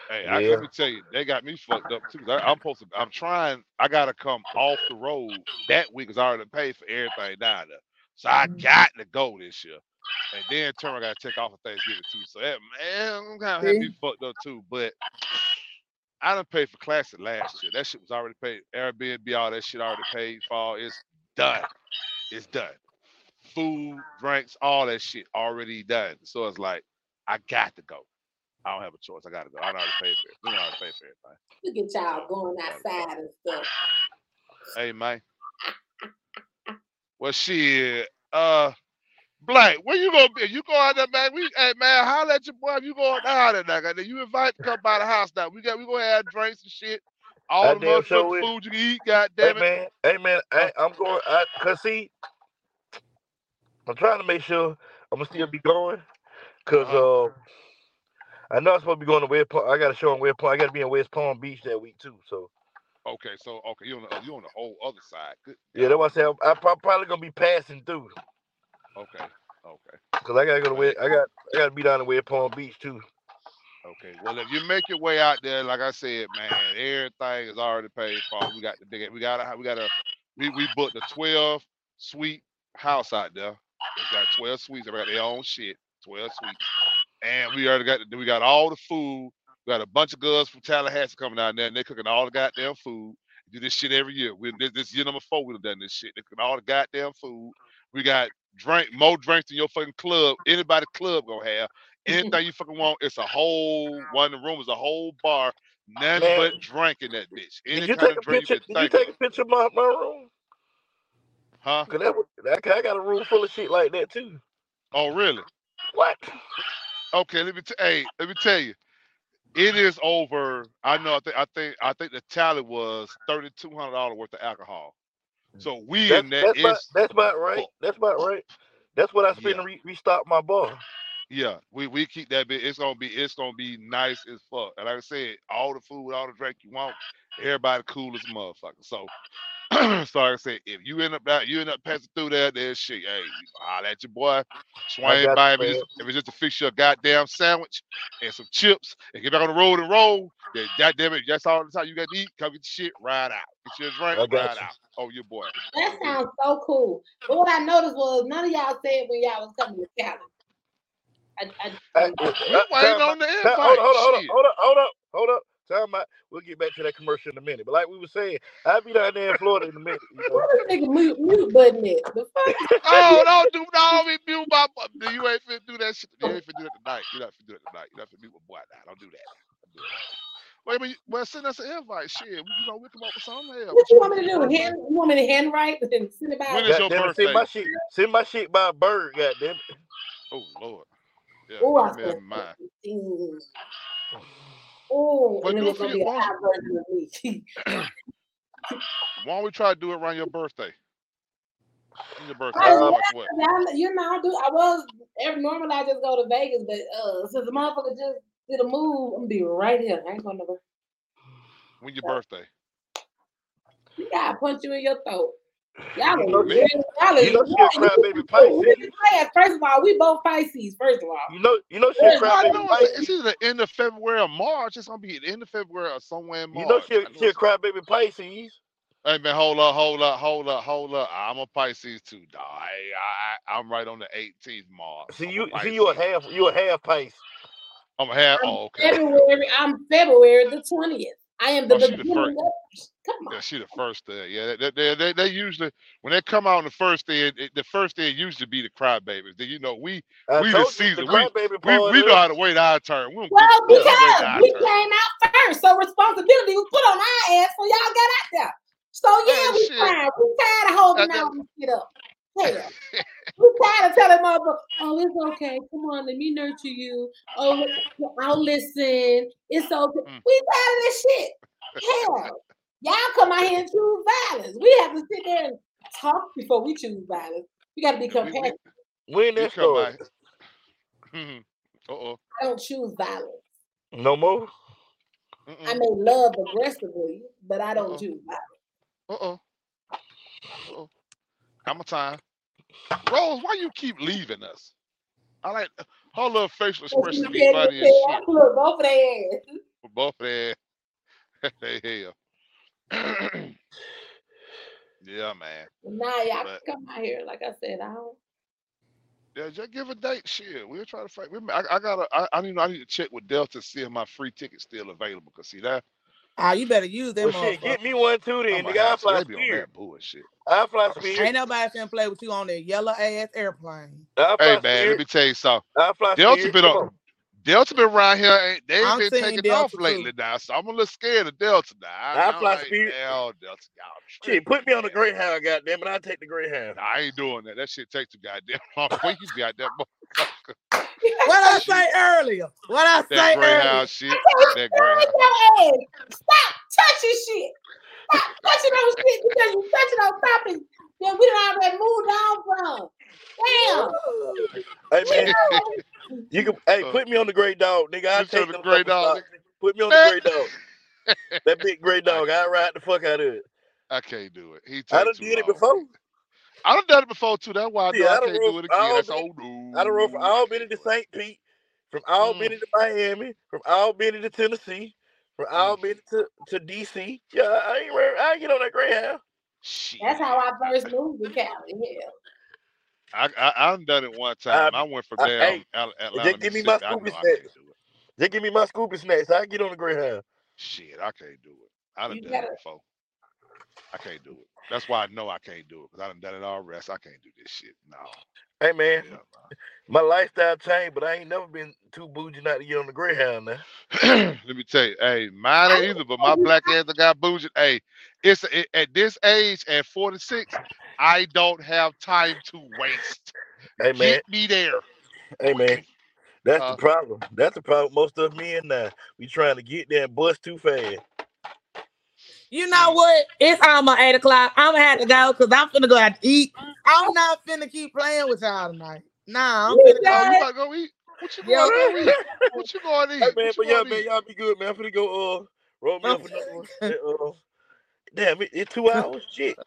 Hey, I, Yeah. let me tell you, they got me fucked up too. I, I'm supposed to. I'm trying. I gotta come off the road that week because I already paid for everything down there. So I mm-hmm. got to go this year. And then turn I gotta take off for Thanksgiving too. So that man, I'm kind of had me fucked up too. But I done paid for classic last year. That shit was already paid. Airbnb, all that shit already paid for. It's done. It's done. Food, drinks, all that shit already done. So it's like I got to go. I don't have a choice. I gotta go. I already paid for it. We already paid for everything. Look at y'all going outside and stuff. Hey man. Well shit. Uh Blank, where you gonna be? You go out there, man. We hey man, holla at your boy if you going down there, nigga. Then you invite to come by the house now. We got we gonna have drinks and shit. all I the damn motherfucking will. food you can eat. God Hey damn it. man, hey man, I, I'm going. I, Cause see, I'm trying to make sure I'm gonna still be going. Cause uh, I know I'm supposed to be going to West Palm. I got to show in West Palm. I got to be in West Palm Beach that week too. So Okay, so okay, you on the you on the whole other side. Good. yeah, that's why I say I'm, I'm probably gonna be passing through. Okay. Okay. Cause I gotta go to West. I got I gotta be down in West Palm Beach too. Okay. Well, if you make your way out there, like I said, man, everything is already paid for. We got the big. We got a. We got a. We we booked a twelve suite house out there. It's got twelve suites. They got their own shit. Twelve suites, and we already got. We got all the food. We got a bunch of girls from Tallahassee coming out there, and they're cooking all the goddamn food. We do this shit every year. We this, this year number four. We've done this shit. They cooking all the goddamn food. We got drink more drinks than your fucking club. Anybody club gonna have. Anything you fucking want, it's a whole one of the room is a whole bar, nothing Man, but drinking that bitch. Any Did you kind take of a drink picture? you Did can you take a picture of my, my room? Huh? Cause that, was- that I got a room full of shit like that too. Oh, really? What? Okay, let me t- hey, let me tell you. It is over. I know. I think. I think. I think the tally was thirty two hundred dollars worth of alcohol. So we That's in that that's about that's about right. That's about right. That's what I spend Yeah. re- restock my bar. yeah. We we keep that bit. It's gonna be. It's gonna be nice as fuck. And like I said, all the food, all the drink you want. Everybody cool as motherfucker. So. so like I said, if you end up that you end up passing through there, there's shit. Hey, you holler at your boy, swing got by you, if it's, just, if it's just to fix your goddamn sandwich and some chips and get back on the road and roll, then goddamn it, that's all the time you got to eat. Come get your shit, ride out. Get your drink, I ride you. out. Oh, your boy. That sounds so cool. But what I noticed was none of y'all said when y'all was coming to Cali. I, I, Hey, We uh, waiting time on out. the Time- Hold on, hold on, hold on, hold up, hold up, hold up. Time out. We'll get back to that commercial in a minute. But like we were saying, I'll be down there in Florida in a minute. You know. what nigga mute, mute button is? Oh, don't do no, me mute my bu- You ain't finna do that shit. You ain't finna do that tonight. You're not finna do it tonight. You're not finna mute my boy now. Don't do that. Don't do that. Wait a minute. Well, send us an invite. Shit. We, you know, we come up with something. Hell, What you want want me to do? Hand, you want me to handwrite and send it When by? is your Goddamn it, send my shit, send my shit by a bird, goddamn it. Oh, Lord. Yeah, Oh, I keep me in said mind. Oh, and it was gonna be a Why high version of me. why don't we try to do it around your birthday? Your birthday? What? yeah, I'm- you know, I do. I was every normally I just go to Vegas, but uh, since the motherfucker just did a move, I'm gonna be right here. I ain't going nowhere. When your birthday? You gotta punch you in your throat. Y'all You are know really, she, y'all are you know she a crybaby Pisces. Pisces. First of all, we both Pisces. First of all, You know, you know she a Yes, I crybaby know it's, it's either the end of February or March. It's gonna be at the end of February or somewhere in March. You March. know she know she a it's crybaby Pisces. Hey man, hold up, hold up, hold up, hold up. I'm a Pisces too, dog. I, I I'm right on the 18th March. See I'm you, see you a half, you a half Pisces. I'm a half. I'm Oh, okay. February. I'm February the twentieth. I am the Oh, she the first. Come on. Yeah, she the first day. Yeah, they, they, they, they usually when they come out on the first day, it, the first day usually be the crybabies. Then you know we I we the told you the season. We crybaby we we know how to wait our turn. We Well, give a fuck. We wait because we turn. came out first, so responsibility was put on our ass when y'all got out there. So yeah, Hey, we shit. tired. We tired of holding That- that- out and shit up. Hell. We tired of telling mother, oh, it's okay. Come on, let me nurture you. Oh, I'll listen. It's okay. Mm. We tired of this shit. Hell, y'all come out here and choose violence. We have to sit there and talk before we choose violence. We got to be We, we, compassionate. When we that come started? uh oh. I don't choose violence. No more. I may love aggressively, but I don't Uh-oh. choose violence. Uh oh. Uh oh. How much time? Rose, why you keep leaving us? I like her little facial expression be funny as shit. Look, both of their ass. Both of their hey hell. yeah, man. Nah, y'all But come out here. Like I said, I don't. yeah, just give a date. Shit, we'll try to fight. I, I gotta. I, I need. I need to check with Delta to see if my free ticket's still available. Cause see that. Ah, you better use them Well, shit, get me one too. Then I'm nigga, gonna I have fly They be on Spirit. that bullshit. I fly Spirit. Ain't nobody finna play with you on that yellow ass airplane. I Hey fly man, let me tell you something. I fly Delta Spirit. been on. On. Delta been around here. Ain't they ain't I'm been taking Delta off too. lately now, so I'm a little scared of Delta now. I, I fly like, Spirit. hell, Delta, y'all Shit, put me on the man. Greyhound, goddamn it. I'll take the Greyhound. Nah, I ain't doing that. That shit takes too goddamn long. Where you be out that motherfucker? What I say earlier? What I That say earlier? Shit. I That tell you, Greyhound. your ass. Stop. touching shit. Stop touching on shit because you touching on topics that we done already moved on from. Damn. Hey man, you can hey put me on the gray dog, nigga. I'll Put you on take the them gray dog, stocks. Put me on the gray dog. That big gray dog. I ride the fuck out of it. I can't do it. He I done too did it before. I done done it before too. That's why I Yeah, I I can't do it from again. That's old news. I done rode from Albany to St. Pete, from Mm. Albany to Miami, from Albany to Tennessee, from Albany to, to DC. Yeah, I ain't re- I ain't get on that Greyhound. That's how I first moved to Cali. Yeah. I I, I done done it one time. Um, I, went from I- damn hey, Atlanta, Just give me my Mississippi. Scooby snacks. can't do it. Just give me my Scooby snacks. I get on the Greyhound. Shit, I can't do it. I done You done gotta- it before. I can't do it. That's why I know I can't do it because I done done it all rest. I can't do this shit. No. Hey man, my lifestyle changed, but I ain't never been too bougie not to get on the Greyhound now. Let me tell you, hey, mine ain't either, but my black ass that got bougie. Hey, it's it, at this age, at 46, I don't have time to waste. Hey man, Get me there. hey man, that's Uh, the problem. That's the problem. Most of men now, we trying to get there and bust too fast. You know what? It's almost eight o'clock. I'm gonna have to go because I'm finna go out to eat. I'm not finna keep playing with y'all tonight. Nah, I'm finna you go. about to go eat? What you going to eat? What you going to eat? Hey man, What you but yeah, man, y'all be good, man. I'm finna go uh roll me up another one. uh, damn, it, it's two hours. Shit.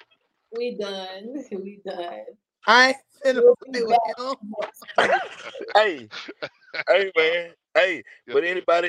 We done. We done. I ain't finna We'll play with back him. next hey, hey man, hey. But anybody